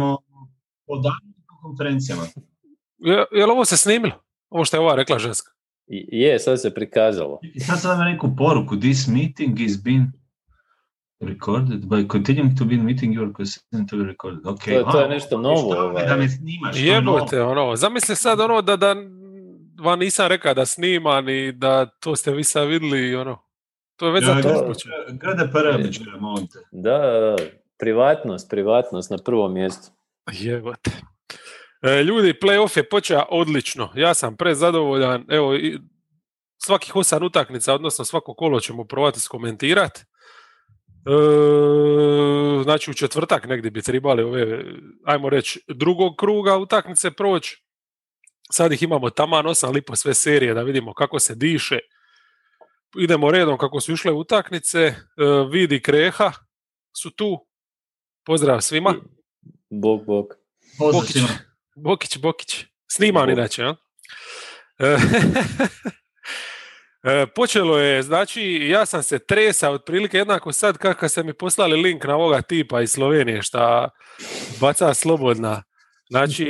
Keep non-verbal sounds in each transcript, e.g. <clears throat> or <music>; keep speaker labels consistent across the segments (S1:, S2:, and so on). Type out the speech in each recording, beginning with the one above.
S1: o konferencijama.
S2: Je, je li ovo se snimilo? Ovo što je ova rekla ženska?
S3: Je, sad se prikazalo.
S1: I sad sam vam neku poruku. This meeting is been recorded by continuing to be in meeting you are to be recorded. Okay.
S3: To, to je nešto novo.
S1: Ovaj. Da me snimaš.
S2: Jebote, ono, zamisli sad ono da, da vam nisam rekao da snima ni da to ste vi sad vidjeli ono. To je već za to.
S1: GDPR, molim te.
S3: Da, da, privatnost, privatnost na prvom mjestu.
S2: Jebote. E, ljudi, playoff je počeo odlično. Ja sam prezadovoljan. Evo, svakih osam utakmica, odnosno svako kolo ćemo probati skomentirati. E, znači u četvrtak negdje bi trebali ove, ajmo reći, drugog kruga utakmice proći. Sad ih imamo taman osam lipo sve serije da vidimo kako se diše. Idemo redom kako su išle utakmice. E, vidi Kreha su tu. Pozdrav svima.
S3: Bog, bog.
S1: Pozdrav svima.
S2: Bokić, Bokić. Sniman inače, ja? E, <laughs> e, počelo je, znači, ja sam se tresa otprilike jednako sad kako ste mi poslali link na ovoga tipa iz Slovenije šta baca slobodna. Znači,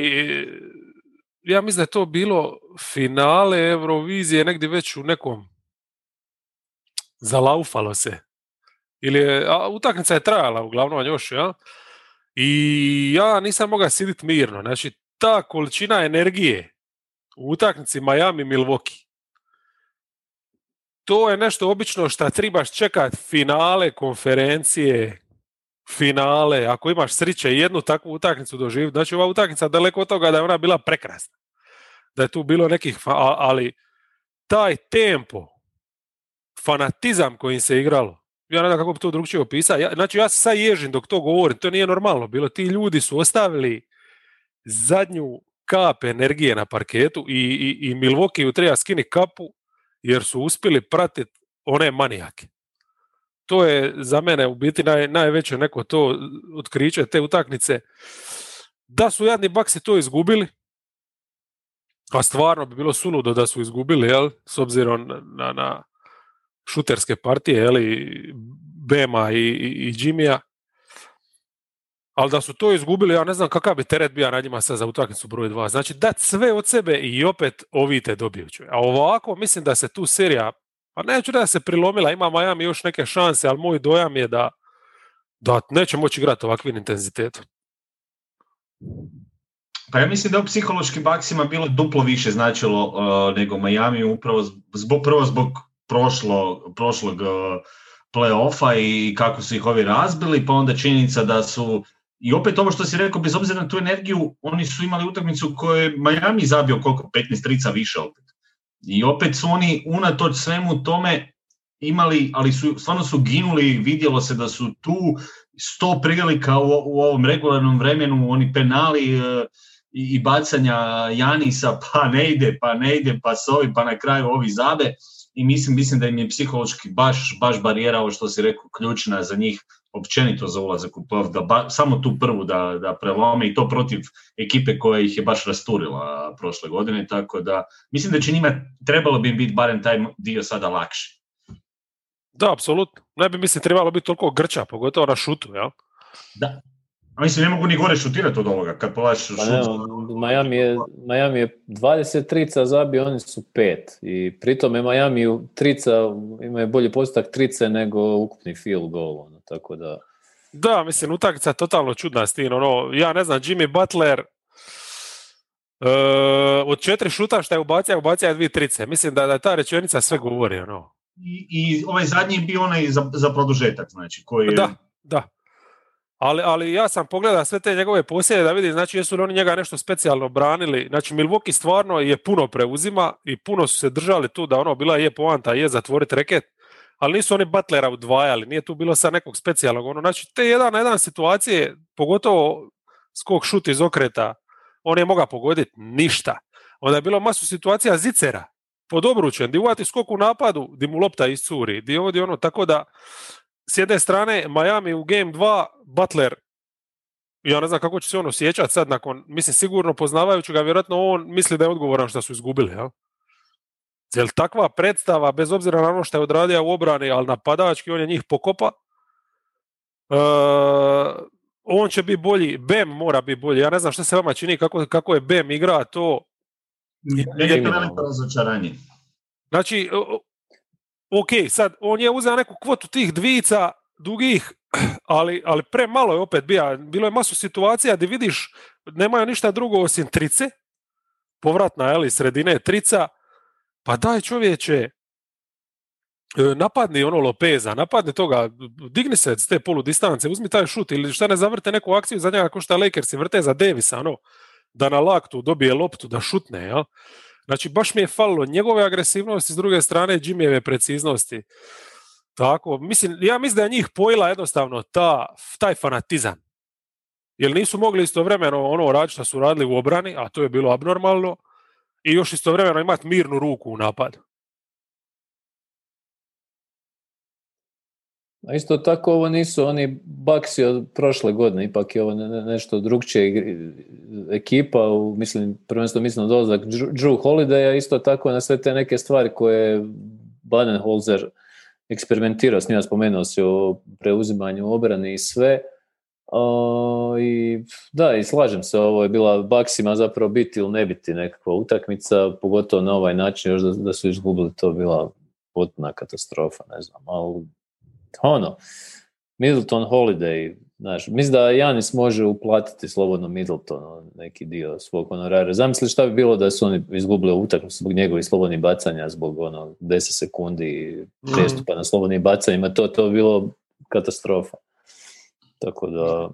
S2: ja mislim da je to bilo finale Eurovizije negdje već u nekom zalaufalo se. Ili je, a utakmica je trajala uglavnom još, ja? I ja nisam mogao siditi mirno. Znači, ta količina energije u utakmici Miami-Milwaukee, to je nešto obično što trebaš čekati finale konferencije, finale, ako imaš sriće jednu takvu utakmicu doživjeti. Znači ova utakmica daleko od toga da je ona bila prekrasna. Da je tu bilo nekih, ali taj tempo, fanatizam kojim se igralo, ja ne znam kako bi to drugčije opisao. Ja, znači ja se sad ježim dok to govorim, to nije normalno bilo. Ti ljudi su ostavili zadnju kap energije na parketu i, i, i Milwaukee treba skini kapu jer su uspjeli pratiti one manijake. To je za mene u biti naj, najveće neko to otkriće te utakmice. Da su jadni baksi to izgubili, a stvarno bi bilo suludo da su izgubili, jel, s obzirom na, na šuterske partije, jel, Bema i, i, i Jimmya, ali da su to izgubili, ja ne znam kakav bi teret bio na njima sad za utakmicu broj 2. Znači, dat sve od sebe i opet ovi te dobiju. A ovako, mislim da se tu serija, pa neću da se prilomila, ima Miami još neke šanse, ali moj dojam je da, da neće moći igrati ovakvim intenzitetom.
S1: Pa ja mislim da u psihološkim baksima bilo duplo više značilo uh, nego Miami upravo zbog, prvo zbog prošlo, prošlog uh, play-offa i kako su ih ovi razbili, pa onda činjenica da su i opet ovo što si rekao, bez obzira na tu energiju, oni su imali utakmicu koju je Miami zabio koliko, 15 trica više opet. I opet su oni unatoč svemu tome imali, ali su, stvarno su ginuli, vidjelo se da su tu sto prilika u, u ovom regularnom vremenu, oni penali e, i, bacanja Janisa, pa ne ide, pa ne ide, pa s ovi, pa na kraju ovi zabe. I mislim, mislim da im je psihološki baš, baš barijera, ovo što si rekao, ključna za njih, općenito za ulazak u plov, da samo tu prvu da, da prelome i to protiv ekipe koja ih je baš rasturila prošle godine, tako da mislim da će njima trebalo bi biti barem taj dio sada lakši.
S2: Da, apsolutno. Ne bi mislim trebalo biti toliko grča, pogotovo na šutu, jel?
S1: Da, a mislim, ne mogu ni gore šutirati od ovoga, kad polaš
S3: pa ne, Miami, je, Miami je 20 trica zabio, oni su pet. I pritom je Miami trica, imaju bolji postak trice nego ukupni field goal. Ono, tako da...
S2: Da, mislim, utakmica je totalno čudna s tim. Ono, ja ne znam, Jimmy Butler uh, od četiri šuta što je ubacio, ubacio je dvije trice. Mislim da, da ta rečenica sve govori. Ono.
S1: I, I ovaj zadnji je bio onaj za, za produžetak, znači, koji je...
S2: Da, da. Ali, ali ja sam pogledao sve te njegove posjede da vidim, znači jesu li oni njega nešto specijalno branili. Znači Milwaukee stvarno je puno preuzima i puno su se držali tu da ono bila je poanta, je zatvoriti reket, ali nisu oni Butlera udvajali, nije tu bilo sa nekog specijalnog. Ono, znači te jedan na jedan situacije, pogotovo skok šut iz okreta, on je mogao pogoditi ništa. Onda je bilo masu situacija zicera, pod obručen, di uvati skok u napadu, di mu lopta iscuri, di ovdje ono, tako da s jedne strane Miami u game 2, Butler ja ne znam kako će se on osjećati sad nakon, mislim sigurno poznavajući ga, vjerojatno on misli da je odgovoran što su izgubili, jel? Jel takva predstava, bez obzira na ono što je odradio u obrani, ali napadački on je njih pokopa, e, on će biti bolji, Bem mora biti bolji. Ja ne znam što se vama čini, kako, kako je Bem igra, to...
S1: Meni je to veliko razočaranje.
S2: Znači, ok, sad, on je uzeo neku kvotu tih dvica dugih, <clears throat> ali, ali premalo je opet bija. Bilo je masu situacija gdje vidiš, nemaju ništa drugo osim trice, povratna, je sredine trica, pa daj čovječe, e, napadni ono Lopeza, napadni toga, digni se s te polu distance, uzmi taj šut ili šta ne zavrte neku akciju za njega ko šta Lakersi vrte za Davisa, ono, da na laktu dobije loptu, da šutne, jel? Znači, baš mi je falilo njegove agresivnosti, s druge strane Jimmyjeve preciznosti. Tako, mislim, ja mislim da je njih pojila jednostavno ta, taj fanatizam. Jer nisu mogli istovremeno ono raditi što su radili u obrani, a to je bilo abnormalno, i još istovremeno imati mirnu ruku u napadu.
S3: A isto tako ovo nisu oni baksi od prošle godine, ipak je ovo ne- ne- nešto drugčije ekipa, u, mislim, prvenstveno mislim dolazak Drew Drew Holidaya, isto tako na sve te neke stvari koje je Badenholzer eksperimentirao s njima, spomenuo se o preuzimanju obrane i sve. O, I da, i slažem se, ovo je bila baksima zapravo biti ili ne biti nekakva utakmica, pogotovo na ovaj način, još da, da su izgubili, to bila potpuna katastrofa, ne znam, ali ono, Middleton Holiday, znaš, mislim da Janis može uplatiti slobodno Middletonu neki dio svog honorara. Zamisli šta bi bilo da su oni izgubili utakmicu zbog njegovih slobodnih bacanja, zbog ono 10 sekundi prestupa na slobodnim bacanjima, to, to bi bilo katastrofa. Tako da,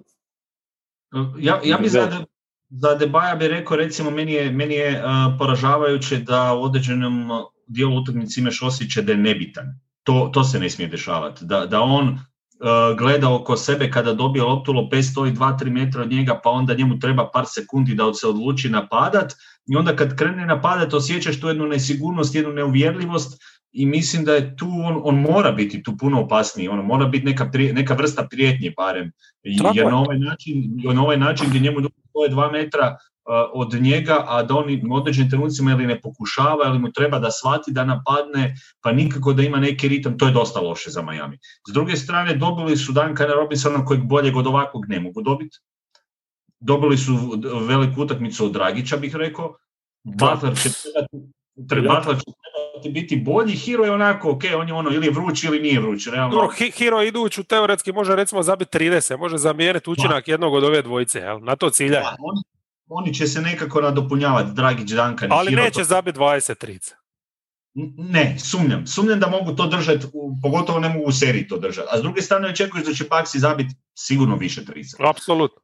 S1: Ja, ja bi za, za Debaja bi rekao, recimo, meni je, meni je uh, poražavajuće da u određenom dijelu utakmice imaš osjećaj da je nebitan. To, to se ne smije dešavati. Da, da on uh, gleda oko sebe kada dobije loptu, Lopez stoji 2-3 metra od njega, pa onda njemu treba par sekundi da se odluči napadat i onda kad krene napadat osjećaš tu jednu nesigurnost, jednu neuvjerljivost i mislim da je tu, on, on mora biti tu puno opasniji, ono mora biti neka, prije- neka vrsta prijetnje barem, jer
S2: je.
S1: na ovaj način, na ovaj način gdje njemu stoje dva metra od njega, a da oni u određenim trenucima ili ne pokušava ili mu treba da shvati da napadne, pa nikako da ima neki ritam, to je dosta loše za Miami. S druge strane, dobili su Duncana Robinsona kojeg boljeg od ovakvog ne mogu dobiti. Dobili su veliku utakmicu od Dragića, bih rekao. Butler će trebati, će trebati biti bolji, Hero je onako, ok, on je ono ili je vruć ili nije vruć, realno.
S2: Dobro, Hi- Hiro iduću teoretski može recimo zabiti 30, može zamijeniti učinak jednog od ove dvojice, jel? na to.
S1: Da, oni, oni će se nekako nadopunjavati, Dragić, Duncan i
S2: Ali neće
S1: to-
S2: zabiti 20 30.
S1: N- Ne, sumnjam. Sumnjam da mogu to držati, pogotovo ne mogu u seriji to držati. A s druge strane očekuješ da će Paxi zabiti sigurno više trica.
S2: Apsolutno.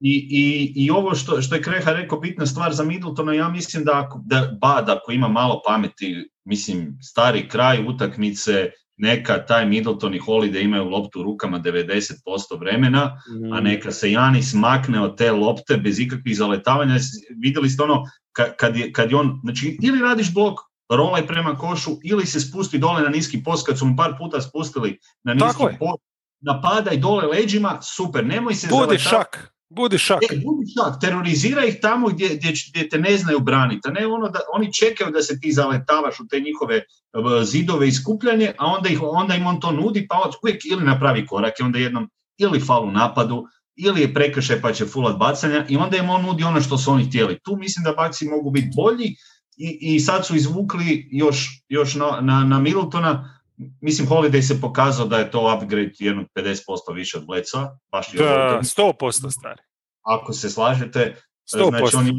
S1: I, i, I ovo što, što je Kreha rekao, bitna stvar za Middletona, ja mislim da, ako, da Bad, ako ima malo pameti, mislim, stari kraj utakmice, neka taj Middleton i Holiday imaju loptu u rukama 90% vremena, a neka se Janis makne od te lopte bez ikakvih zaletavanja. Vidjeli ste ono, ka- kad je, kad je on, znači ili radiš blok, rolaj prema košu, ili se spusti dole na niski post, kad su mu par puta spustili na niski
S2: Tako
S1: post, napadaj dole leđima, super, nemoj se
S2: Budi
S1: zaletavati.
S2: šak, budi šak.
S1: E, budi šak, terorizira ih tamo gdje, gdje, gdje te ne znaju braniti, a ne ono da oni čekaju da se ti zaletavaš u te njihove e, zidove i skupljanje, a onda, ih, onda im on to nudi, pa uvijek ili napravi korak i onda jednom ili fal u napadu, ili je prekršaj pa će fulat bacanja i onda im on nudi ono što su oni htjeli. Tu mislim da Baxi mogu biti bolji i, i sad su izvukli još, još na, na, na Middletona, mislim Holiday se pokazao da je to upgrade jednog 50% više od Bledsoa, baš
S2: Da,
S1: utakmici
S2: 100% stari.
S1: Ako se slažete,
S2: 100%.
S1: znači on je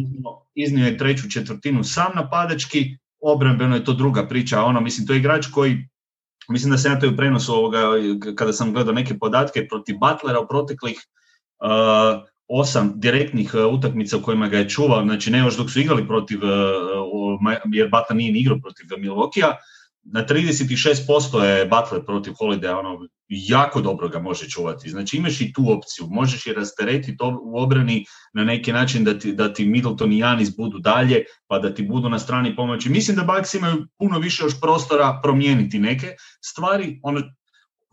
S1: iznio, je treću četvrtinu sam napadački, obrambeno je to druga priča, a ono, mislim, to je igrač koji, mislim da se na to u prenosu ovoga, kada sam gledao neke podatke protiv Butlera u proteklih uh, osam direktnih uh, utakmica u kojima ga je čuvao, znači ne još dok su igrali protiv, jer Butler nije ni igrao protiv Milwaukee-a, na 36% je Butler protiv Holidaya, ono, jako dobro ga može čuvati. Znači imaš i tu opciju, možeš i rasteretiti u obrani na neki način da ti, da ti Middleton i Janis budu dalje, pa da ti budu na strani pomoći. Mislim da Bucks imaju puno više još prostora promijeniti neke stvari. Ono,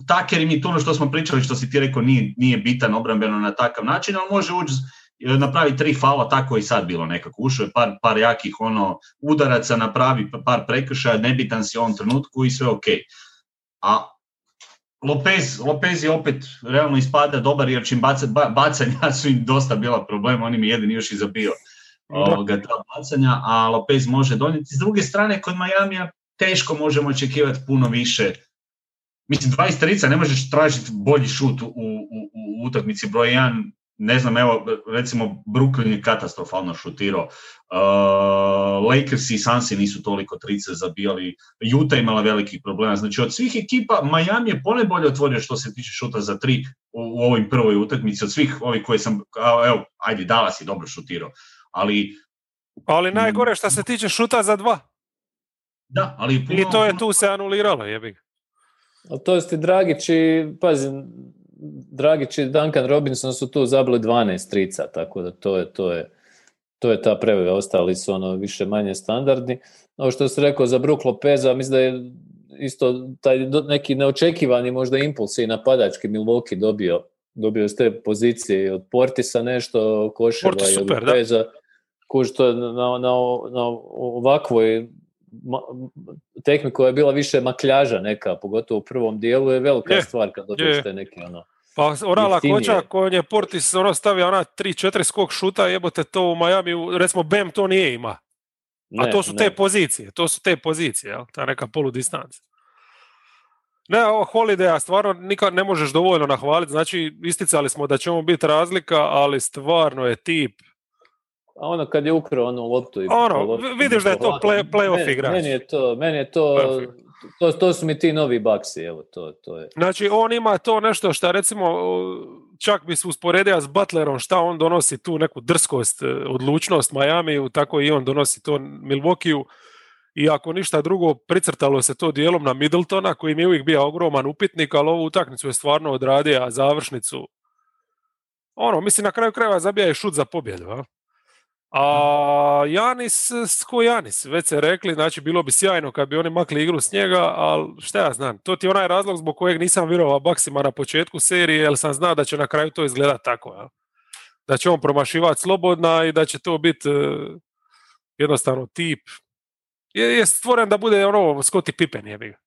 S1: Taker im je to ono što smo pričali, što si ti rekao, nije, nije bitan obrambeno na takav način, ali može ući napravi tri fala, tako je i sad bilo nekako. Ušao je par, par jakih ono, udaraca, napravi pa- par prekršaja, nebitan si u ovom trenutku i sve ok. A Lopez, Lopez je opet realno ispada dobar jer čim baca, bacanja <laughs> su im dosta bila problem, on im je jedini još i zabio ovoga, ta bacanja, a Lopez može donijeti. S druge strane, kod Majamija teško možemo očekivati puno više. Mislim, 23 ne možeš tražiti bolji šut u, u, u utakmici broj 1 ne znam, evo, recimo Brooklyn je katastrofalno šutirao, uh, Lakers i Sansi nisu toliko trice zabijali, Utah imala velikih problema, znači od svih ekipa Miami je ponajbolje otvorio što se tiče šuta za tri u, u ovoj prvoj utakmici, od svih ovih koje sam, evo, ajde, Dallas je dobro šutirao, ali...
S2: Ali najgore što se tiče šuta za dva.
S1: Da, ali...
S2: Puno, I to je tu se anuliralo, jebi ga.
S3: To je Dragić i, pazi, Dragić i Duncan Robinson su tu zabili 12 trica, tako da to je, to je, to je ta prevega, ostali su ono više manje standardni. Ovo što se rekao za Brook Lopeza, mislim da je isto taj neki neočekivani možda impuls i napadački Milwaukee dobio, dobio s te pozicije od Portisa nešto, Koševa i od Lopeza. Kuž to na, na, na ovakvoj tekmi koja je bila više makljaža neka, pogotovo u prvom dijelu, je velika je, stvar kad dobiješ te neke ono...
S2: Pa orala koča koji je Portis ono stavio ona 3-4 skok šuta, jebote to u Miami, recimo Bem to nije ima. A ne, to su ne. te pozicije, to su te pozicije, jel? ta neka poludistanca. Ne, ovo Holidaya stvarno nikad ne možeš dovoljno nahvaliti, znači isticali smo da će biti razlika, ali stvarno je tip
S3: a ono kad je ukrao onu loptu i
S2: ono, loptu, vidiš da je to play, playoff igrač.
S3: Meni je to, meni je to, to, to su mi ti novi baksi, evo, to, to je.
S2: Znači, on ima to nešto što recimo, čak bi se usporedio s Butlerom, šta on donosi tu neku drskost, e, odlučnost Miami, tako i on donosi to Milwaukee i ako ništa drugo, pricrtalo se to dijelom na Middletona, koji mi je uvijek bio ogroman upitnik, ali ovu utakmicu je stvarno odradio završnicu. Ono, mislim, na kraju krajeva zabija je šut za pobjedu, a? A Janis, ko Janis, već se rekli, znači bilo bi sjajno kad bi oni makli igru s njega, ali šta ja znam, to ti je onaj razlog zbog kojeg nisam vjerovao Baksima na početku serije, jer sam znao da će na kraju to izgledati tako, ja? da će on promašivati slobodna i da će to biti uh, jednostavno tip. Je, je stvoren da bude ono Scottie Pippen, je ga.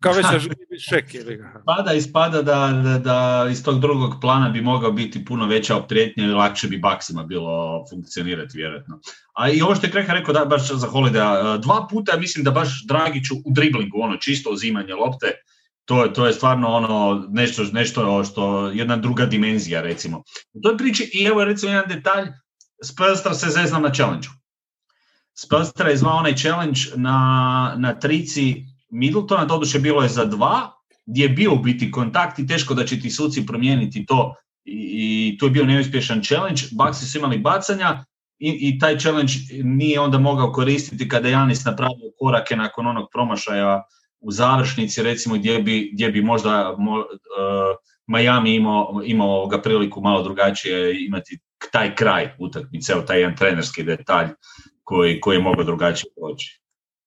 S2: Kao već <laughs> šek je
S1: Pada ispada da, da, da, iz tog drugog plana bi mogao biti puno veća optrijetnja i lakše bi baksima bilo funkcionirati vjerojatno. A i ovo što je Kreha rekao da baš za Holiday, dva puta mislim da baš Dragiću u driblingu, ono čisto uzimanje lopte, to je, to je stvarno ono nešto, nešto što jedna druga dimenzija recimo. U toj priči i evo recimo jedan detalj, Spelstra se zeznam na challenge Spelstra je zvao onaj challenge na, na trici Middletona, doduše bilo je za dva, gdje je bio u biti kontakt i teško da će ti suci promijeniti to i, i to je bio neuspješan challenge, Baxi su imali bacanja i, i taj challenge nije onda mogao koristiti kada Janis napravio korake nakon onog promašaja u završnici recimo gdje bi, gdje bi možda mo, uh, Miami imao, imao ga priliku malo drugačije imati taj kraj utakmice, taj jedan trenerski detalj koji, koji je mogao drugačije proći.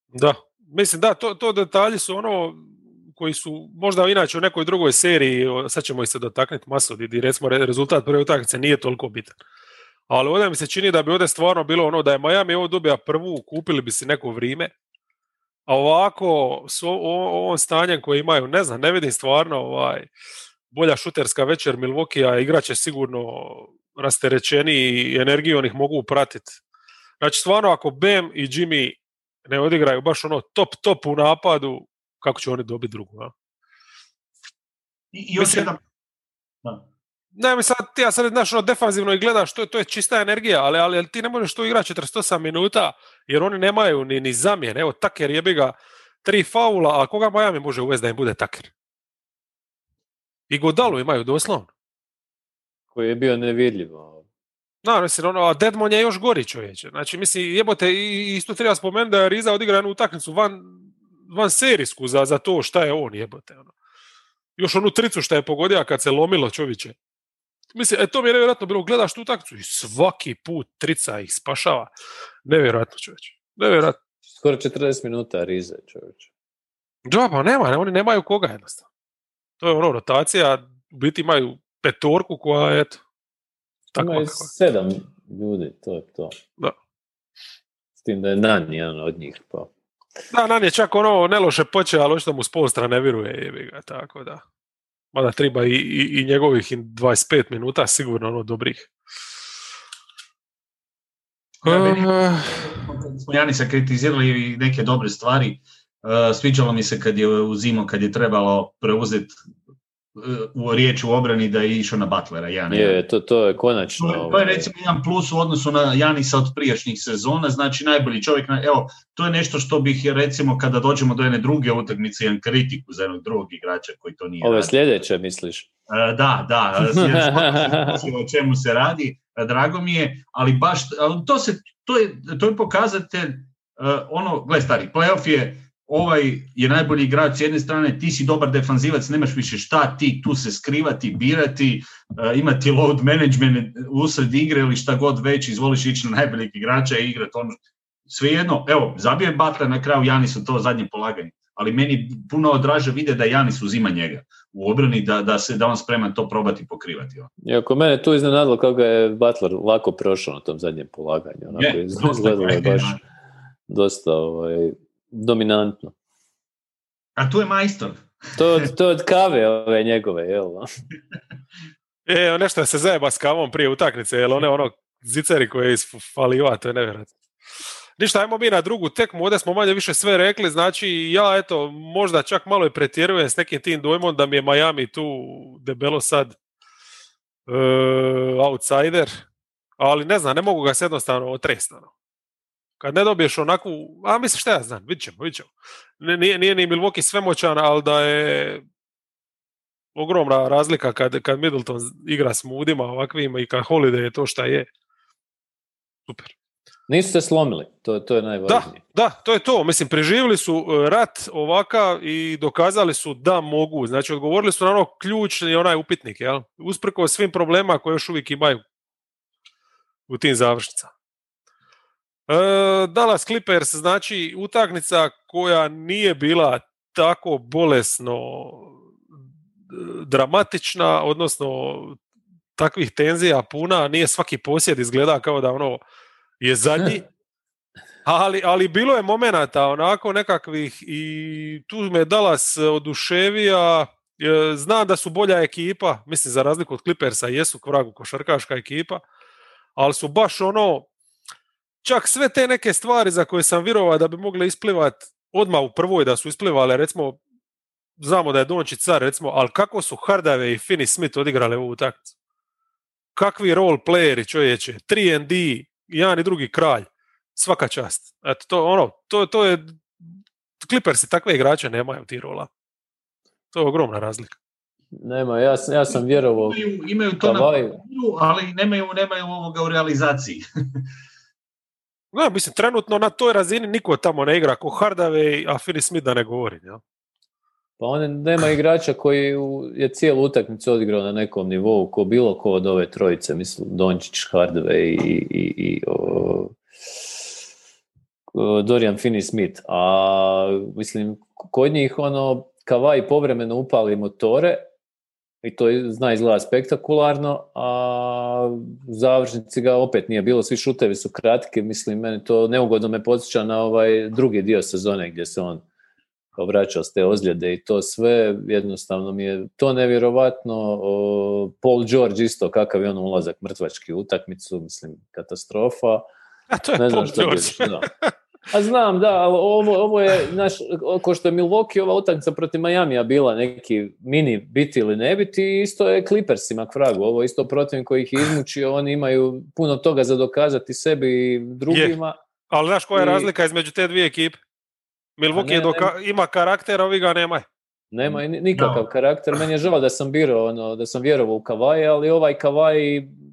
S2: Da, mislim da, to, to detalji su ono koji su možda inače u nekoj drugoj seriji, sad ćemo ih se dotaknuti maso, gdje recimo rezultat prve utakmice nije toliko bitan. Ali ovdje mi se čini da bi ovdje stvarno bilo ono da je Miami ovo dobija prvu, kupili bi si neko vrijeme, a ovako s ovom stanjem koje imaju, ne znam, ne vidim stvarno ovaj, bolja šuterska večer Milwaukee, a igraće sigurno rasterećeni i energiju ih mogu pratiti. Znači stvarno ako Bam i Jimmy ne odigraju baš ono top top u napadu, kako će oni dobiti drugu, a?
S1: I, još jedan...
S2: Da. Ne, mi sad, ti ja sad znaš, ono, defanzivno i gledaš, to, to je čista energija, ali, ali, ali ti ne možeš to igrati 48 minuta, jer oni nemaju ni, ni zamjene. Evo, Taker jebi ga tri faula, a koga Miami može uvesti da im bude Taker? I Godalu imaju doslovno.
S3: Koji je bio nevidljivo.
S2: Da, mislim, ono, a Deadmon je još gori čovječe. Znači, mislim, jebote, isto treba spomenuti da je Riza odigra jednu utakmicu van, van serijsku za, za to šta je on, jebote. Ono. Još onu tricu šta je pogodio kad se lomilo čovječe. Mislim, e, to mi je nevjerojatno bilo, gledaš tu utakmicu i svaki put trica ih spašava. Nevjerojatno čovječe. Nevjerojatno.
S3: Skoro 40 minuta Rize čovječe.
S2: Da, pa nema, oni nemaju koga jednostavno. To je ono, rotacija, u biti imaju petorku koja, eto,
S3: tako Ima sedam ljudi, to je to.
S2: Da.
S3: S tim da je Nan jedan od njih. Pa.
S2: Da, nam je čak ono neloše počeo, ali očito mu Spolstra ne viruje, jebi ga, tako da. Mada treba i, i, i njegovih 25 minuta, sigurno ono dobrih. Uh,
S1: Kad smo Janisa kritizirali i neke dobre stvari, uh, sviđalo mi se kad je uzimao, kad je trebalo preuzeti u riječ u obrani da je išao na Butlera. Ja ne.
S3: Je, to, to je konačno.
S1: To je, to je
S3: ovaj,
S1: recimo jedan plus u odnosu na Janisa od prijašnjih sezona, znači najbolji čovjek, na, evo, to je nešto što bih recimo kada dođemo do jedne druge utakmice imam kritiku za jednog drugog igrača koji to nije
S3: Ove
S1: radio.
S3: sljedeće, misliš?
S1: E, Da, da, <laughs> potpuno o čemu se radi, e, drago mi je, ali baš, to, se, to, je, to je pokazatelj, e, ono, gle stari, playoff je, ovaj je najbolji igrač s jedne strane, ti si dobar defanzivac, nemaš više šta ti tu se skrivati, birati, e, imati load management usred igre ili šta god već, izvoliš ići na najboljeg igrača i igrati ono, svejedno, evo, zabio je Butler na kraju Janisu to zadnje polaganje, ali meni puno odraže vide da Janis uzima njega u obrani, da, da, se, da on spreman to probati pokrivati. ono.
S3: Iako mene tu iznenadilo kako ga je Butler lako prošao na tom zadnjem polaganju. Onako,
S1: Je,
S3: izgledalo je baš dosta ovaj, dominantno.
S1: A tu je majstor.
S3: To, od- to od kave ove njegove, jel? <laughs>
S2: E, nešto se zajeba s kavom prije utakmice, jer one ono ziceri koje je isfaliva, to je nevjerojatno. Ništa, ajmo mi na drugu tekmu, ovdje smo manje više sve rekli, znači ja eto, možda čak malo i pretjerujem s nekim tim dojmom da mi je Miami tu debelo sad e, outsider, ali ne znam, ne mogu ga se jednostavno otresti. Kad ne dobiješ onakvu, a mislim šta ja znam, vidit ćemo, vidit ćemo. Ne- Nije, nije ni Milwaukee svemoćan, ali da je ogromna razlika kad, kad Middleton igra s mudima ovakvim i kad Holiday je to šta je. Super.
S3: Nisu se slomili, to, to je
S2: Da,
S3: najvažnije.
S2: da, to je to. Mislim, preživjeli su e, rat ovakav i dokazali su da mogu. Znači, odgovorili su na ono ključni onaj upitnik, jel? Usprko svim problema koje još uvijek imaju u tim završnicama. E, Dallas Clippers, znači, utakmica koja nije bila tako bolesno dramatična, odnosno takvih tenzija puna, nije svaki posjed izgleda kao da ono je zadnji, <laughs> ali, ali bilo je momenata onako nekakvih i tu me Dallas oduševija, e, znam da su bolja ekipa, mislim za razliku od Clippersa jesu k vragu košarkaška ekipa, ali su baš ono, čak sve te neke stvari za koje sam vjerovao da bi mogle isplivat odmah u prvoj da su isplivale, recimo znamo da je Dončić car, recimo, ali kako su Hardave i Finney Smith odigrali ovu utakmicu? Kakvi role playeri čovječe, 3D, jedan i drugi kralj, svaka čast. Eto, to, ono, to, to je, Clippersi takve igrače nemaju ti rola. To je ogromna razlika.
S3: Nema, ja, sam- ja sam vjerovao
S1: Imaju, imaju to na papiru, ali nemaju, nemaju ovoga u realizaciji. <laughs>
S2: Ne, mislim, trenutno na toj razini niko tamo ne igra ko Hardave, a Finney Smith da ne govorim. Jel?
S3: Pa on nema igrača koji je cijelu utakmicu odigrao na nekom nivou, ko bilo ko od ove trojice, mislim, Dončić, Hardaway i, i, i o, o, Dorian Finney-Smith. A mislim, kod njih ono, Kavaj povremeno upali motore i to zna izgleda spektakularno, a u završnici ga opet nije bilo, svi šutevi su kratki, mislim, meni to neugodno me podsjeća na ovaj drugi dio sezone gdje se on vraćao s te ozljede i to sve, jednostavno mi je to nevjerovatno. Paul George isto, kakav je on ulazak mrtvački utakmicu, mislim, katastrofa.
S2: A to je
S3: Ne
S2: Paul
S3: znam što
S2: George.
S3: bi, da. <laughs> A znam, da, ali ovo, ovo je, znaš, ko što je Milwaukee, ova utakmica protiv Majamija bila neki mini biti ili ne biti, isto je Clippersima k vragu. Ovo je isto protiv koji ih je izmučio, oni imaju puno toga za dokazati sebi i drugima.
S2: Ali znaš koja je
S3: I-
S2: razlika između te dvije ekipe? Milwaukee
S3: ne,
S2: je doka- ima karakter, a ovi ga nemaju.
S3: Nema nikakav karakter. Meni je žao da sam birao, ono, da sam vjerovao u Kavaje, ali ovaj Kavaj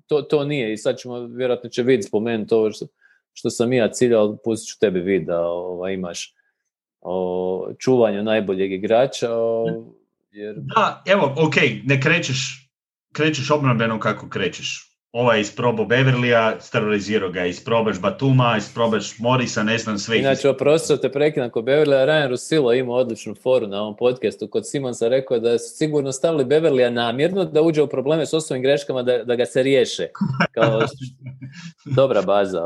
S3: to, to nije. I sad ćemo, vjerojatno će vid spomenuti ovo što, što sam ja ciljao, pustit ću tebi vid da ovaj, imaš o čuvanju najboljeg igrača. O, jer
S1: Da, evo, ok, ne krećeš, krećeš obrambeno kako krećeš. Ovaj je isprobao Beverlija, sterorizirao ga, isprobaš Batuma, isprobaš Morisa, ne znam sve. ih
S3: Inače, oprosti te prekidam kod Beverlya, Ryan Russillo ima odličnu foru na ovom podcastu. Kod Simonsa rekao da su sigurno stavili Beverlya namjerno da uđe u probleme s osnovnim greškama da, da ga se riješe. Kao, <laughs> Dobra baza.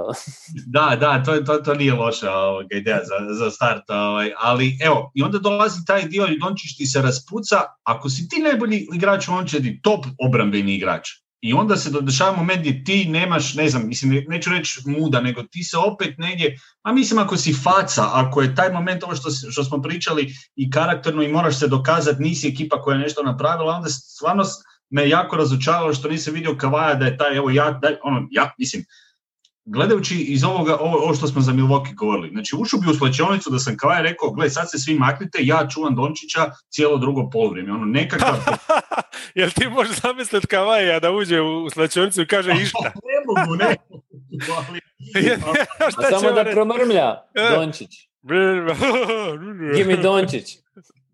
S1: da, da, to, to, to nije loša ovoga, ideja za, za start. Ovaj. Ali evo, i onda dolazi taj dio i Dončić ti se raspuca. Ako si ti najbolji igrač u momčadi, top obrambeni igrač, i onda se dešava moment gdje ti nemaš, ne znam, mislim, neću reći muda, nego ti se opet negdje, a mislim ako si faca, ako je taj moment ovo što, što smo pričali i karakterno i moraš se dokazati, nisi ekipa koja je nešto napravila, onda stvarno me jako razočaralo što nisam vidio Kavaja da je taj, evo ja, da, ono, ja, mislim, gledajući iz ovoga, ovo, ovo što smo za Milwaukee govorili, znači ušao bi u slačionicu da sam Kavaj rekao, gle, sad se svi maknite, ja čuvam Dončića cijelo drugo poluvrijeme, ono nekakav... <laughs>
S2: Jel ti možeš zamisliti Kavaja da uđe u slačionicu i kaže <laughs> išta?
S1: ne mogu, ne mogu, <laughs>
S3: samo da promrmlja e. Dončić. Give me Dončić.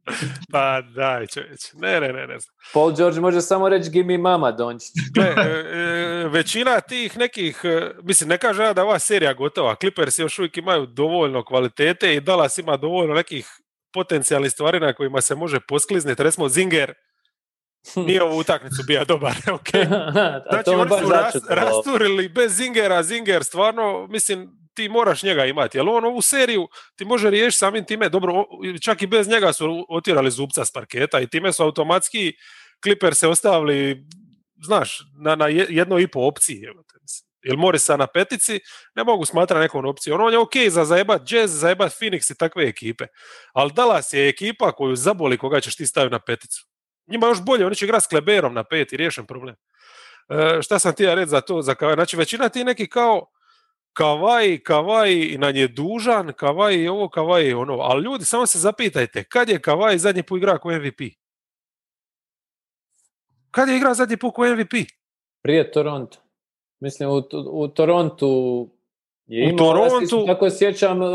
S3: <laughs>
S2: Pa daj čovječ, ne, ne, ne, ne znam.
S3: Paul George može samo reći give me mama Dončić. <laughs>
S2: Ne, e, e, većina tih nekih, e, mislim ne kaže da ova serija gotova, Clippers još uvijek imaju dovoljno kvalitete i Dallas ima dovoljno nekih potencijalnih stvari na kojima se može posklizniti, recimo Zinger, <laughs> nije ovu utakmicu bio dobar, ok. Znači oni su rasturili bez Zingera, Zinger stvarno, mislim, ti moraš njega imati, jer on ovu seriju ti može riješiti samim time, dobro, čak i bez njega su otjerali zubca s parketa i time su automatski Clipper se ostavili, znaš, na, na jednoj i po opciji. Jer Morisa na petici ne mogu smatrati nekom opcijom. On je ok za zajebat Jazz, zajebat Phoenix i takve ekipe. Ali Dallas je ekipa koju zaboli koga ćeš ti staviti na peticu. Njima još bolje, oni će igrati s Kleberom na pet i riješen problem. E, šta sam ti ja reći za to? Za, znači većina ti neki kao kavaj, kavaj nam je dužan, kavaj ovo, kavaj ono. Ali ljudi, samo se zapitajte, kad je kavaj zadnji put igra kao MVP? Kad je igra zadnji put kao MVP?
S3: Prije Toronto. Mislim, u, u Torontu je
S2: u imao, Torontu...
S3: Tako sjećam, e,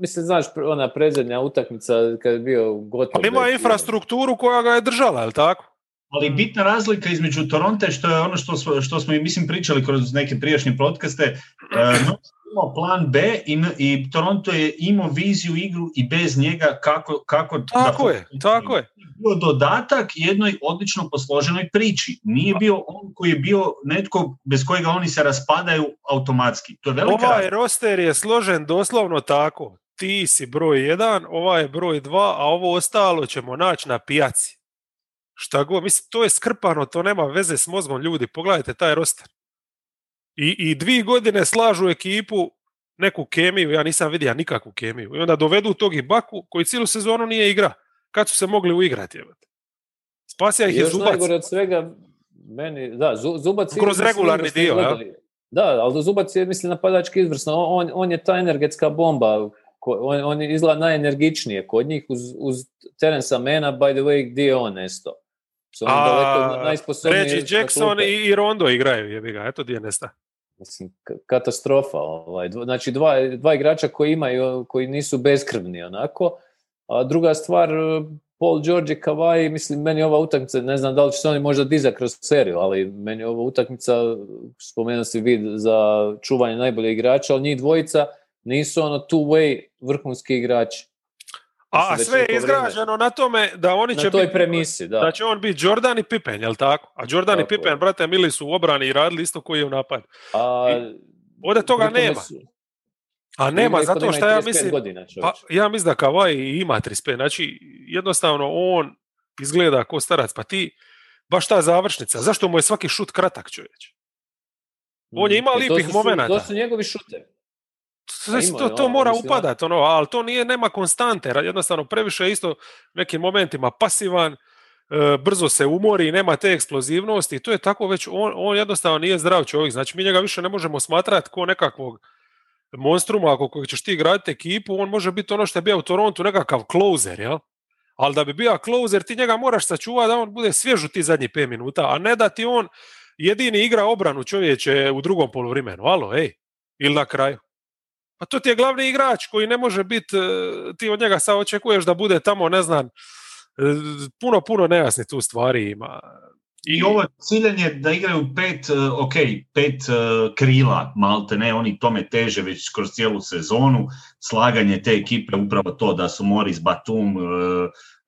S3: mislim, znaš, ona predzadnja utakmica kad je bio gotov.
S2: Ali ima infrastrukturu koja ga je držala, je li tako?
S1: Ali bitna razlika između Toronte, što je ono što, što smo i mislim pričali kroz neke prijašnje podcaste, uh, imao plan B i, i Toronto je imao viziju igru i bez njega kako, kako
S2: tako da je, tako je.
S1: Bio dodatak jednoj odlično posloženoj priči. Nije bio on koji je bio netko bez kojega oni se raspadaju automatski. To je velika
S2: ovaj roster je složen doslovno tako. Ti si broj jedan, ovaj je broj dva, a ovo ostalo ćemo naći na pijaci šta god, mislim, to je skrpano, to nema veze s mozgom ljudi, pogledajte taj roster. I, i dvije godine slažu ekipu neku kemiju, ja nisam vidio nikakvu kemiju. I onda dovedu tog i Baku koji cijelu sezonu nije igra. Kad su se mogli uigrati? Spasija ih je Zubac.
S3: najgore od svega, meni, da, Zubac...
S2: Kroz regularni dio, ja?
S3: Da, ali Zubac je, mislim, napadački izvrsno. On, on je ta energetska bomba on, on izgleda najenergičnije kod njih uz, uz Terensa Mena, by the way, gdje je on nesto?
S2: A, Reggie Jackson i, i Rondo igraju, jebi ga, eto je nesta.
S3: Mislim, katastrofa. Ovaj. Znači, dva, dva igrača koji imaju, koji nisu beskrvni onako. A druga stvar, Paul George i Kawhi, mislim, meni ova utakmica, ne znam da li će se oni možda dizati kroz seriju, ali meni ova utakmica, spomenuo si vid za čuvanje najbolje igrača, ali njih dvojica nisu ono two-way vrhunski igrači.
S2: A sve je izgrađeno na tome da oni će
S3: biti, premisi, da.
S2: da će on biti Jordan i Pippen, jel tako? A Jordan i Pippen, brate, mili su u obrani i radili isto koji je u napad. A, ovdje toga nema. A nema, zato što ja mislim, pa, ja mislim da Kavaj ima 35, znači jednostavno on izgleda kao starac, pa ti, baš ta završnica, zašto mu je svaki šut kratak čovječ? On je mm, ima lipih momenata.
S3: To su njegovi šutevi
S2: to, to mora upadati, ono, ali to nije, nema konstante, jednostavno previše je isto nekim momentima pasivan, e, brzo se umori, nema te eksplozivnosti to je tako već, on, on jednostavno nije zdrav čovjek, znači mi njega više ne možemo smatrati kao nekakvog monstruma ako kojeg ćeš ti graditi ekipu, on može biti ono što je bio u Torontu, nekakav closer, jel? Ali da bi bio closer, ti njega moraš sačuvati da on bude svježu ti zadnji 5 minuta, a ne da ti on jedini igra obranu čovječe u drugom poluvremenu. Alo, ej, ili na kraju. Pa to ti je glavni igrač koji ne može biti, e, ti od njega sad očekuješ da bude tamo, ne znam, e, puno, puno nejasni tu stvari ima.
S1: I ovo ciljanje da igraju pet, e, ok, pet krila, malte ne, oni tome teže već kroz cijelu sezonu, slaganje te ekipe upravo to da su Morris Batum,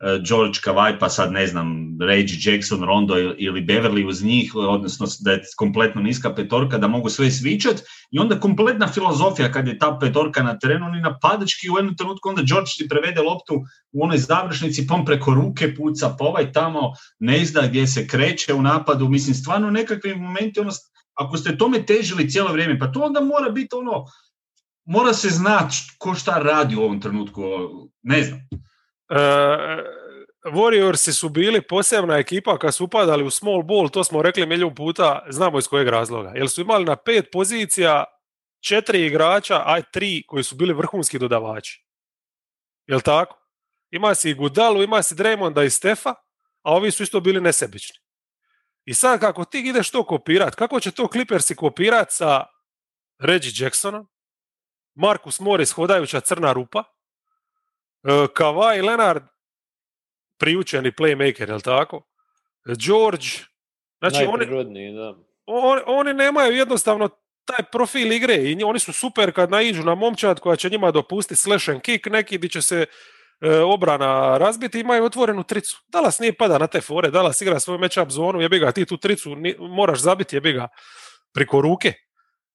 S1: George Kawhi, pa sad ne znam, Reggie Jackson, Rondo ili Beverly uz njih, odnosno da je kompletno niska petorka, da mogu sve svičat i onda kompletna filozofija kad je ta petorka na terenu, oni napadački u jednom trenutku onda George ti prevede loptu u onoj završnici, pom preko ruke puca, pa ovaj tamo ne zna gdje se kreće u napadu, mislim stvarno nekakvi momenti, ono, ako ste tome težili cijelo vrijeme, pa to onda mora biti ono, mora se znati ko šta radi u ovom trenutku, ne znam.
S2: Uh, Warriorsi su bili posebna ekipa kad su upadali u small ball, to smo rekli milijun puta, znamo iz kojeg razloga. Jer su imali na pet pozicija četiri igrača, aj tri koji su bili vrhunski dodavači. Jel tako? Ima si i Gudalu, ima si Draymonda i Stefa, a ovi su isto bili nesebični. I sad kako ti ideš to kopirat, kako će to Clippersi kopirat sa Reggie Jacksonom, Marcus Morris hodajuća crna rupa, E, Kawhi Leonard, priučeni playmaker, jel tako? George, znači oni,
S3: da.
S2: oni nemaju jednostavno taj profil igre i oni su super kad naiđu na momčad koja će njima dopustiti slash and kick, neki di će se e, obrana razbiti, imaju otvorenu tricu. Dalas nije pada na te fore, Dalas igra svoju matchup zonu, jebi ga, ti tu tricu moraš zabiti, jebi ga, priko ruke.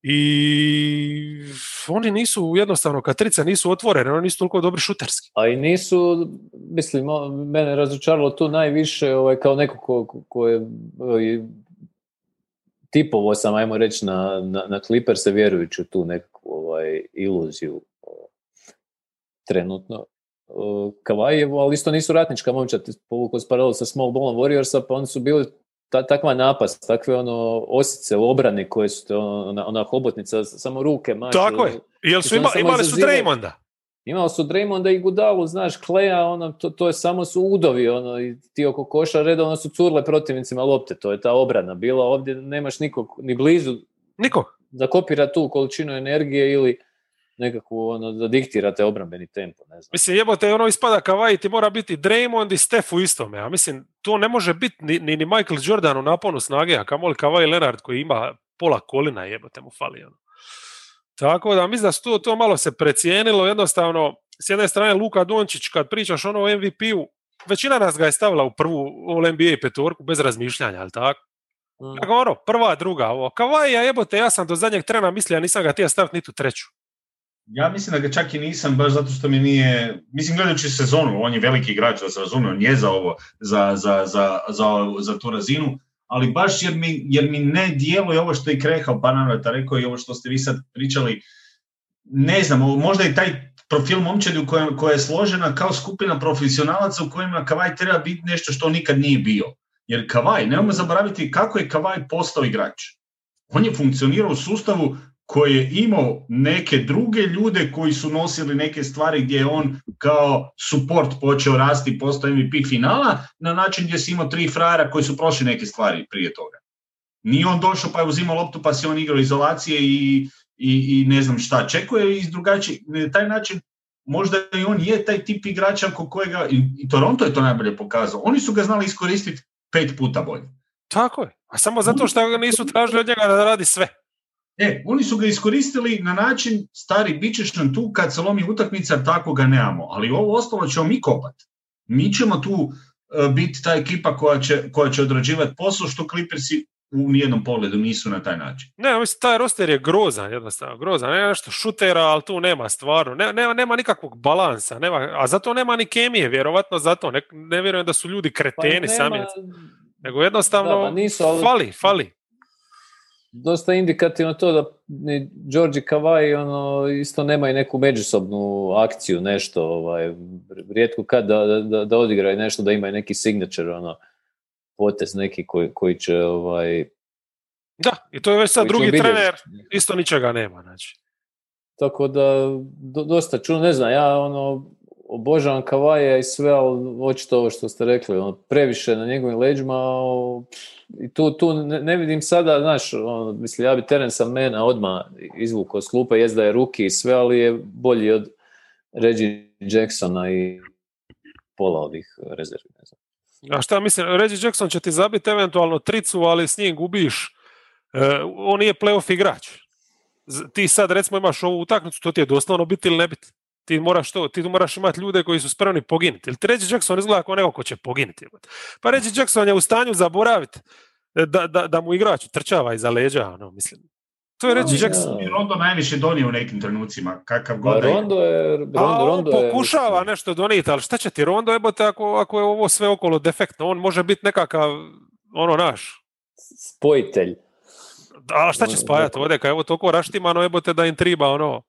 S2: I oni nisu jednostavno, kad nisu otvorene, oni nisu toliko dobri šuterski.
S3: A i nisu, mislim, mene razočaralo tu najviše ovaj, kao neko ko, ko je ovaj, tipovo sam, ajmo reći, na, na, na Clippers vjerujući u tu nekakvu ovaj, iluziju trenutno. Kavajevo, ali isto nisu ratnička momčad, povukao s paralelu sa Small Ballom Warriorsa, pa oni su bili ta, takva napast, takve ono osice u obrani koje su ona, ona hobotnica, samo ruke mače.
S2: Tako je. Jel su ima, imali su Draymonda?
S3: Imali su Draymonda i Gudalu, znaš, Kleja, ono, to, to je samo su udovi, ono, i ti oko koša redovno su curle protivnicima lopte, to je ta obrana bila, ovdje nemaš nikog, ni blizu.
S2: Nikog.
S3: Da kopira tu količinu energije ili nekako ono, da diktirate obrambeni tempo. Ne znam.
S2: Mislim, jebote, ono ispada Kavaj ti mora biti Draymond i Steph u istome. A mislim, to ne može biti ni, ni, Michael Jordan u naponu snage, a kamoli Kavaj Leonard koji ima pola kolina, jebote mu fali. Ono. Tako da, mislim da su to, to malo se precijenilo, jednostavno, s jedne strane Luka Dončić, kad pričaš ono o MVP-u, većina nas ga je stavila u prvu All NBA petorku bez razmišljanja, ali tako? Mm. ono, prva, druga, ovo. Kavaj, ja jebote, ja sam do zadnjeg trena mislio, nisam ga htio staviti niti u treću.
S1: Ja mislim da ga čak i nisam, baš zato što mi nije, mislim gledajući sezonu, on je veliki igrač, da se razumije, on je za ovo, za, za, za, za, tu razinu, ali baš jer mi, jer mi ne djeluje ovo što je Krehal par navrata rekao i ovo što ste vi sad pričali, ne znam, možda i taj profil momčadi u kojem, koja je složena kao skupina profesionalaca u kojima Kavaj treba biti nešto što nikad nije bio. Jer Kavaj, nemojmo zaboraviti kako je Kavaj postao igrač. On je funkcionirao u sustavu koji je imao neke druge ljude koji su nosili neke stvari gdje je on kao support počeo rasti postao MVP finala na način gdje si imao tri frajera koji su prošli neke stvari prije toga. Nije on došao pa je uzimao loptu pa se on igrao izolacije i, i, i ne znam šta. Čekuje je iz drugačije, na taj način možda i on je taj tip igrača ko kojega, i, i Toronto je to najbolje pokazao, oni su ga znali iskoristiti pet puta bolje.
S2: Tako je, a samo zato što ga nisu tražili od njega da radi sve.
S1: E, oni su ga iskoristili na način, stari, bit ćeš nam tu kad se lomi utakmica, tako ga nemamo. Ali ovo ostalo ćemo mi kopati. Mi ćemo tu e, biti ta ekipa koja će, koja će odrađivati posao, što Clippersi u nijednom pogledu nisu na taj način.
S2: Ne, mislim, taj roster je grozan, jednostavno, grozan. Nema nešto šutera, ali tu nema stvarno. Ne, nema, nema nikakvog balansa, nema, a zato nema ni kemije, vjerovatno zato. Ne, ne vjerujem da su ljudi kreteni pa sami. Nego jednostavno, pa nisu, ali... fali, fali
S3: dosta indikativno to da ni George Kavaj ono, isto nemaju neku međusobnu akciju, nešto, ovaj, rijetko kad da, da, da odigraju nešto, da imaju neki signature, ono, potez neki koji, koji će ovaj,
S2: da, i to je već sad drugi trener, isto ničega nema, znači.
S3: Tako da, dosta čuno, ne znam, ja ono, obožavam Kavaja i sve, ali očito ovo što ste rekli, ono, previše na njegovim leđima, i tu, tu ne, vidim sada, znaš, ono, mislim, ja bi Terence Mena odmah izvukao s klupa, jest da je ruki i sve, ali je bolji od Reggie Jacksona i pola ovih rezervi. Ne znam.
S2: A šta mislim, Reggie Jackson će ti zabiti eventualno tricu, ali s njim gubiš. E, on nije playoff igrač. Ti sad recimo imaš ovu utakmicu, to ti je doslovno biti ili ne biti. Ti moraš to, ti moraš imati ljude koji su spremni poginuti. Ili treći Jackson izgleda kao neko ko će poginuti. Pa reći Jackson je u stanju zaboraviti da, da, da mu igrač trčava iza leđa, ono, mislim. To je reći Jackson.
S1: i Rondo najviše donio u nekim trenucima, kakav
S3: Pa
S1: god da je.
S3: Rondo je... Rondo,
S2: A on
S3: Rondo je-
S2: pokušava nešto donijeti, ali šta će ti Rondo jebote ako, ako je ovo sve okolo defektno? On može biti nekakav, ono naš,
S3: Spojitelj.
S2: a šta će
S3: On-
S2: spajati ovdje, kad je ovo toliko raštimano jebote da im triba ono,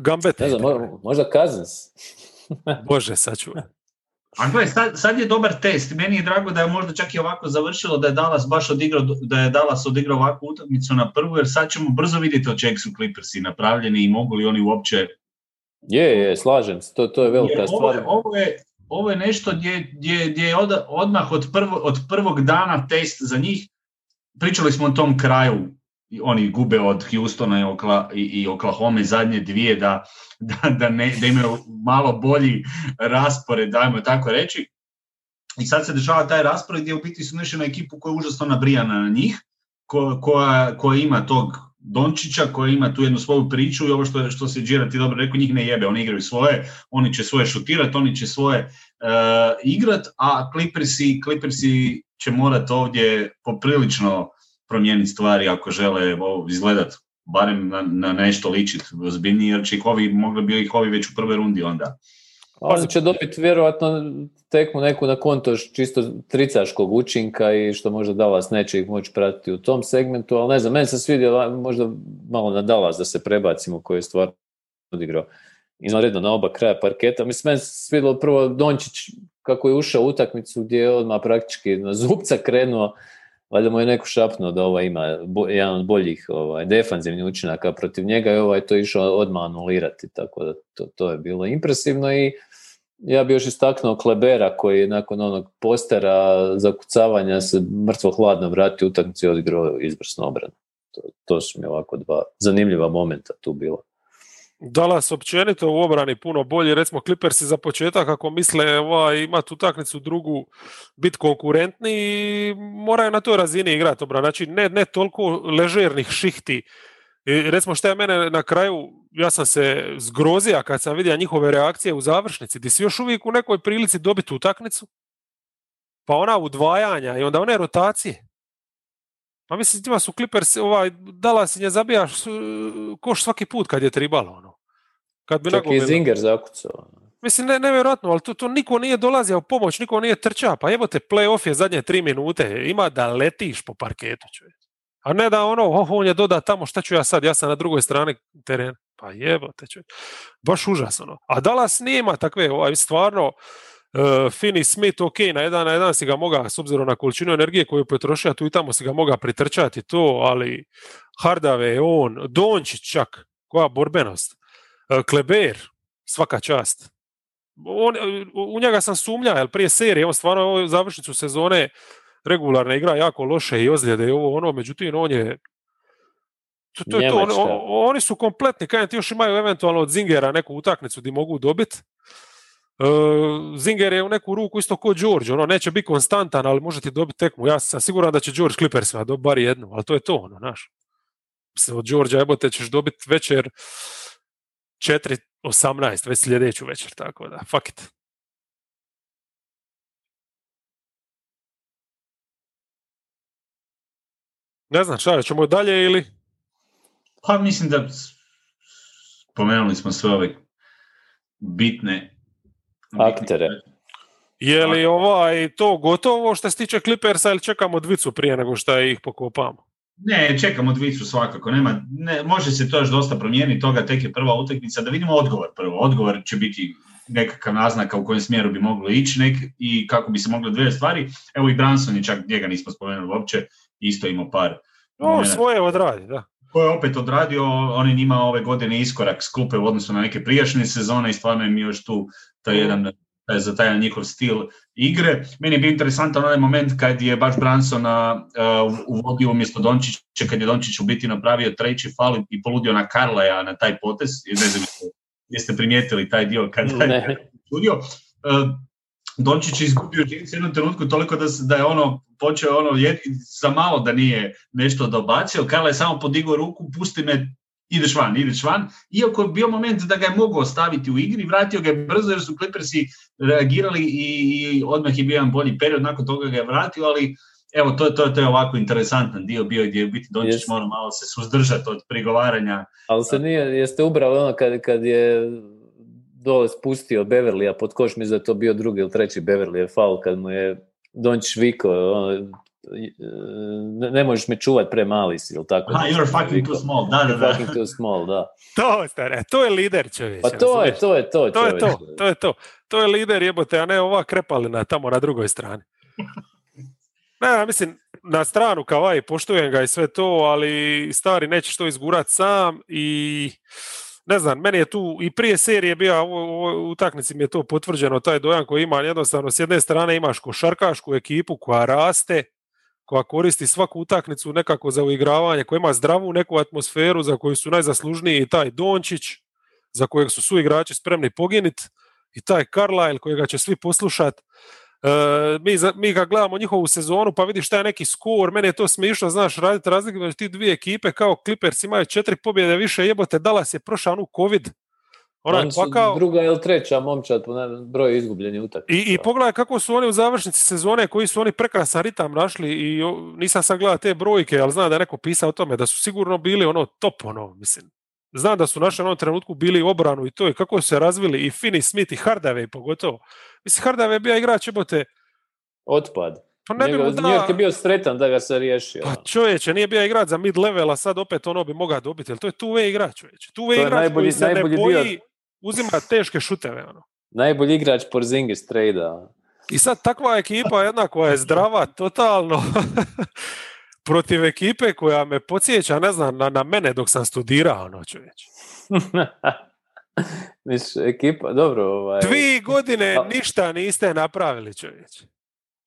S2: gambete.
S3: Ne znam, mo- možda Cousins. <laughs>
S2: Bože, sačuvaj.
S1: A gle, sad, sad je dobar test. Meni je drago da je možda čak i ovako završilo, da je Dallas baš odigrao, da je Dallas odigrao ovakvu utakmicu na prvu, jer sad ćemo brzo vidjeti od čeg su Clippersi napravljeni i mogu li oni uopće...
S3: Je, je, slažem se, to, to je velika
S1: Jer ovo, je,
S3: stvar.
S1: ovo, je, ovo je nešto gdje, gdje, gdje je od, odmah od, prvo, od prvog dana test za njih. Pričali smo o tom kraju, oni gube od Houstona i, Okla, i, Oklahoma zadnje dvije, da, da, da, ne, da imaju malo bolji raspored, dajmo tako reći. I sad se dešava taj raspored gdje u biti su nešli na ekipu koja je užasno nabrijana na njih, ko, koja, koja ima tog Dončića, koja ima tu jednu svoju priču i ovo što, što se Džira ti dobro rekao, njih ne jebe, oni igraju svoje, oni će svoje šutirati, oni će svoje uh, igrat, a Clippersi, Clippersi će morati ovdje poprilično promijeniti stvari ako žele izgledat barem na, na nešto ličit ozbiljnije, jer će ih ovi, mogli bi ih ovi već u prvoj rundi onda.
S3: On će dobiti vjerojatno tekmu neku na konto čisto tricaškog učinka i što možda Dallas neće ih moći pratiti u tom segmentu, ali ne znam, meni se svidio možda malo na Dallas da se prebacimo koji je stvarno odigrao izvanredno na oba kraja parketa. Mislim, meni se svidjelo prvo Dončić kako je ušao u utakmicu gdje je odmah praktički na zubca krenuo, valjda mu je neko šapnuo da ovaj ima bo, jedan od boljih ovaj, defanzivnih učinaka protiv njega i ovaj to išao odmah anulirati, tako da to, to je bilo impresivno i ja bi još istaknuo Klebera koji je nakon onog postera zakucavanja se mrtvo hladno vratio u utakmicu i odigrao izvrsno obranu. To, to su mi ovako dva zanimljiva momenta tu bila.
S2: Dallas općenito u obrani puno bolji, recimo Clippersi za početak ako misle ovaj, imati utakmicu drugu, biti konkurentni i moraju na toj razini igrati obrana. Znači ne, ne toliko ležernih šihti. I recimo što je mene na kraju, ja sam se zgrozio kad sam vidio njihove reakcije u završnici, di si još uvijek u nekoj prilici dobiti utakmicu, pa ona udvajanja i onda one rotacije. Pa mislim, tima su Clippers, ovaj, Dallas nje zabijaš koš svaki put kad je tribalo, ono. Kad bi
S3: Čak i. Zinger zakucao.
S2: Mislim, ne, nevjerojatno, ali to, to niko nije dolazio u pomoć, niko nije trčao. Pa jebote, play-off je zadnje tri minute, ima da letiš po parketu, čovječ. A ne da ono, oh, on je doda tamo, šta ću ja sad, ja sam na drugoj strani terena. Pa jebote, čovječ. Baš užasno. ono. A Dallas nije ima takve, ovaj, stvarno, uh, Finney Smith, ok, na jedan na jedan si ga moga, s obzirom na količinu energije koju je potrošio, tu i tamo si ga moga pritrčati to, ali Hardave, on, Dončić čak, koja borbenost. Uh, Kleber, svaka čast. On, u njega sam sumnja, jer prije serije, on stvarno ovo završnicu sezone regularne igra jako loše i ozljede i ovo ono, međutim on je to, to, je to. On, on- oni su kompletni, kajem ti još imaju eventualno od Zingera neku utakmicu gdje mogu dobiti. Uh, Zinger je u neku ruku isto ko George, ono neće biti konstantan, ali može ti dobiti tekmu. Ja sam siguran da će George Clippersima dobiti bar jednu, ali to je to, ono, znaš. Od Georgia jebote ćeš dobiti večer 4.18, već sljedeću večer, tako da, fuck it. Ne znam, šta, ćemo dalje ili?
S1: Pa mislim da spomenuli smo sve ove bitne
S3: Aktere.
S2: Je li ovaj, to gotovo što se tiče Clippersa ili čekamo dvicu prije nego što ih pokopamo?
S1: Ne, čekamo dvicu svakako. Nema, ne, može se to još dosta promijeniti, toga tek je prva utakmica. Da vidimo odgovor prvo. Odgovor će biti nekakav naznaka u kojem smjeru bi moglo ići nek, i kako bi se moglo dvije stvari. Evo i Branson je čak, njega nismo spomenuli uopće, isto imao par. Momenata.
S2: svoje odradi, da.
S1: Ko je opet odradio, on je njima ove godine iskorak s klupe u odnosu na neke prijašnje sezone i stvarno im je još tu taj jedan taj, za taj njihov stil igre. Meni je bio interesantan onaj moment kad je baš Branson uh, uvodio umjesto Dončića, kad je Dončić u biti napravio treći fal i poludio na Karlaja na taj potez. Ne znam jeste, primijetili taj dio kad je sudio. Uh, Dončić je izgubio u jednom trenutku toliko da, se- da je ono počeo ono jed, za malo da nije nešto dobacio. Karla je samo podigao ruku, pusti me ideš van, ideš van. Iako je bio moment da ga je mogao staviti u igri, vratio ga je brzo jer su Clippersi reagirali i odmah je bio jedan bolji period, nakon toga ga je vratio, ali evo, to, to, to je ovako interesantan dio bio gdje je biti Dončić mora malo se suzdržati od prigovaranja.
S3: Ali se nije, jeste ubrali ono kad, kad je dole spustio Beverlija pod koš, mi da je to bio drugi ili treći Beverly je faul kad mu je Dončić vikao, ono, ne, ne možeš me čuvat premali si, ili tako?
S1: Ha, you're fucking too small, da, da, da.
S3: fucking too small, da.
S2: to, stare, to je lider čovječ.
S3: Pa to je, to je to,
S2: to je to, to je to. To je lider jebote, a ne ova krepalina tamo na drugoj strani. <laughs> Ne, mislim, na stranu Kavaj, poštujem ga i sve to, ali stari nećeš to izgurat sam i ne znam, meni je tu i prije serije bio, u utaknici mi je to potvrđeno, taj dojam koji ima jednostavno, s jedne strane imaš košarkašku ekipu koja raste, koja koristi svaku utaknicu nekako za uigravanje, koja ima zdravu neku atmosferu za koju su najzaslužniji i taj Dončić, za kojeg su su igrači spremni poginit i taj Carlisle kojega će svi poslušati mi, mi ga gledamo njihovu sezonu pa vidiš šta je neki skor, meni je to smišno, znaš, raditi razliku među ti dvije ekipe kao Clippers imaju četiri pobjede više jebote, Dallas je prošao onu covid,
S3: ona je pakao... druga ili treća momčad po broju izgubljenih utakmica.
S2: I, I pogledaj kako su oni u završnici sezone, koji su oni prekrasan ritam našli i nisam sad gledao te brojke, ali znam da je neko pisao o tome, da su sigurno bili ono top, ono, mislim, Znam da su naši u onom trenutku bili u obranu i to i kako su se razvili i Finney Smith i Hardaway pogotovo. Mislim, Hardaway je bio igrač, jebote...
S3: Otpad. Pa ne bi mu da... je bio sretan da ga se riješio.
S2: Pa čovječe, nije bio igrač za mid level, a sad opet ono bi mogao dobiti. Jer to je tu igrač, čovječe. Tu igrač najbolji, koji se ne boji, bio... uzima teške šuteve. Ono.
S3: Najbolji igrač Porzingis trade
S2: I sad takva ekipa jedna koja je zdrava, totalno, <laughs> protiv ekipe koja me podsjeća, ne znam, na, na mene dok sam studirao, ono čovječ. <laughs>
S3: Miš, ekipa, dobro. Ovaj...
S2: Dvi godine ništa niste napravili, čovječ.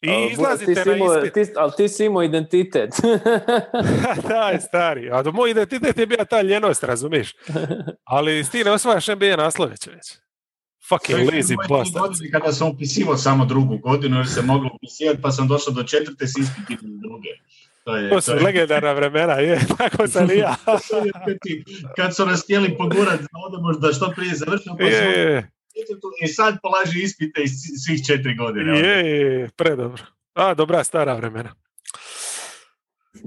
S2: I izlazite na ispit.
S3: Ti, ali ti si imao identitet. <laughs> <laughs>
S2: da, je stari. A moj identitet je bio ta ljenost, razumiš? Ali ti ne osvajaš NBA naslove, čovječ. Fucking lazy bastard.
S1: Kada sam upisivo samo drugu godinu, jer se moglo upisivati, pa sam došao do četvrte s ispitima druge.
S2: To, je, to su to legendarna vremena, je, <laughs> tako sam i ja.
S1: kad su nas htjeli pogurati da odemo da što prije završimo, pa je, je. i sad polaži ispite iz svih četiri godine.
S2: Je, je, predobro. A, dobra stara vremena.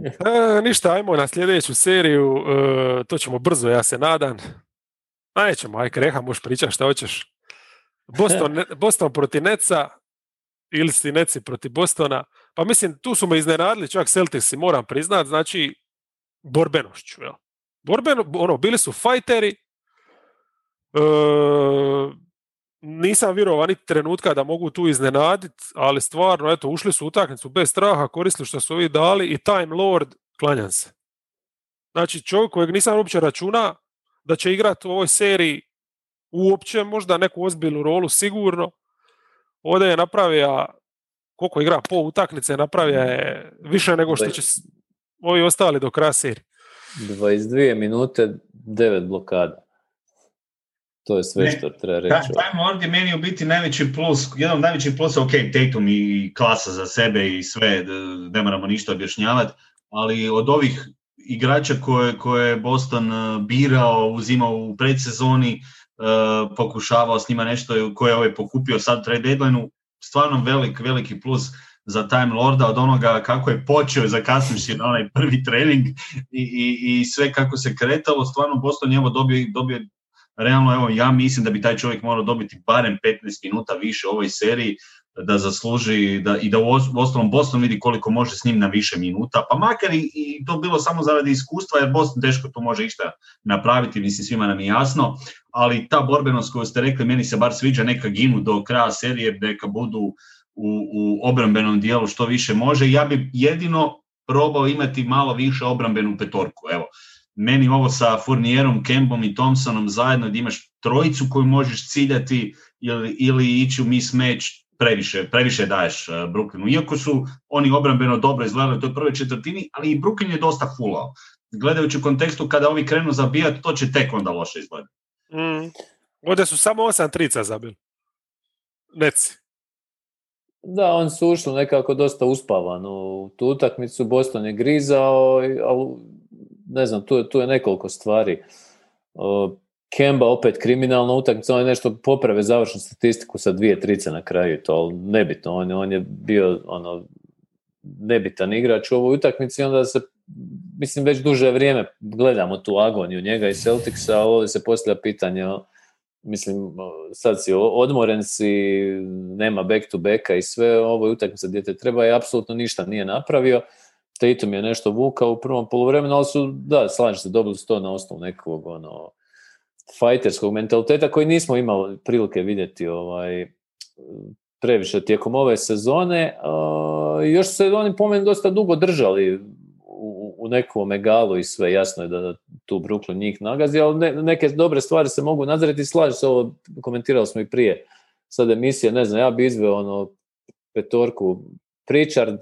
S2: E, ništa, ajmo na sljedeću seriju, e, to ćemo brzo, ja se nadam. A nećemo, aj kreha, možeš pričati šta hoćeš. Boston, <laughs> Boston protiv Neca, ili si Neci protiv Bostona. Pa mislim, tu su me iznenadili čak Celticsi, moram priznat, znači borbenošću. Jel? Borbeno, ono, bili su fajteri, e, nisam vjerovao ni trenutka da mogu tu iznenaditi, ali stvarno, eto, ušli su u utakmicu bez straha, koristili što su ovi dali i Time Lord, klanjam se. Znači, čovjek kojeg nisam uopće računa da će igrati u ovoj seriji uopće možda neku ozbiljnu rolu sigurno. Ovdje je napravio koliko igra po utakmice napravio je više nego što će ovi ostali do kraja serije.
S3: 22 minute, 9 blokada. To je sve što treba reći.
S1: Time Lord je meni u biti najveći plus, jedan od najvećih plusa, ok, Tatum i klasa za sebe i sve, ne moramo ništa objašnjavati, ali od ovih igrača koje, koje je Boston e, birao, uzimao u predsezoni, uh, pokušavao s njima nešto koje je ovaj pokupio sad trade deadline stvarno velik, veliki plus za Time Lorda od onoga kako je počeo zakasnivši na onaj prvi trening i, i, i, sve kako se kretalo, stvarno Boston je evo dobio, dobio realno, evo ja mislim da bi taj čovjek morao dobiti barem 15 minuta više u ovoj seriji da zasluži da, i da u ostalom Boston vidi koliko može s njim na više minuta, pa makar i, i to bilo samo zaradi iskustva, jer Boston teško to može išta napraviti, mislim svima nam je jasno, ali ta borbenost koju ste rekli, meni se bar sviđa, neka ginu do kraja serije, neka budu u, u obrambenom dijelu što više može. Ja bi jedino probao imati malo više obrambenu petorku. Evo, meni ovo sa Furnierom, Kembom i Thompsonom zajedno da imaš trojicu koju možeš ciljati ili, ili ići u mismatch previše, previše daješ uh, Brooklynu. Iako su oni obrambeno dobro izgledali u toj prvoj četvrtini, ali i Brooklyn je dosta fulao. Gledajući u kontekstu kada ovi krenu zabijati, to će tek onda loše izgledati.
S2: Mm. Ovdje su samo osam trica zabili. Neci.
S3: Da, on su ušli nekako dosta uspavano u tu utakmicu. Boston je grizao, ali ne znam, tu, je- tu je nekoliko stvari. O, Kemba opet kriminalna utakmica, on je nešto poprave završnu statistiku sa dvije trice na kraju, to nebitno, on, on je bio ono, nebitan igrač u ovoj utakmici, onda se, mislim, već duže vrijeme gledamo tu agoniju njega i Celticsa, a ovdje se postavlja pitanje, mislim, sad si odmoren si, nema back to backa i sve, ovo je utakmica gdje te treba i apsolutno ništa nije napravio. Tatum je nešto vukao u prvom poluvremenu, ali su, da, slažem se, dobili su to na osnovu nekog, ono, fajterskog mentaliteta koji nismo imali prilike vidjeti ovaj, previše tijekom ove sezone. Još se oni po meni dosta dugo držali u, u nekom egalu i sve. Jasno je da tu Brooklyn njih nagazi, ali ne- neke dobre stvari se mogu nadzirati. Slažem se, ovo komentirali smo i prije sad emisije, ne znam, ja bi izveo ono petorku Pritchard,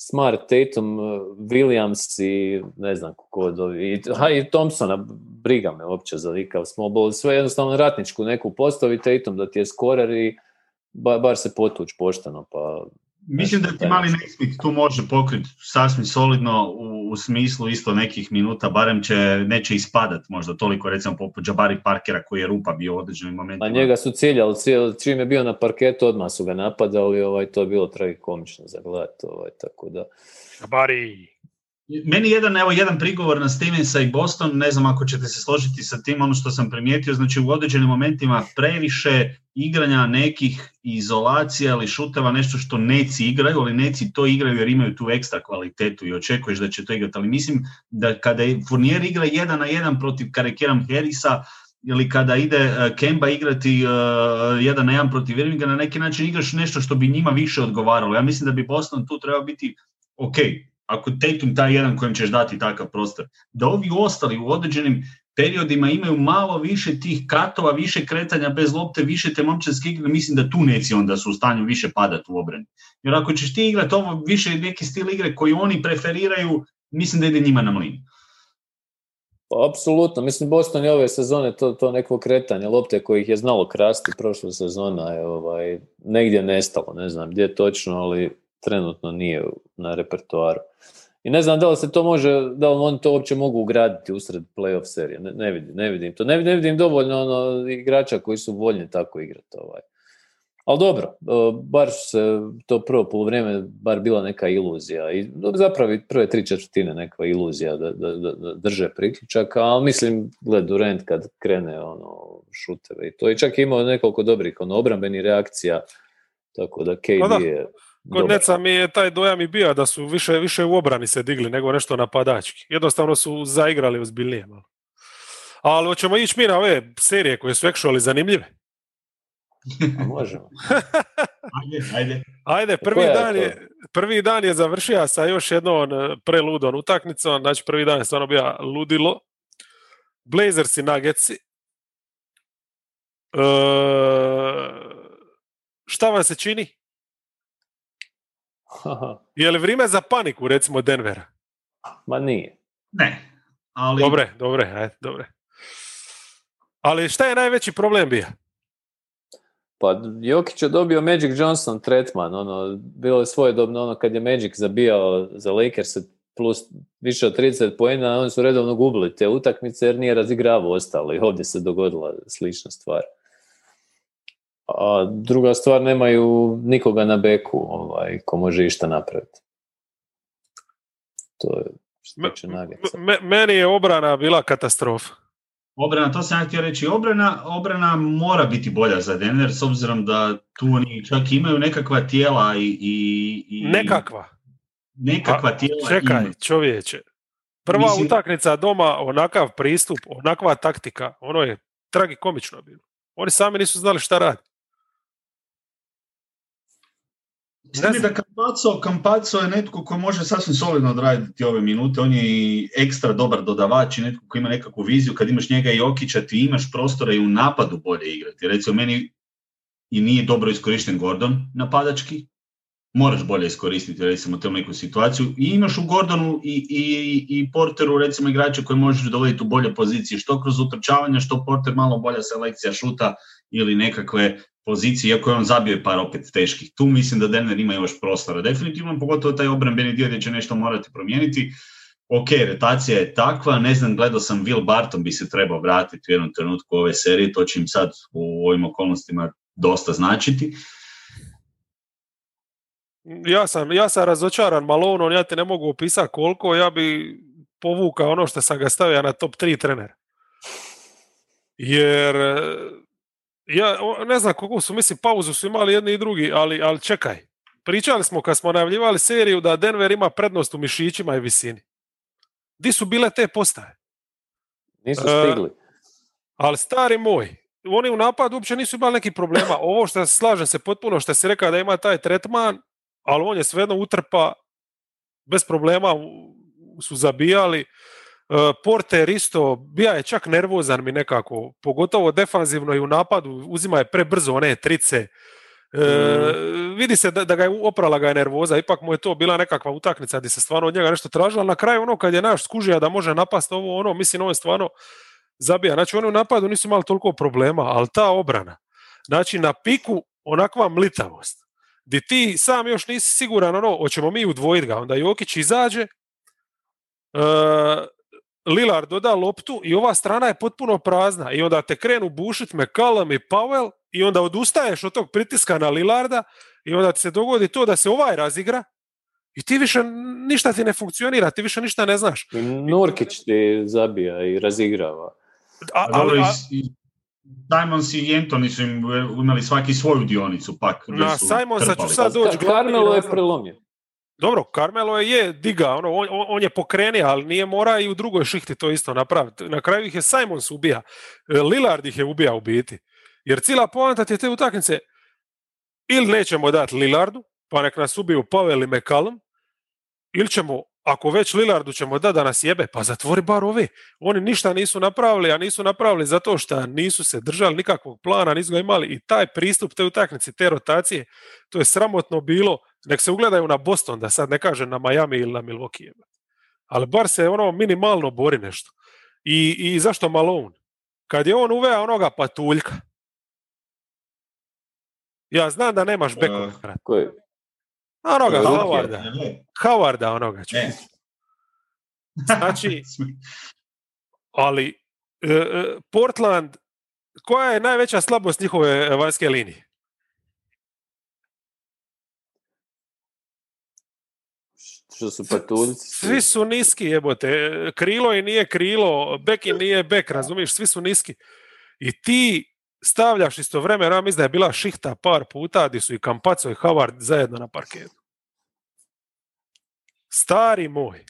S3: Smart, Tatum, eh, Williams i ne znam ko od ovih, i, Thompsona, briga me uopće za likav small ball, sve jednostavno ratničku neku postavi, Tatum da ti je skorer i ba, bar se potuć pošteno, pa
S1: Mislim da ti mali Nesmith tu može pokriti sasvim solidno u, u smislu isto nekih minuta, barem će, neće ispadat možda toliko recimo poput Jabari Parkera koji je rupa bio u određenim momentima.
S3: A njega su ciljali, cijel, čim je bio na parketu, odmah su ga napadali, ovaj, to je bilo tragikomično za gledat, ovaj, tako da...
S2: Bari.
S1: Meni jedan, evo, jedan prigovor na Stevensa i Boston, ne znam ako ćete se složiti sa tim, ono što sam primijetio, znači u određenim momentima previše igranja nekih izolacija ili šuteva, nešto što neci igraju, ali neci to igraju jer imaju tu ekstra kvalitetu i očekuješ da će to igrati, ali mislim da kada je Fournier igra jedan na jedan protiv Karekiram Harrisa, ili kada ide uh, Kemba igrati uh, jedan na jedan protiv Irvinga, na neki način igraš nešto što bi njima više odgovaralo. Ja mislim da bi Boston tu trebao biti ok, ako Tatum taj jedan kojem ćeš dati takav prostor, da ovi ostali u određenim periodima imaju malo više tih katova, više kretanja bez lopte, više te momčanske igre, mislim da tu neci onda su u stanju više padati u obrani. Jer ako ćeš ti igrati ovo više neki stil igre koji oni preferiraju, mislim da ide njima na mlin.
S3: Pa, apsolutno, mislim Boston je ove sezone to, to neko kretanje lopte kojih je znalo krasti prošle sezona je ovaj, negdje nestalo, ne znam gdje točno, ali trenutno nije na repertoaru. I ne znam da li se to može, da li oni to uopće mogu ugraditi usred playoff serije, ne, ne, vidim, ne vidim to. Ne, ne vidim dovoljno ono, igrača koji su voljni tako igrati. Ovaj. Ali dobro, e, bar se to prvo polovreme bar bila neka iluzija i zapravo prve tri četvrtine neka iluzija da, da, da, da drže priključak, ali mislim, gled Durant kad krene ono šuteve i to i čak je imao nekoliko dobrih ono, obrambenih reakcija, tako da KD
S2: Pa da.
S3: je
S2: Kod
S3: dobar.
S2: Neca mi je taj dojam i bio da su više, više u obrani se digli nego nešto napadački. Jednostavno su zaigrali ozbiljnije malo. Ali hoćemo ići mi na ove serije koje su actually zanimljive.
S3: A možemo. <laughs>
S1: Ajde, ajde.
S2: Ajde, prvi
S3: Koja je
S2: dan,
S3: to?
S2: je, prvi dan je završio sa još jednom eh, preludom utakmicom, znači prvi dan je stvarno bio ludilo. Blazers i Nuggetsi. E, šta vam se čini? <laughs> Je li vrijeme za paniku, recimo Denvera?
S3: Ma nije.
S1: Ne, ali
S2: Dobre, dobre, ajde, dobre. Ali šta je najveći problem bio?
S3: Pa Jokić je dobio Magic Johnson tretman, ono, bilo je svojedobno ono kad je Magic zabijao za Lakers plus više od 30 poena, oni su redovno gubili te utakmice jer nije razigravao ostalo i ovdje se dogodila slična stvar. A druga stvar, nemaju nikoga na beku ovaj, ko može išta napraviti. To je što
S2: Me- meni je obrana bila katastrofa.
S1: Obrana, to sam ja htio reći, obrana, obrana mora biti bolja za Denver s obzirom da tu oni čak imaju nekakva tijela i... i, i
S2: Nekakva.
S1: Nekakva tijela
S2: Čekaj,
S1: imaju.
S2: čovječe. Prva
S1: Mislim-
S2: utakmica doma, onakav pristup, onakva taktika, ono je tragikomično bilo. Oni sami nisu znali šta radi. Ne
S1: da Campazzo, Campazzo je netko ko može sasvim solidno odraditi ove minute, on je i ekstra dobar dodavač i netko ko ima nekakvu viziju, kad imaš njega i Jokića ti imaš prostora i u napadu bolje igrati. Recimo meni i nije dobro iskorišten Gordon napadački, moraš bolje iskoristiti recimo tu neku situaciju. I imaš u Gordonu i, i, i Porteru recimo igrače koje možeš dovoditi u bolje pozicije, što kroz utrčavanje, što Porter malo bolja selekcija šuta ili nekakve pozicije, iako je on zabio par opet teških. Tu mislim da Denver ima još prostora. Definitivno, pogotovo taj obrambeni dio gdje će nešto morati promijeniti. ok, retacija je takva, ne znam, gledao sam Will Barton bi se trebao vratiti u jednom trenutku ove serije, to će im sad u ovim okolnostima dosta značiti.
S2: Ja sam, ja sam razočaran Malonom, ja ti ne mogu opisati koliko, ja bi povukao ono što sam ga stavio na top 3 trener. Jer ja ne znam koliko su, mislim, pauzu su imali jedni i drugi, ali, ali čekaj. Pričali smo kad smo najavljivali seriju da Denver ima prednost u mišićima i visini. Di su bile te postaje?
S3: Nisu stigli.
S2: ali stari moj, oni u napadu uopće nisu imali nekih problema. Ovo što slažem se potpuno što si rekao da ima taj tretman, ali on je svejedno utrpa bez problema su zabijali. Porter isto, bija je čak nervozan mi nekako, pogotovo defanzivno i u napadu, uzima je prebrzo one trice. E, mm. Vidi se da, da ga je oprala ga je nervoza, ipak mu je to bila nekakva utakmica gdje se stvarno od njega nešto tražilo, ali na kraju ono kad je naš skužija da može napast ovo ono, mislim on je stvarno zabija. Znači oni u napadu nisu imali toliko problema, ali ta obrana, znači na piku onakva mlitavost, gdje ti sam još nisi siguran ono, hoćemo mi udvojiti ga, onda Jokić izađe, uh, Lillard doda loptu i ova strana je potpuno prazna i onda te krenu bušit McCallum i Powell i onda odustaješ od tog pritiska na Lillarda i onda ti se dogodi to da se ovaj razigra i ti više ništa ti ne funkcionira, ti više ništa ne znaš.
S3: I Nurkić ti zabija i razigrava.
S1: A, ali, a, Simons i Anthony su imali svaki svoju dionicu pak.
S2: Na Simonsa ću sad doći.
S3: Carmelo je prelomio.
S2: Dobro, Carmelo je diga, ono, on, on je pokrenio, ali nije mora i u drugoj šihti to isto napraviti. Na kraju ih je Simons ubija. E, Lillard ih je ubija u biti. Jer cijela poanta je te utakmice ili nećemo dati Lillardu, pa nek nas ubiju Pavel i McCallum, ili ćemo, ako već Lillardu ćemo da da nas jebe, pa zatvori bar ove. Oni ništa nisu napravili, a nisu napravili zato što nisu se držali nikakvog plana, nisu ga imali i taj pristup te utakmice, te rotacije, to je sramotno bilo nek se ugledaju na Boston, da sad ne kažem na Miami ili na Milwaukee. Ali bar se ono minimalno bori nešto. I, i zašto Malone? Kad je on uveo onoga patuljka, ja znam da nemaš bekova. Uh,
S3: koji?
S2: Onoga, Howarda. Howarda onoga. Ne. Znači, <laughs> ali uh, Portland, koja je najveća slabost njihove vanjske linije?
S3: Što su patuljci?
S2: Svi su niski, jebote. Krilo i nije krilo, bek i nije bek, razumiješ? Svi su niski. I ti stavljaš istovremeno, ja mislim da je bila šihta par puta gdje su i Kampaco i Havard zajedno na parketu. Stari moj.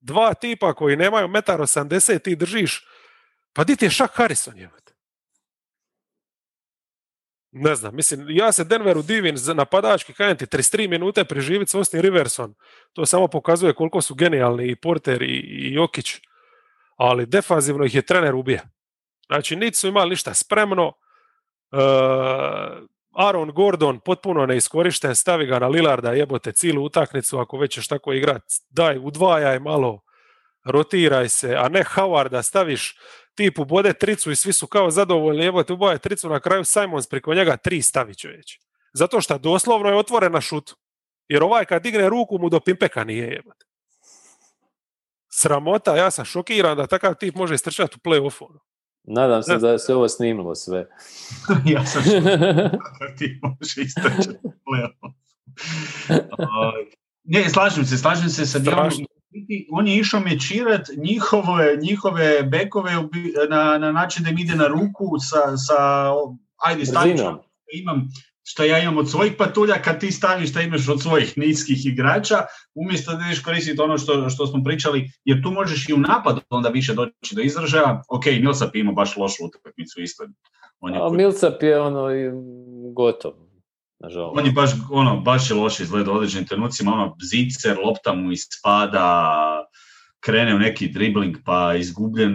S2: Dva tipa koji nemaju 1,80 m ti držiš, pa di ti je Shaq Harrison, jebote? Ne znam, mislim, ja se Denveru divim napadački kajenti 33 minute preživiti s Austin Riverson. To samo pokazuje koliko su genijalni i Porter i, i Jokić. Ali defanzivno ih je trener ubija. Znači, niti su imali ništa spremno. Uh, Aaron Gordon potpuno neiskorišten, stavi ga na Lillarda, jebote cilu utakmicu, ako već ćeš tako igrat, daj, udvajaj malo, rotiraj se, a ne Howarda staviš tipu bode tricu i svi su kao zadovoljni, evo te uboje tricu na kraju Simons preko njega tri stavi čovječ. Zato što doslovno je otvoren na šutu. Jer ovaj kad digne ruku mu do pimpeka nije jebate. Sramota, ja sam šokiran da takav tip može istrčati u play-offu. Ono.
S3: Nadam se da se ovo snimilo sve. <laughs>
S1: ja sam šokiran da <laughs> tip može istrčati u play-offu. Ne, slažem se, slažem se sa dijelom on je išao mečirat njihove, njihove bekove na, na način da im ide na ruku sa, sa ajde stavit imam što ja imam od svojih patulja, kad ti staviš što imaš od svojih niskih igrača, umjesto da ideš koristiti ono što, što smo pričali, jer tu možeš i u napadu onda više doći do izražaja. Ok, Milsap ima baš lošu utakmicu isto.
S3: On je A Milsap je ono gotov. Nažalost.
S1: On je baš, ono, baš je loše izgleda u određenim trenucima, ono, zicer, lopta mu ispada, krene u neki dribling pa izgubljen,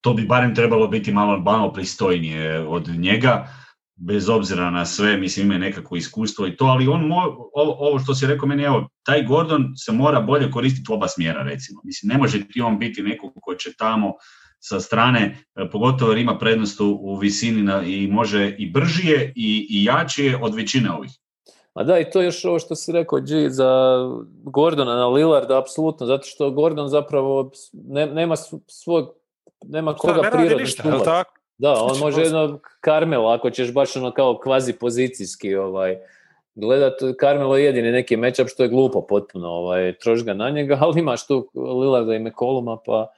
S1: to bi barem trebalo biti malo, malo pristojnije od njega, bez obzira na sve, mislim ima nekako iskustvo i to, ali on, mo, ovo što si rekao meni, evo, taj Gordon se mora bolje koristiti u oba smjera, recimo. Mislim, ne može ti on biti neko ko će tamo sa strane, e, pogotovo jer ima prednost u, visini na, i može i bržije i, i jačije od većine ovih.
S3: A da, i to je još ovo što si rekao, G, za Gordona na Lillarda, apsolutno, zato što Gordon zapravo ne, nema svog, nema koga
S2: ne
S3: prirodno
S2: ništa, tako?
S3: Da, on
S2: Znači,
S3: može jedno Carmelo, ako ćeš baš ono kao kvazi pozicijski ovaj, gledat, Carmelo je jedini neki matchup što je glupo potpuno, ovaj, troš ga na njega, <laughs> ali imaš tu Lillarda i McColluma, pa,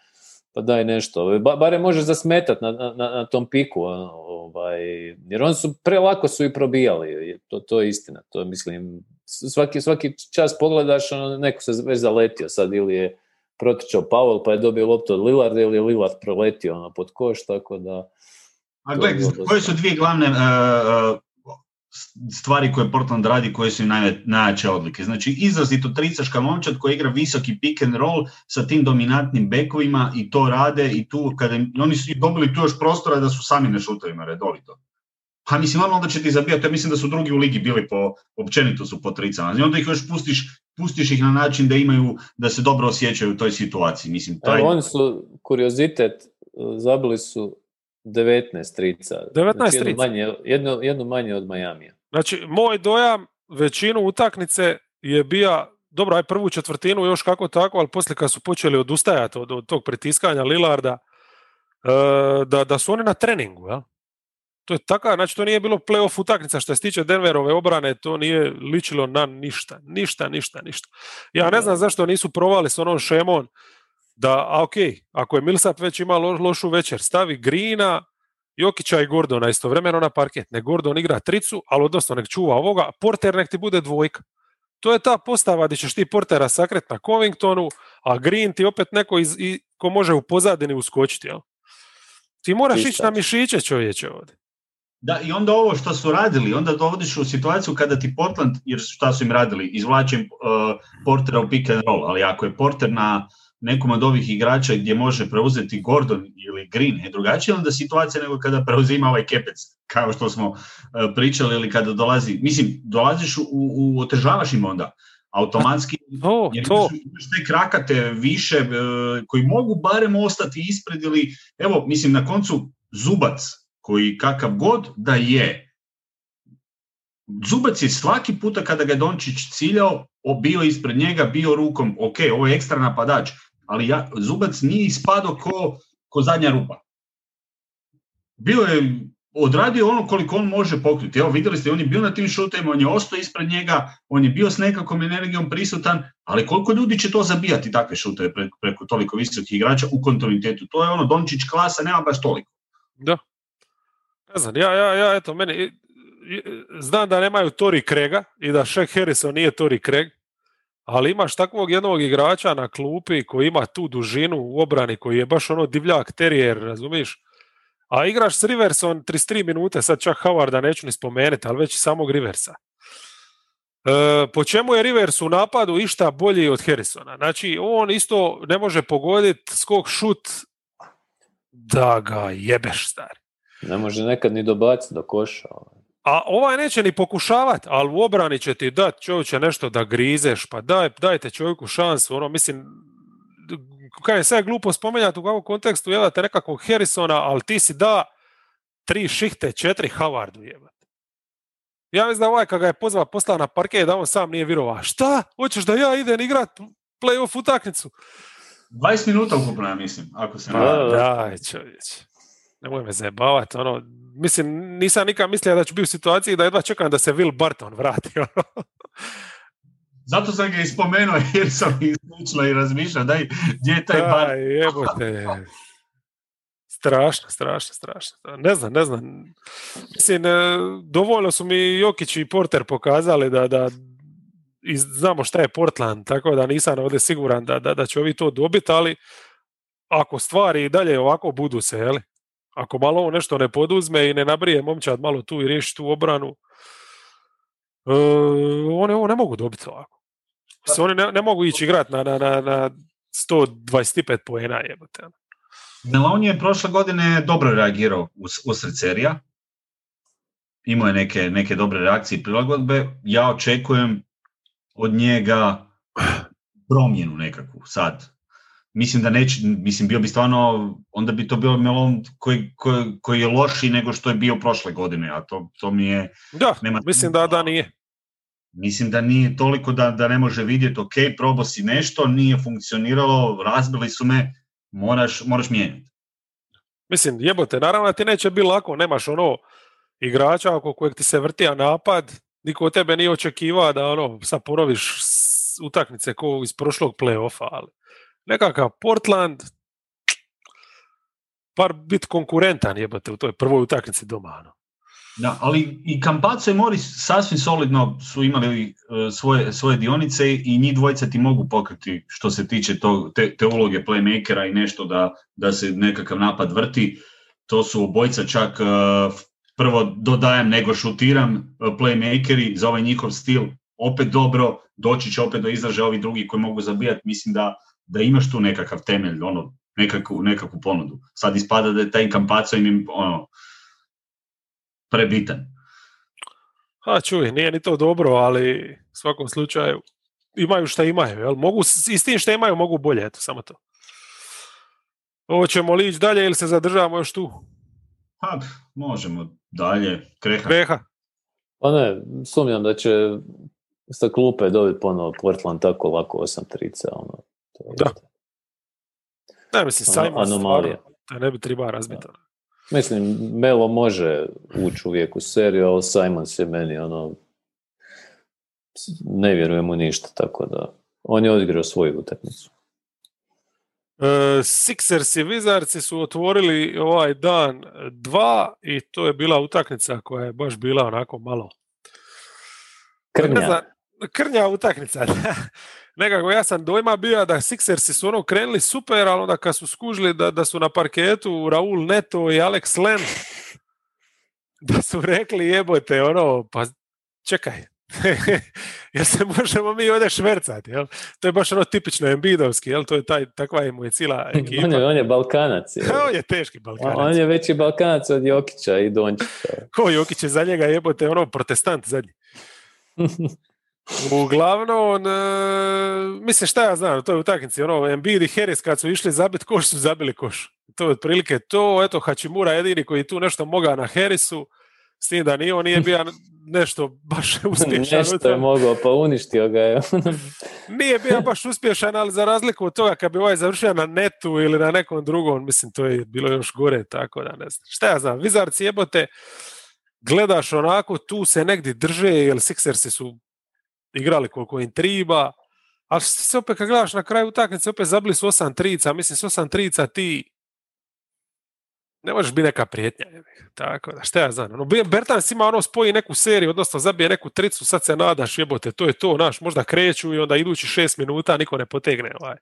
S3: pa daj nešto. Ba, barem može zasmetat na, na, na tom piku, ono, ovaj, jer oni su, prelako su i probijali, to, to je istina, to je, mislim, svaki, svaki čas pogledaš, ono, neko se već zaletio sad, ili je protičao Powell pa je dobio loptu od Lillarda ili je Lillard proletio ono, pod koš, tako da...
S1: A gledaj, koje su dvije glavne e, stvari koje Portland radi, koje su im najjače odlike. Znači, izrazito tricaška momčad koja igra visoki pick and roll sa tim dominantnim bekovima i to rade i tu, kada oni su dobili tu još prostora da su sami na šutovima redovito. Pa mislim, normalno da će ti zabijati, ja mislim da su drugi u ligi bili po, općenito su po tricama. I onda ih još pustiš, pustiš ih na način da imaju, da se dobro osjećaju u toj situaciji. Mislim, taj,
S3: oni su, kuriozitet, zabili su 19 trica.
S2: 19
S3: Znači, jednu
S2: trica.
S3: manje, jednu, jednu manje od Majamija.
S2: Znači, moj dojam većinu utakmice je bio, dobro, aj prvu četvrtinu još kako tako, ali poslije kad su počeli odustajati od, od tog pritiskanja Lillarda, e, da, da su oni na treningu, jel? To je taka, znači to nije bilo playoff utakmica što se tiče Denverove obrane, to nije ličilo na ništa, ništa, ništa, ništa. Ja ne znam zašto nisu provali s onom šemom da, a ok, ako je Millsap već ima lo- lošu večer, stavi Grina, Jokića i Gordona istovremeno na parket. Nek Gordon igra tricu, ali odnosno nek čuva ovoga, Porter nek ti bude dvojka. To je ta postava gdje ćeš ti Portera sakret na Covingtonu, a Green ti opet neko iz, i, ko može u pozadini uskočiti. Jel? Ti moraš ići na mišiće čovječe ovdje.
S1: Da, i onda ovo što su radili, onda dovodiš u situaciju kada ti Portland, jer šta su im radili, izvlačim uh, Portera u pick and roll, ali ako je Porter na nekom od ovih igrača gdje može preuzeti Gordon ili Green. Je drugačija onda situacija nego kada preuzima ovaj kepec, kao što smo uh, pričali ili kada dolazi, mislim, dolaziš u, u otežavaš im onda. Automatski
S2: To,
S1: jer
S2: to.
S1: imaš- te krakate više e, koji mogu barem ostati ispred ili, evo, mislim, na koncu Zubac, koji kakav god da je, Zubac je svaki puta kada ga je Dončić ciljao, bio ispred njega, bio rukom, ok, ovo je ekstra napadač, ali ja, Zubac nije ispadao ko, ko zadnja rupa. Bio je, odradio ono koliko on može pokriti. Evo, vidjeli ste, on je bio na tim šutovima, on je ostao ispred njega, on je bio s nekakvom energijom prisutan, ali koliko ljudi će to zabijati takve šuteve preko, preko toliko visokih igrača u kontinuitetu? To je ono, Dončić klasa, nema baš toliko.
S2: Da. Ne znam, ja, ja, ja eto, meni, znam da nemaju Tori Krega i da Shaq Harrison nije Tori Kreg, ali imaš takvog jednog igrača na klupi koji ima tu dužinu u obrani, koji je baš ono divljak terijer, razumiješ? A igraš s Riversom 33 minute, sad čak Howarda neću ni spomenuti, ali već samog Riversa. E, po čemu je Rivers u napadu išta bolji od Harrisona? Znači, on isto ne može pogoditi skok šut da ga jebeš, stari.
S3: Ne može nekad ni dobaciti do koša.
S2: A ovaj neće ni pokušavat, ali u obrani će ti dat čovječe nešto da grizeš, pa daj, dajte čovjeku šansu, ono, mislim, kaj je sve glupo spomenjati u kakvom kontekstu, jevate nekakvog Harrisona, ali ti si da tri šihte, četiri Howardu jebate. Ja mislim da ovaj kad ga je pozva poslao na parket da on sam nije vjerovao. Šta? Hoćeš da ja idem igrat playoff utakmicu?
S1: 20 minuta ukupno, ja mislim, ako se ne
S3: Da,
S1: varam.
S3: da.
S2: Daj, čovječe. Nemoj me zajebavati, ono, mislim, nisam nikad mislio da ću biti u situaciji da jedva čekam da se Will Barton vrati. <laughs> ono.
S1: Zato sam ga i spomenuo <laughs> jer sam i slično i razmišljao, daj, gdje je taj bar?
S2: Jebote. Strašno, strašno, strašno. Ne znam, ne znam. Mislim, e, dovoljno su mi Jokić i Porter pokazali da, da i znamo šta je Portland, tako da nisam ovdje siguran da, da, da će ovi to dobiti, ali ako stvari i dalje ovako budu se, jeli? Ako malo ovo nešto ne poduzme i ne nabrije momčad malo tu i riješi tu obranu, e, oni ovo ne mogu dobiti ovako. Mislim, oni ne, ne mogu ići igrat na, na, na, na 125 poena jebote. ono.
S1: Melon je prošle godine dobro reagirao us, usred serija. Imao je neke, neke dobre reakcije i prilagodbe. Ja očekujem od njega promjenu nekakvu sad. Mislim da neće, mislim bio bi stvarno, onda bi to bio Melon koji, koji, koji je loši nego što je bio prošle godine, a to, to mi je,
S2: Da,
S1: Nema-
S2: mislim da da nije.
S1: Mislim da nije toliko da, da ne može vidjeti, ok, probao si nešto, nije funkcioniralo, razbili su me, moraš, moraš mijenjati.
S2: Mislim, jebote, naravno da ti neće biti lako, nemaš ono igrača oko kojeg ti se vrtija napad, niko od tebe nije očekivao da ono, sad ponoviš utakmice ko iz prošlog play-offa, ali nekakav Portland, par bit konkurentan jebote u toj prvoj utakmici doma. Ono.
S1: Da, ali i Campazzo i Morris sasvim solidno su imali uh, svoje, svoje dionice i njih dvojica ti mogu pokriti što se tiče to, te, te uloge playmakera i nešto da, da se nekakav napad vrti. To su obojica čak uh, prvo dodajem nego šutiram uh, playmakeri za ovaj njihov stil opet dobro, doći će opet do izražaja ovi drugi koji mogu zabijati, mislim da, da imaš tu nekakav temelj, ono, nekakvu, nekakvu ponudu. Sad ispada da je taj Campazzo im ono, prebitan.
S2: Ha, čuj, nije ni to dobro, ali u svakom slučaju imaju šta imaju. Jel? Mogu, I s tim što imaju mogu bolje, eto, samo to. Ovo ćemo li ići dalje ili se zadržavamo još tu?
S1: Pa, možemo dalje. Kreha.
S2: Kreha.
S3: Pa ne, sumnjam da će sa klupe dobiti ponovo Portland tako lako 8 trica. Ono, to je
S2: Da. Ne, mislim,
S3: Ono,
S2: Simon
S3: anomalija.
S2: stvarno, da ne bi treba razbiti. ono.
S3: Mislim, Melo može ući uvijek u seriju, ali Simon se meni ono ne vjerujem mu ništa, tako da on je odigrao svoju utakmicu.
S2: E, Sixers i Wizardsi su otvorili ovaj dan dva i to je bila utakmica koja je baš bila onako malo
S3: Krnja.
S2: krnja utakmica. <laughs> Nekako ja sam dojma bio da Sixersi su ono krenuli super, ali onda kad su skužili da, da su na parketu Raul Neto i Alex Len, <laughs> da su rekli jebote, ono, pa čekaj, <laughs> jel se možemo mi ovdje švercati, jel? To je baš ono tipično Embidovski, jel? To je taj, takva je mu je cijela <laughs> ekipa.
S3: On je, on je Balkanac. Je.
S2: on je teški Balkanac.
S3: On je veći Balkanac od Jokića i Dončića.
S2: Ko Jokić je za njega jebote ono protestant zadnji. Uglavnom, e, mislim šta ja znam, to je utakmici, ono, Embiid i Harris kad su išli zabiti koš, su zabili koš. To je otprilike to, eto, Hačimura jedini koji tu nešto moga na Harrisu, s tim da nije on nije bio nešto baš <laughs> uspješan. u
S3: Nešto je mogao, pa uništio ga je. <laughs>
S2: Nije bio baš uspješan, ali za razliku od toga kad bi ovaj završio na netu ili na nekom drugom, mislim, to je bilo još gore, tako da ne znam. Šta ja znam, Vizarci jebote, gledaš onako, tu se negdje drže, jer Sixersi su igrali koliko im triba, ali se opet kad gledaš na kraju utakmice, opet zabili su osam trica, mislim, s osam trica ti ne možeš biti neka prijetnja. Tako da, šta ja znam. Ono, Bertans ima ono spoji neku seriju, odnosno zabije neku tricu, sad se nadaš, jebote, to je to, naš, možda kreću i onda idući šest minuta niko ne potegne. Ovaj.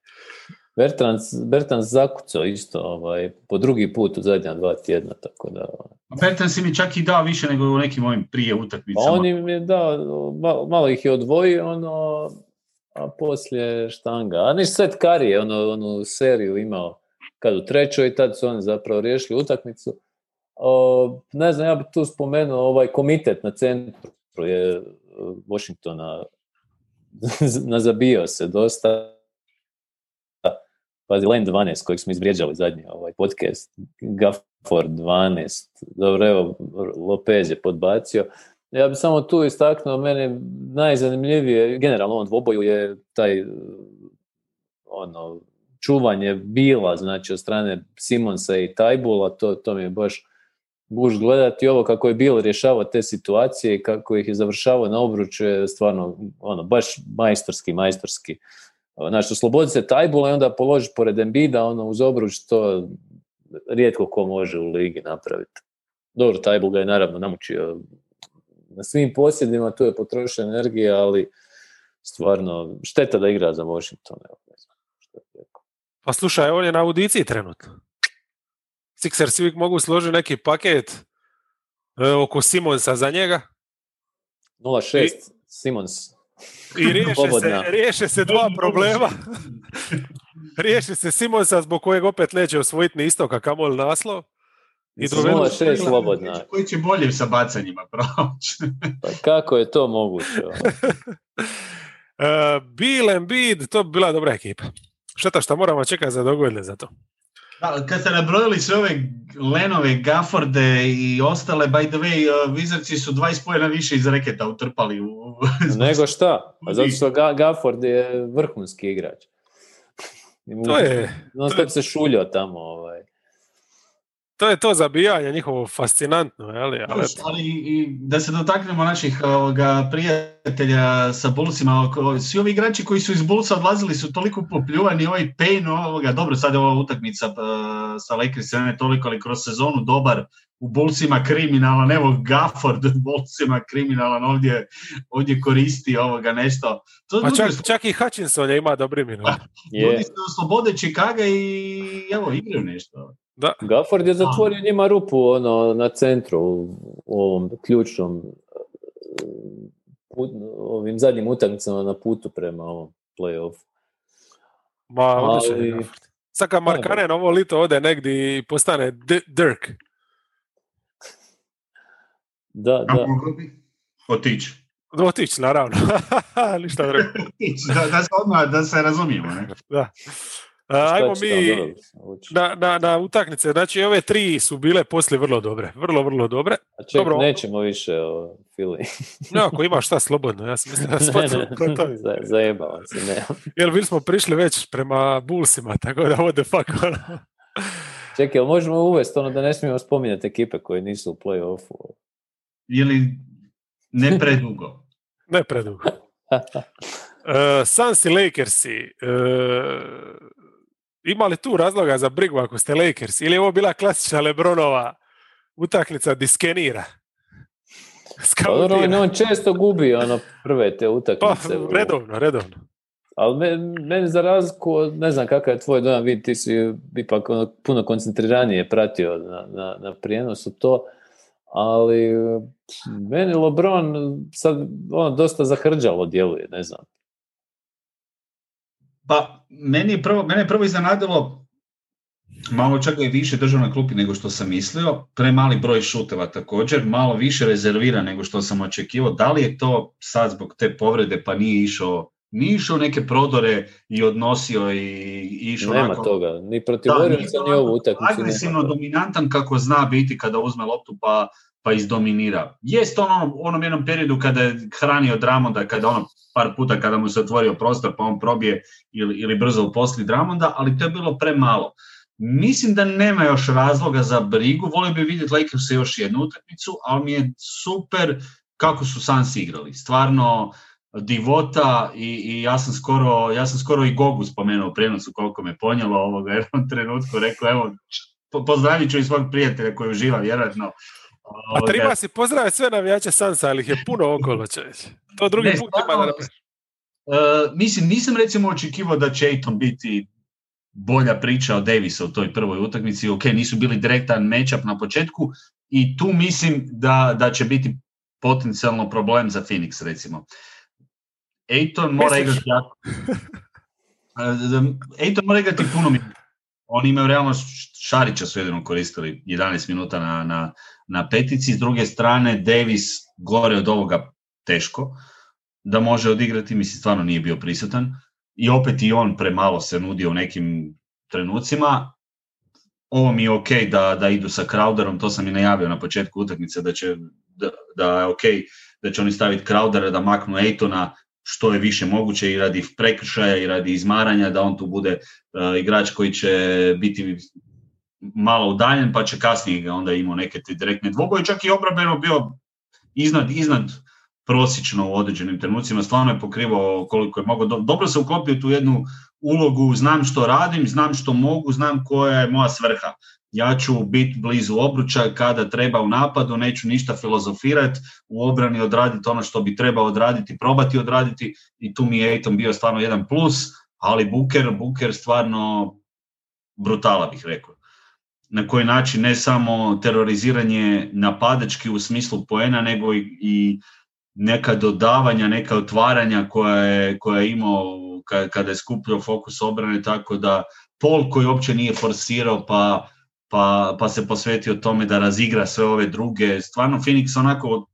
S3: Bertrand, Bertrand zakucao isto ovaj, po drugi put u zadnja dva tjedna, tako da...
S1: Bertan si mi čak i dao više nego u nekim ovim prije
S3: Pa
S1: utakmicama.
S3: on im je dao, malo, malo ih je odvojio, ono, a poslije štanga. A niš Svet Kari je ono, onu seriju imao kad u trećoj i tad su oni zapravo riješili utakmicu. O, ne znam, ja bih tu spomenuo ovaj komitet na centru je Washingtona <laughs> nazabio se dosta. Pazi, Lane 12 kojeg smo izvrijeđali zadnji ovaj podcast, Gafford 12, dobro evo, Lopez je podbacio. Ja bih samo tu istaknuo, mene najzanimljivije, generalno ovom dvoboju je taj ono, čuvanje bila, znači od strane Simonsa i Tajbula, to, to mi je baš guž gledati ovo kako je bilo rješavao te situacije i kako ih je završavao na obruču je stvarno ono, baš majstorski, majstorski. Znači, oslobodi se Tajbula i onda položiš pored Embida, ono, uz obruč, to rijetko ko može u ligi napraviti. Dobro, Tajbul ga je naravno namučio na svim posjedima, tu je potrošio energije, ali stvarno, šteta da igra za Washington. Evo, ne znam što bih rekao.
S2: Pa slušaj, on je na audiciji trenutno. Sixers uvijek mogu složiti neki paket e, oko Simonsa za njega
S3: 0-6, Simons.
S2: I riješe se, riješe se dva problema. <laughs> riješi se Simonsa zbog kojeg opet neće osvojiti ni istoka kamol naslov. I dovedu
S3: 0-6 slobodna.
S1: Koji će bolje sa bacanjima proći. <laughs>
S3: Pa kako je to moguće?
S2: Uh, <laughs> Bill Embiid, to bi bila dobra ekipa. Šteta što moramo čekati za dogodine za to.
S1: Da, kad ste nabrojili sve ove Lenove, Gafforde i ostale, by the way, uh, Wizardsi su 20 pojena više iz reketa utrpali. U...
S3: Nego šta? A zato što Ga- Gafford je vrhunski igrač.
S2: To je,
S3: Non
S2: to
S3: stop se šuljao tamo. Ovaj.
S2: To je to zabijanje njihovo fascinantno, je li? Ali.
S1: Ali i da se dotaknemo naših ovoga, prijatelja sa Bullsima, svi ovi igrači koji su iz Bullsa odlazili su toliko popljuvani, ovaj Payne, ovoga, dobro sad je ova utakmica uh, sa Lakersima ne toliko, ali kroz sezonu dobar, u Bullsima kriminalan, evo Gafford u Bullsima kriminalan, ovdje, ovdje koristi ovoga nešto. To
S2: Pa čak,
S1: su-
S2: čak i Hutchinson je ima dobri minut.
S1: Ljudi
S3: Je.
S1: se oslobode Chicaga i evo, igraju nešto.
S2: Da.
S3: Gafford je zatvorio njima rupu ono, na centru u, ovom ključnom put, ovim zadnjim utakmicama na putu prema ovom play-offu.
S2: Ma,
S3: Ali-
S2: Gafford. Sad kad Markanen ovo lito ode negdje i postane D- Dirk.
S3: Da, da.
S1: otići.
S2: Otić, naravno. <laughs> Ništa drugo. <laughs>
S1: Da, da, se odmah, da se razumijemo. Ne?
S2: Da. A, ajmo mi na, na, na utakmice. Znači, ove tri su bile poslije vrlo dobre. Vrlo, vrlo dobre.
S3: A ček,
S2: dobro.
S3: nećemo više o Fili. <laughs>
S2: No, ako imaš šta slobodno, ja sam mislio da <laughs>
S3: za- zajebavam se, ne.
S2: Jer bili smo prišli već prema Bullsima, tako da what the fuck, ono.
S3: Čekaj, jel možemo uvesti ono da ne smijemo spominjati ekipe koje nisu u play-offu?
S1: Ili ne predugo.
S2: Ne predugo. <laughs> Uh, Suns i Lakersi. Uh, ima li tu razloga za brigu ako ste Lakers? Ili je ovo bila klasična Lebronova utakmica diskenira?
S3: Pa dobro, on, često gubi ono prve te
S2: Pa,
S3: utakmice. u-
S2: redovno, redovno.
S3: Ali me, meni za razliku, ne znam kakav je tvoj dojam, vidi ti si ipak ono, puno koncentriranije pratio na, na, na prijenosu to, ali meni LeBron sad ono dosta zahrđalo djeluje, ne znam.
S1: Pa, meni je prvo, mene je prvo iznenadilo malo čak i više držao na klupi nego što sam mislio, premali broj šuteva također, malo više rezervira nego što sam očekivao. Da li je to sad zbog te povrede pa nije išao nije išao neke prodore i odnosio i, i išao
S3: Nema
S1: onako-
S3: toga, ni protiv
S1: Da,
S3: ni ovu utakmicu.
S1: agresivno dominantan kako zna biti kada uzme loptu pa, pa izdominira. Jest on ono, onom jednom periodu kada je hranio Dramonda, kada ono par puta kada mu se otvorio prostor pa on probije ili, ili brzo uposli Dramonda, ali to je bilo premalo. Mislim da nema još razloga za brigu, volio bi vidjeti Lakers još jednu utakmicu, ali mi je super kako su Suns igrali. Stvarno, divota i, i ja sam skoro ja sam skoro i Gogu spomenuo u prijenosu koliko me ponijelo ovoga u trenutku rekao evo po- pozdravit ću i svog prijatelja koji uživa vjerojatno
S2: A treba si pozdraviti sve navijače Sansa, ali ih je puno okolo, čovječ. To drugi
S1: Ne,
S2: put ima da
S1: e, mislim nisam recimo očekivao da će Aiton biti bolja priča od Davisa u toj prvoj utakmici. Ok, nisu bili direktan matchup na početku i tu mislim da, da će biti potencijalno problem za Phoenix recimo. Aiton mora igrati jako. E, Aiton mora igrati puno minuta. Oni imaju realno Šarića su jedino koristili 11 minuta na, na, na petici. S druge strane, Davis gore od ovoga teško da može odigrati, mislim stvarno nije bio prisutan. I opet i on premalo se nudio u nekim trenucima. Ovo mi je ok da, da idu sa Crowderom, to sam i najavio na početku utakmice da će da, da je ok da će oni staviti Crowdera da maknu Ejtona što je više moguće i radi prekršaja i radi izmaranja, da on tu bude uh, igrač koji će biti malo udaljen, pa će kasnije ga onda imao neke te direktne dvoboje, čak i obrambeno bio iznad, iznad prosječno u određenim trenucima, stvarno je pokrivao koliko je mogao, Do- dobro se uklopio tu jednu ulogu, znam što radim, znam što mogu, znam koja je moja svrha. Ja ću biti blizu obruča kada treba u napadu, neću ništa filozofirati, u obrani odraditi ono što bi trebao odraditi, probati odraditi i tu mi je Ejton bio stvarno jedan plus, ali Buker, Buker stvarno brutala bih rekao. Na koji način ne samo teroriziranje napadački u smislu poena, nego i, neka dodavanja, neka otvaranja koja je, koja je imao ka- kada je skupljao fokus obrane, tako da Pol koji uopće nije forsirao pa, pa, pa se posvetio tome da razigra sve ove druge. Stvarno Phoenix onako od,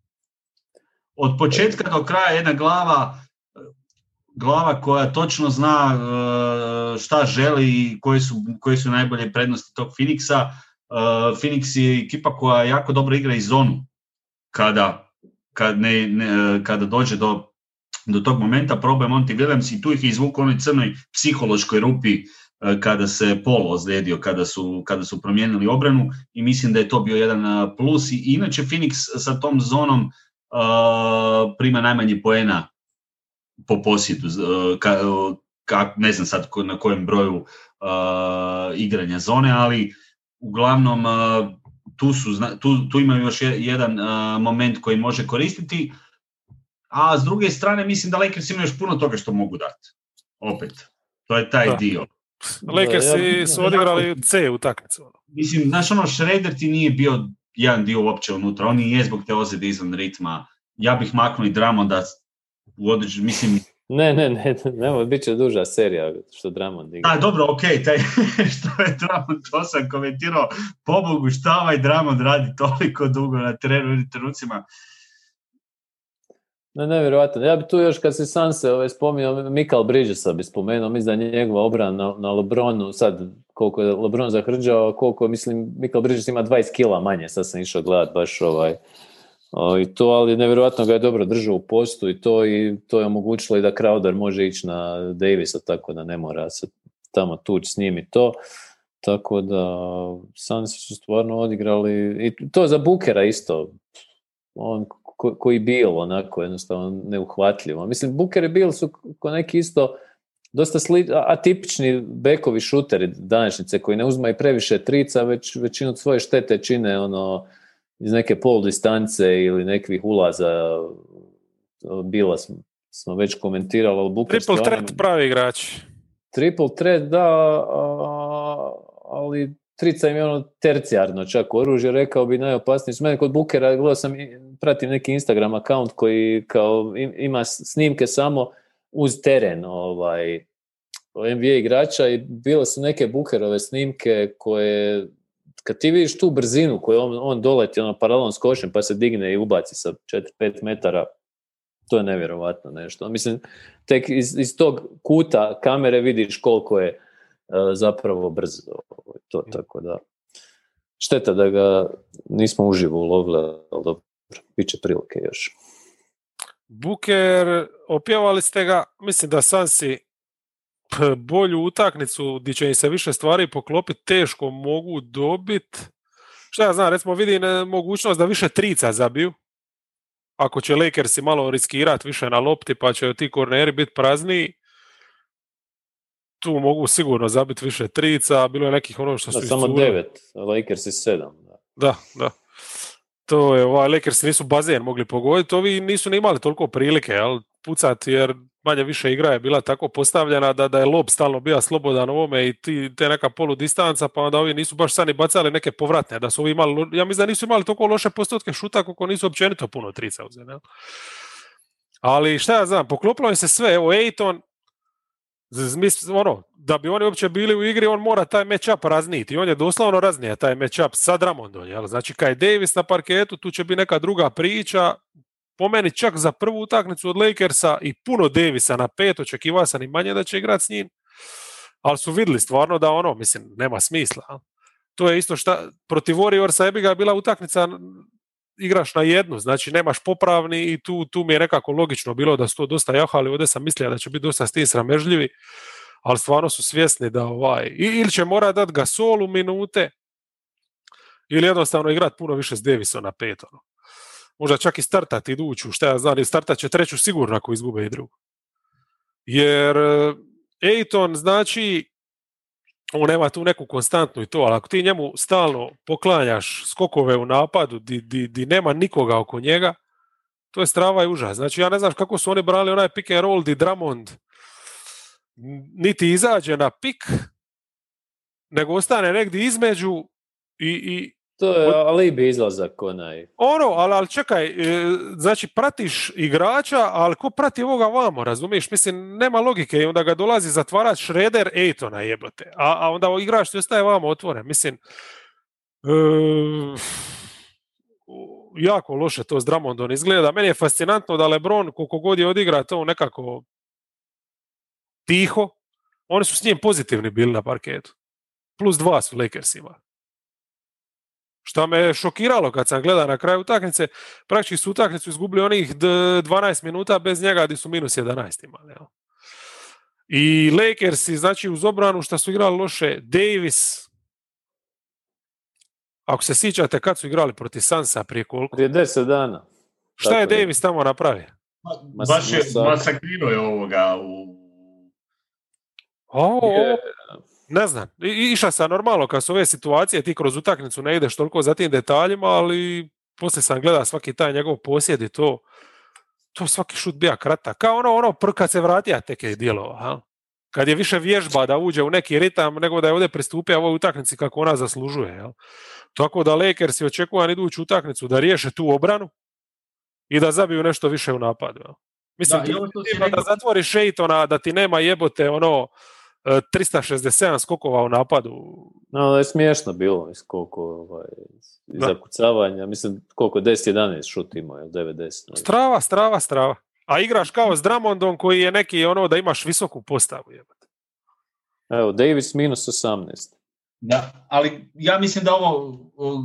S1: od početka do kraja jedna glava glava koja točno zna e, šta želi i koje su, koje su najbolje prednosti tog Phoenixa. E, Phoenix je ekipa koja jako dobro igra i zonu kada, kad ne, ne, kada dođe do, do tog momenta. Problem Monty Williams i tu ih izvuku onoj crnoj psihološkoj rupi e, kada se polo ozlijedio, kada su, kada su promijenili obranu i mislim da je to bio jedan plus. I inače Phoenix sa tom zonom prima najmanje poena po posjedu, ka, ka, ne znam sad na kojem broju uh, igranja zone, ali uglavnom uh, tu, su, tu, tu imaju još jedan uh, moment koji može koristiti, a s druge strane mislim da Lakers imaju još puno toga što mogu dati. Opet, to je taj da. dio.
S2: Lakers ja, su odigrali C utakmicu.
S1: Mislim, znaš ono, Schroeder ti nije bio jedan dio uopće unutra, on i je zbog te ozljede izvan ritma. Ja bih maknuo i da u određu, mislim...
S3: Ne, ne, ne, nemoj, bit će duža serija što Dramond igra.
S1: Da, dobro, ok, taj, <laughs> što je Dramond, to sam komentirao, pobogu šta ovaj Dramond radi toliko dugo na terenu i trenucima.
S3: Ne, nevjerojatno. Ja bi tu još kad se Sanse ovaj, spominjao, Mikal Bridgesa bi spomenuo, mislim da njegova obrana na, na Lebronu, sad koliko je Lebron zahrđao, koliko, mislim, Mikal Bridges ima 20 kila manje, sad sam išao gledat baš ovaj, i to, ali nevjerojatno ga je dobro držao u postu i to i to je omogućilo i da Crowder može ići na Davisa, tako da ne mora se tamo tući s njim i to. Tako da Sansi su stvarno odigrali i to za Bukera isto. On ko, koji bil onako jednostavno neuhvatljivo. Mislim, Buker i Bil su ko neki isto dosta sli, atipični bekovi šuteri današnjice koji ne uzmaju previše trica, već većinu svoje štete čine ono iz neke pol distance ili nekih ulaza bila smo, smo već komentirali, ali
S2: Booker Triple stvarno, threat pravi igrač.
S3: Triple threat, da, a, ali trica im je ono tercijarno čak oružje, rekao bi najopasnije. S mene kod Bukera, gledao sam, pratim neki Instagram account koji kao ima snimke samo uz teren ovaj, NBA igrača i bile su neke Bukerove snimke koje kad ti vidiš tu brzinu koju on, on doleti ono, paralelno s košem pa se digne i ubaci sa 4-5 metara, to je nevjerovatno nešto. Mislim, tek iz, iz tog kuta kamere vidiš koliko je uh, zapravo brzo. To, tako da, šteta da ga nismo uživo ulovili, ali dobro, bit će prilike još.
S2: Buker, opjevali ste ga, mislim da Sansi bolju utaknicu gdje će im se više stvari poklopiti, teško mogu dobiti. Šta ja znam, recimo vidim mogućnost da više trica zabiju. Ako će Lakersi malo riskirati više na lopti pa će ti korneri biti prazniji, tu mogu sigurno zabiti više trica, bilo je nekih ono što su da,
S3: Samo devet, Lakersi sedam.
S2: Da, da. da. To je, ovaj, Lakersi nisu bazen mogli pogoditi, ovi nisu ni imali toliko prilike, jel, pucati jer manje više igra je bila tako postavljena da, da je lob stalno bio slobodan u ovome i ti, te neka polu distanca, pa onda ovi nisu baš sani bacali neke povratne, da su ovi imali, ja mislim da nisu imali toliko loše postotke šuta kako nisu općenito puno trica uzeli. Ali šta ja znam, poklopilo im se sve, evo Ejton, ono, da bi oni uopće bili u igri, on mora taj matchup razniti. I on je doslovno raznije taj matchup sa Dramondom. Jel? Znači, kaj Davis na parketu, tu će biti neka druga priča, po meni čak za prvu utakmicu od Lakersa i puno Davisa na pet, očekivao sam i manje da će igrati s njim, ali su vidjeli stvarno da ono, mislim, nema smisla. To je isto šta, protiv Warriorsa je ga bila utakmica igraš na jednu, znači nemaš popravni i tu, tu mi je nekako logično bilo da su to dosta jahali, ovdje sam mislio da će biti dosta s tim sramežljivi, ali stvarno su svjesni da ovaj, ili će mora dati ga solu minute, ili jednostavno igrati puno više s Davisom na pet. Ono možda čak i startati iduću, šta ja znam, startat će treću sigurno ako izgube i drugu. Jer Ejton znači on nema tu neku konstantnu i to, ali ako ti njemu stalno poklanjaš skokove u napadu di, di, di nema nikoga oko njega, to je strava i užas. Znači ja ne znam kako su oni brali onaj pick and roll di Dramond niti izađe na pik, nego ostane negdje između i, i
S3: to je alibi izlazak onaj.
S2: Ono, ali, ali čekaj, e, znači pratiš igrača, ali ko prati ovoga vamo, razumiješ? Mislim, nema logike i onda ga dolazi zatvarač Shredder Ejtona jebote. A, a onda igrač ti ostaje vamo otvoren. Mislim, e, jako loše to s Dramondom izgleda. Meni je fascinantno da Lebron koliko god je odigra to nekako tiho, oni su s njim pozitivni bili na parketu. Plus dva su Lakers imali. Što me je šokiralo kad sam gledao na kraju utakmice, praktički su utakmicu izgubili onih 12 minuta bez njega gdje su minus 11 imali. Jel? I Lakersi, znači uz obranu što su igrali loše, Davis, ako se sjećate kad su igrali protiv Sansa prije koliko?
S3: Prije 10 dana.
S2: Šta je Davis tamo napravio?
S1: Baš je masakrirao je ovoga u...
S2: O, ne znam, I, iša sam normalno kad su ove situacije, ti kroz utakmicu ne ideš toliko za tim detaljima, ali poslije sam gledao svaki taj njegov posjed i to, to svaki šut bija kratak. Kao ono, ono kad se vratija tek je dijelova. Kad je više vježba da uđe u neki ritam nego da je ovdje pristupio ovoj utakmici kako ona zaslužuje. Jel? Tako da Lakersi očekuju iduću utakmicu da riješe tu obranu i da zabiju nešto više u napadu. Jel? Mislim, da, da zatvoriš Shaytona, da ti nema jebote ono 367 skokova u napadu.
S3: No, je smiješno bilo, koliko ovaj, zakucavanja, mislim, koliko, 10-11 šut imao, 9-10.
S2: Strava, strava, strava. A igraš kao s Dramondom koji je neki ono da imaš visoku postavu. Jebate.
S3: Evo, Davis minus 18.
S1: Da, ali ja mislim da ovo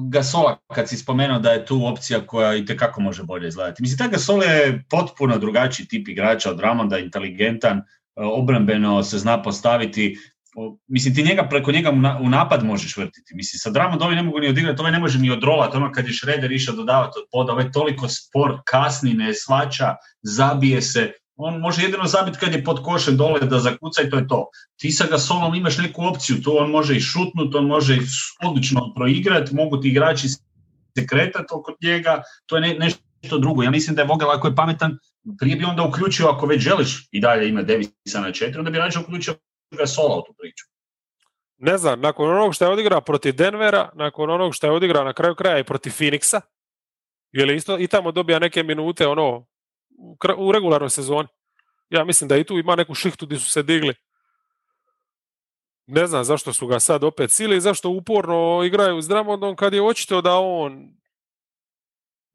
S1: Gasola, kad si spomenuo da je tu opcija koja i tekako može bolje izgledati. Mislim, taj Gasol je potpuno drugačiji tip igrača od Ramonda, inteligentan, obrambeno se zna postaviti. Mislim, ti njega, preko njega u napad možeš vrtiti. Mislim, sa Dramond ovaj ne mogu ni odigrati, ovaj ne može ni odrolati. Ono kad je Šreder išao dodavati od poda, ovaj toliko spor, kasni, ne svača, zabije se. On može jedino zabiti kad je pod košem dole da zakuca i to je to. Ti sa Gasolom imaš neku opciju, tu on može i šutnut, on može i odlično proigrati, mogu ti igrači se kretati oko njega, to je nešto drugo. Ja mislim da je Vogel ako je pametan, prije bi onda uključio, ako već želiš i dalje ima Davisa na četiri, onda bi rađe uključio Gasola u tu priču.
S2: Ne znam, nakon onog što je odigrao protiv Denvera, nakon onog što je odigrao na kraju kraja i protiv Phoenixa, je li isto i tamo dobija neke minute ono u regularnoj sezoni. Ja mislim da i tu ima neku šihtu gdje su se digli. Ne znam zašto su ga sad opet sili, zašto uporno igraju s Dramondom kad je očito da on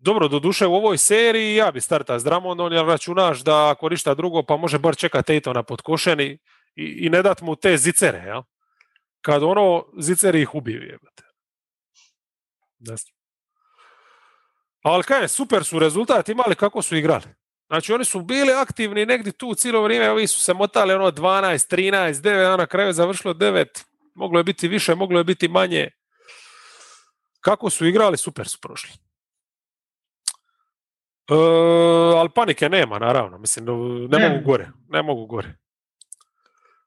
S2: dobro, do duše u ovoj seriji ja bi starta s Dramondom jer računaš da ako ništa drugo pa može bar čekati Ejtona pod košeni i, i ne dat mu te zicere, jel? Kad ono, ziceri ih ubiju, jebate. Ali kaj, super su rezultat imali kako su igrali. Znači oni su bili aktivni negdje tu cijelo vrijeme, ovi su se motali ono 12, 13, 9, a na kraju je završilo 9. Moglo je biti više, moglo je biti manje. Kako su igrali, super su prošli. E, ali panike nema, naravno. Mislim, ne, mogu gore. Ne mogu gore.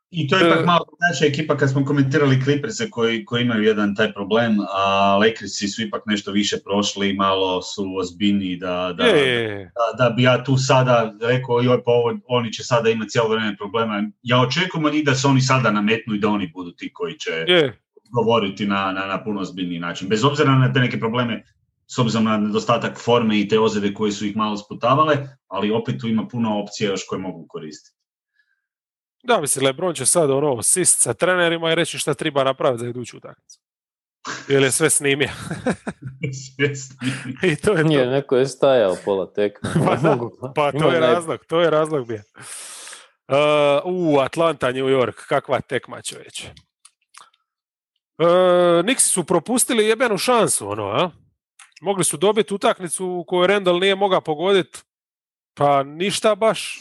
S1: I to je ipak e, malo naša ekipa kad smo komentirali Clipperse koji, koji imaju jedan taj problem, a Lakersi su ipak nešto više prošli, malo su ozbiljni da, da, da, da, bi ja tu sada rekao joj pa ovo, oni će sada imati cijelo vrijeme problema. Ja očekujem od njih da se oni sada nametnu i da oni budu ti koji će govoriti na, na, na puno ozbiljniji način. Bez obzira na te neke probleme s obzirom na nedostatak forme i te ozljede koje su ih malo sputavale, ali opet tu ima puno opcija još koje mogu koristiti.
S2: Da, mislim, Lebron će sad ono sist sa trenerima i reći šta treba napraviti za iduću utakmicu. Ili je sve snimio.
S1: sve snimio. <laughs>
S2: I to je
S3: Nije, neko je stajao pola tekma. <laughs>
S2: pa, pa to je razlog, to je razlog bio. Uh, u, Atlanta, New York, kakva tekma čovječe. Uh, Nixi su propustili jebenu šansu, ono, a? Mogli su dobiti utakmicu u kojoj Randall nije mogao pogoditi. Pa ništa baš.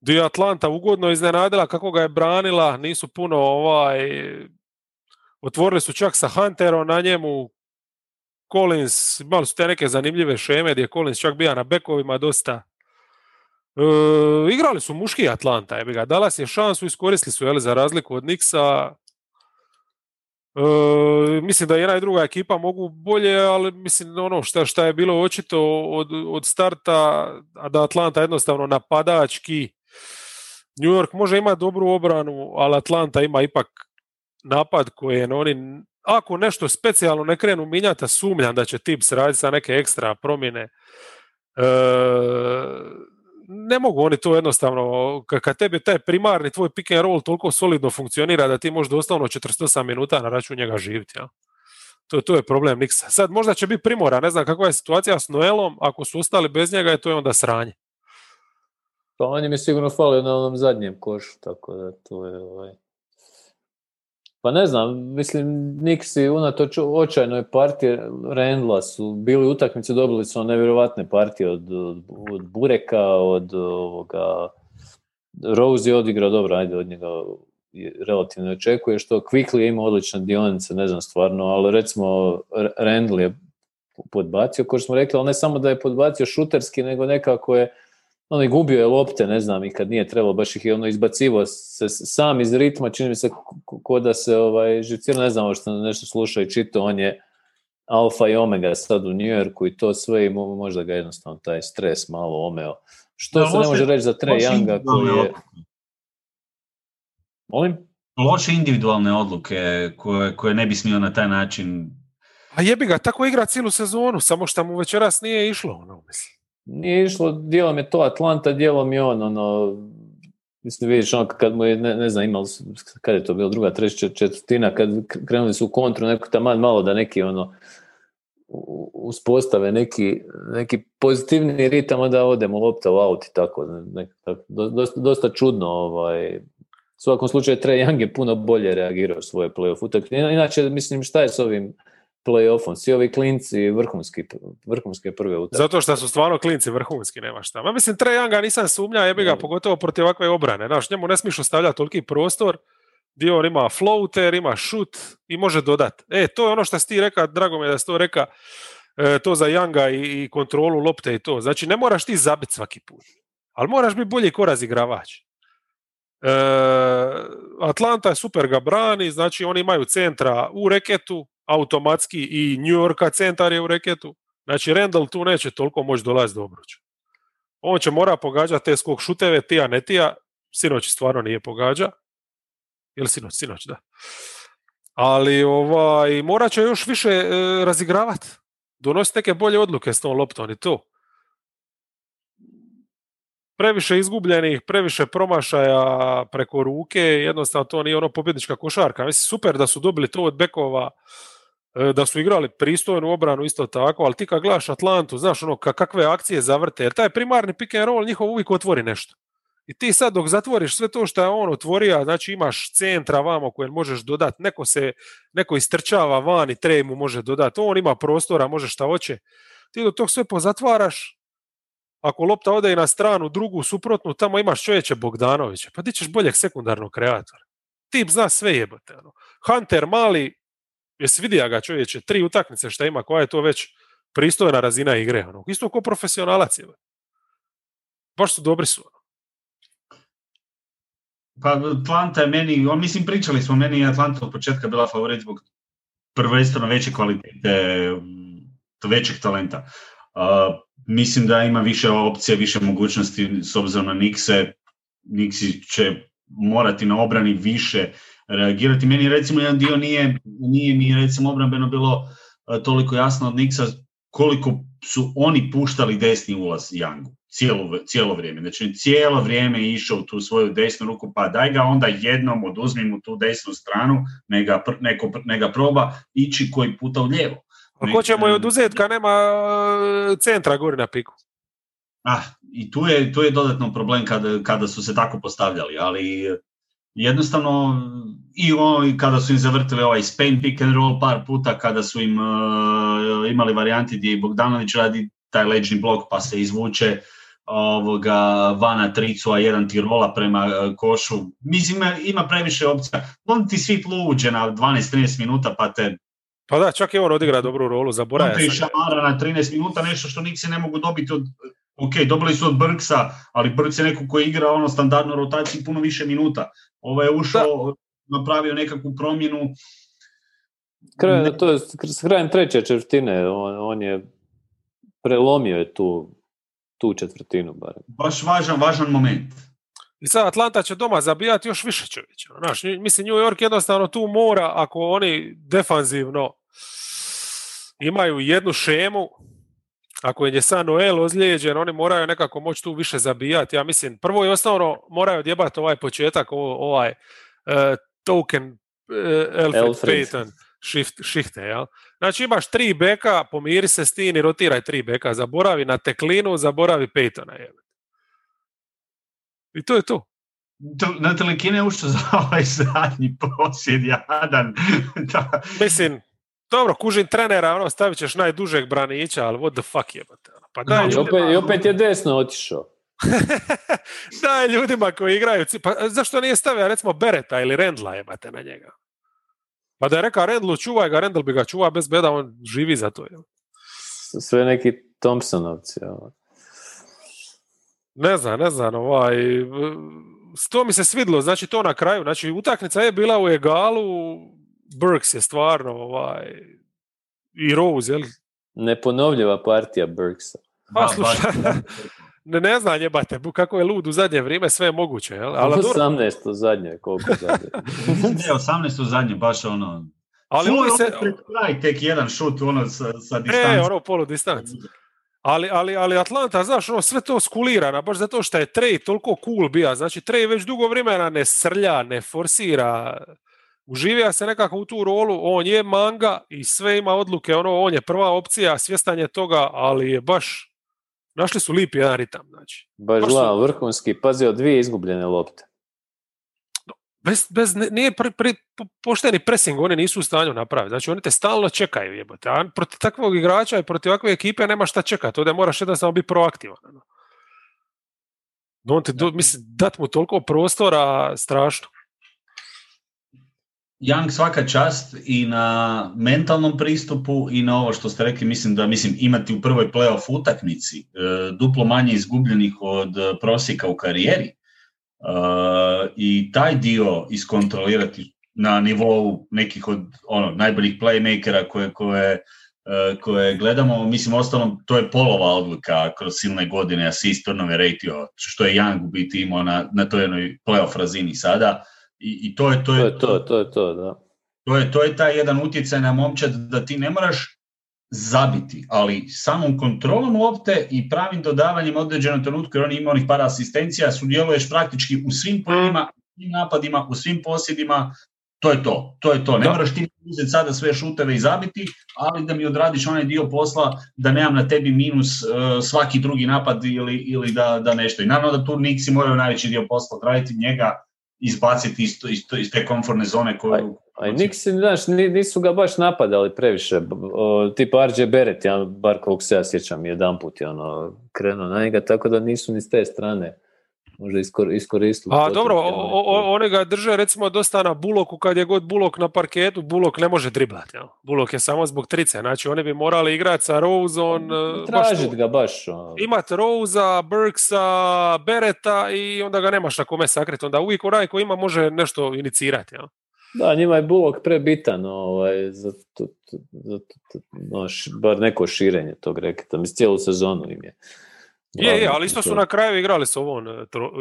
S2: Di Atlanta ugodno iznenadila kako ga je branila, nisu puno ovaj otvorili su čak sa Hunterom na njemu Collins, imali su te neke zanimljive šeme gdje je Collins čak bio na bekovima dosta. E, igrali su muški Atlanta, je ga. Dallas je šansu, iskoristili su, jel, za razliku od Nixa. E, mislim da jedna i druga ekipa mogu bolje, ali mislim ono šta, šta je bilo očito od, od starta, a da Atlanta jednostavno napadački, New York može imati dobru obranu, ali Atlanta ima ipak napad koji je oni, ako nešto specijalno ne krenu minjati, sumnjam da će Tips raditi sa neke ekstra promjene. E, ne mogu oni to jednostavno, kad tebi taj primarni tvoj pick and roll toliko solidno funkcionira da ti možeš doslovno 48 minuta na račun njega živjeti. Ja? To, to je problem Niksa. Sad možda će biti primora, ne znam kakva je situacija s Noelom, ako su ostali bez njega, to je onda sranje.
S3: Pa on je sigurno falio na onom zadnjem košu, tako da to je ovaj... Pa ne znam, mislim, Nixi unatoč očajnoj partiji Rendla su bili utakmice, dobili su nevjerovatne partije od, od, od Bureka, od ovoga... Rose je odigrao dobro, ajde od njega relativno očekuje, što. Quickly ima odlične dionice, ne znam stvarno, ali recimo Randall je podbacio, kao što smo rekli, ali ne samo da je podbacio šuterski, nego nekako je ono i gubio je lopte, ne znam, i kad nije trebalo, baš ih je ono izbacivo se sam iz ritma, čini mi se ko da se ovaj, živcira, ne znam, što nešto sluša i čito, on je alfa i omega sad u New Yorku i to sve i možda ga jednostavno taj stres malo omeo. Što da, se ne može reći za Trey Younga koji je... Molim?
S1: Loše individualne odluke koje, koje ne bi smio na taj način...
S2: A jebi ga, tako igra cijelu sezonu, samo što mu večeras nije išlo, ono, mislim.
S3: Nije išlo, dijelom je to Atlanta, dijelom je on, ono, mislim, vidiš, ono, kad mu je, ne, ne znam, imali, kad je to bilo, druga, treća četvrtina, kad krenuli su u kontru, neko taman malo da neki, ono, uspostave neki, neki pozitivni ritam, onda odemo lopta u aut i tako, ne, tako dosta, dosta čudno, ovaj, u svakom slučaju Trae Young je puno bolje reagirao svoje playoff utakmice. Inače, mislim, šta je s ovim playoffom? Svi ovi klinci vrhunski, vrhunske prve utakmice.
S2: Zato što su stvarno klinci vrhunski, nema šta. Ma mislim, Trae Younga nisam sumnja, jebi ga, pogotovo protiv ovakve obrane. Znaš, njemu ne smiješ ostavljati toliki prostor, dio on ima floater, ima shoot i može dodat. E, to je ono što si ti reka, drago mi je da si to reka, e, to za Younga i, i kontrolu lopte i to. Znači, ne moraš ti zabiti svaki put, ali moraš biti bolji ko razigravač. E, Atlanta je super ga brani, znači oni imaju centra u reketu, automatski i New Yorka centar je u reketu. Znači Randall tu neće toliko moći dolaziti do obruča. On će mora pogađati te skok šuteve, tija ne tija, sinoć stvarno nije pogađa. Ili sinoć, sinoć, da. Ali ovaj, morat će još više e, razigravati. Donositi neke bolje odluke s tom loptom i to previše izgubljenih, previše promašaja preko ruke, jednostavno to nije ono pobjednička košarka. Mislim, super da su dobili to od bekova, da su igrali pristojnu obranu isto tako, ali ti kad gledaš Atlantu, znaš ono kakve akcije zavrte, jer taj primarni pick and roll njihov uvijek otvori nešto. I ti sad dok zatvoriš sve to što je on otvorio, znači imaš centra vamo koje možeš dodati, neko se, neko istrčava van i trej mu može dodati, on ima prostora, može šta hoće. Ti do tog sve pozatvaraš, ako lopta ode i na stranu drugu, suprotnu, tamo imaš čovječe Bogdanovića, pa ti ćeš boljeg sekundarnog kreatora. Tip zna sve jebote. Ono. Hunter mali, jesi vidio ga čovječe, tri utakmice šta ima, koja je to već pristojna razina igre. Ono. Isto kao profesionalac je. Baš su dobri su. Ono.
S1: Pa Atlanta je meni, on, mislim pričali smo, meni je Atlanta od početka bila favorit zbog prvenstveno veće kvalitete, većeg talenta. Uh, mislim da ima više opcija, više mogućnosti s obzirom na Nikse. Niksi će morati na obrani više reagirati. Meni recimo jedan dio nije, nije mi recimo obrambeno bilo toliko jasno od Niksa koliko su oni puštali desni ulaz Jangu cijelo, cijelo vrijeme. Znači cijelo vrijeme je išao u tu svoju desnu ruku, pa daj ga onda jednom oduzmi mu tu desnu stranu, nega, neko, nega proba ići koji puta u lijevo.
S2: A ko će mu je oduzeti kad nema e, centra gore na piku?
S1: Ah, i tu je, tu je dodatno problem kada, kada su se tako postavljali, ali jednostavno i on, kada su im zavrtili ovaj Spain pick and roll par puta, kada su im uh, imali varijanti gdje Bogdanović radi taj leđni blok pa se izvuče ovoga vana tricu, a jedan ti rola prema uh, košu. Mislim, ima, previše opcija. On ti svi luđe na 12-13 minuta pa te
S2: pa da, čak i on odigra dobru rolu, zaboravio
S1: sam. šamara na 13 minuta, nešto što Nixi ne mogu dobiti od... Ok, dobili su od Brksa, ali Brks je neko koji igra ono standardnu rotaciju puno više minuta. Ovo je ušao, da. napravio nekakvu promjenu.
S3: Kraj, ne... To je s krajem treće četvrtine, on, on je prelomio je tu, tu četvrtinu. Barem.
S1: Baš važan, važan moment.
S2: I sad Atlanta će doma zabijati još više čovjeća. Znaš, mislim, New York jednostavno tu mora, ako oni defanzivno imaju jednu šemu, ako je San Noel ozlijeđen, oni moraju nekako moći tu više zabijati. Ja mislim, prvo i osnovno moraju odjebati ovaj početak, ovaj uh, token uh, Alfred, Alfred Payton shift, šihte. Jel? Znači imaš tri beka, pomiri se s tim i rotiraj tri beka. Zaboravi na teklinu, zaboravi Paytona. Jel? I to je to.
S1: Na telekine je ušao za <laughs> ovaj zadnji posjed, jadan. <laughs> da.
S2: Mislim, dobro, kužim trenera, ono, stavit ćeš najdužeg branića, ali what the fuck je. Pa daj,
S3: I opet, I opet je desno otišao. <laughs>
S2: daj ljudima koji igraju, pa zašto nije stavio recimo Bereta ili Rendla jebate na njega? Pa da je rekao Rendlu čuvaj ga, Rendl bi ga čuvao bez beda, on živi za to. Jel?
S3: Sve neki Thompsonovci. Jel?
S2: Ne znam, ne znam, ovaj, to mi se svidlo, znači to na kraju, znači utakmica je bila u egalu, Burks je stvarno, ovaj, i Rose, jel?
S3: Neponovljiva partija Burksa.
S2: Pa slušaj, <laughs> ne, ne znam jebate, kako je lud u zadnje vrijeme, sve je moguće, jel?
S3: Ali 18 u zadnje, koliko <laughs> zadnje.
S1: ne, 18 u zadnje, baš ono...
S2: Ali se...
S1: Kraj, tek jedan šut, ono, sa, sa
S2: distanci. E, ono, polu distanci. Ali, ali, ali Atlanta, znaš, ono, sve to skulirana, baš zato što je Trey toliko cool bija. Znači, Trey već dugo vremena ne srlja, ne forsira, uživija se nekako u tu rolu, on je manga i sve ima odluke, ono, on je prva opcija, svjestan je toga, ali je baš, našli su lipi jedan ritam, znači.
S3: Baš, baš su... vrhunski, pazio dvije izgubljene lopte
S2: bez, bez, nije pri, pri, pošteni pressing, oni nisu u stanju napraviti. Znači oni te stalno čekaju jebote. A protiv takvog igrača i protiv ovakve ekipe nema šta čekati. Ovdje moraš jednostavno biti proaktivan. Ono. On te, do, mislim, dat mu toliko prostora, strašno.
S1: Young svaka čast i na mentalnom pristupu i na ovo što ste rekli, mislim da mislim imati u prvoj playoff utakmici e, duplo manje izgubljenih od prosjeka u karijeri i taj dio iskontrolirati na nivou nekih od ono, najboljih playmakera koje, koje, uh, koje gledamo, mislim ostalom to je polova odluka kroz silne godine assist turnover ratio, što je Young u biti imao na, na toj jednoj playoff razini sada i, i to je to,
S3: je, to, to, je to, da.
S1: To je, to je taj jedan utjecaj na momčad da ti ne moraš zabiti, ali samom kontrolom lopte i pravim dodavanjem određenom trenutku, jer on ima onih par asistencija, sudjeluješ praktički u svim pojedima, u svim napadima, u svim posjedima, to je to, to je to. Ne da. moraš ti uzeti sada sve šuteve i zabiti, ali da mi odradiš onaj dio posla da nemam na tebi minus uh, svaki drugi napad ili, ili da, da nešto. I naravno da tu Nixi moraju najveći dio posla odraditi njega, izbaciti iz, iz, iz te komfortne zone koju,
S3: a Nixi, znaš, nisu ga baš napadali previše. O, tipa RJ Beret, ja, bar koliko se ja sjećam, jedan put je ono, krenuo na njega, tako da nisu ni s te strane možda iskor, iskoristili.
S2: A dobro, one ga drže recimo dosta na Buloku, kad je god Bulok na parketu, Bulok ne može driblati. Ja. Bulok je samo zbog trice, znači oni bi morali igrati sa Rouzon.
S3: E, Tražit ga baš.
S2: Ono. Imat Rouza, Burksa, Bereta i onda ga nemaš na kome sakriti. Onda uvijek onaj ko ima može nešto inicirati. Ja.
S3: Da, njima je Bullock prebitan ovaj, za, to, za to, no, š, bar neko širenje tog reketa. Mislim, cijelu sezonu im je.
S2: Je, je, ali isto su na kraju igrali su ovo,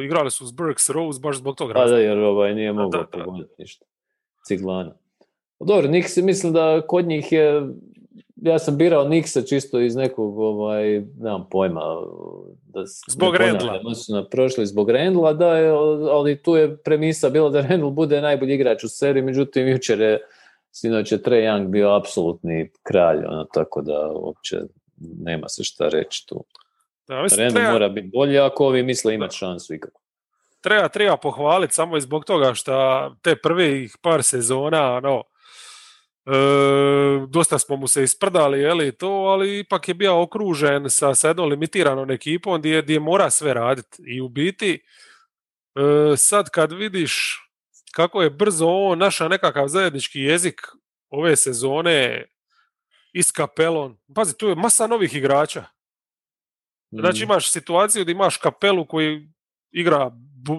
S2: igrali su s Burks, Rose, baš zbog toga.
S3: Pa da, jer ovaj nije mogao pogoditi ništa. Ciglana. Dobro, Nix, mislim da kod njih je ja sam birao Niksa čisto iz nekog, ovaj, nemam pojma. Da,
S2: zbog Rendla.
S3: Na prošli zbog Rendla, da, ali tu je premisa bila da Rendl bude najbolji igrač u seriji, međutim jučer je sinoć je Trae Young bio apsolutni kralj, ono, tako da uopće nema se šta reći tu. Da, mislim, treba... mora biti bolji ako ovi misle imati šansu ikako.
S2: Treba, treba pohvaliti samo i zbog toga što te prvih par sezona, no, E, dosta smo mu se isprdali, je to, ali ipak je bio okružen sa, sa jednom limitiranom ekipom gdje, gdje mora sve raditi. I u biti, e, sad kad vidiš kako je brzo on naša nekakav zajednički jezik ove sezone i s kapelom, pazi, tu je masa novih igrača. Znači mm. imaš situaciju da imaš kapelu koji igra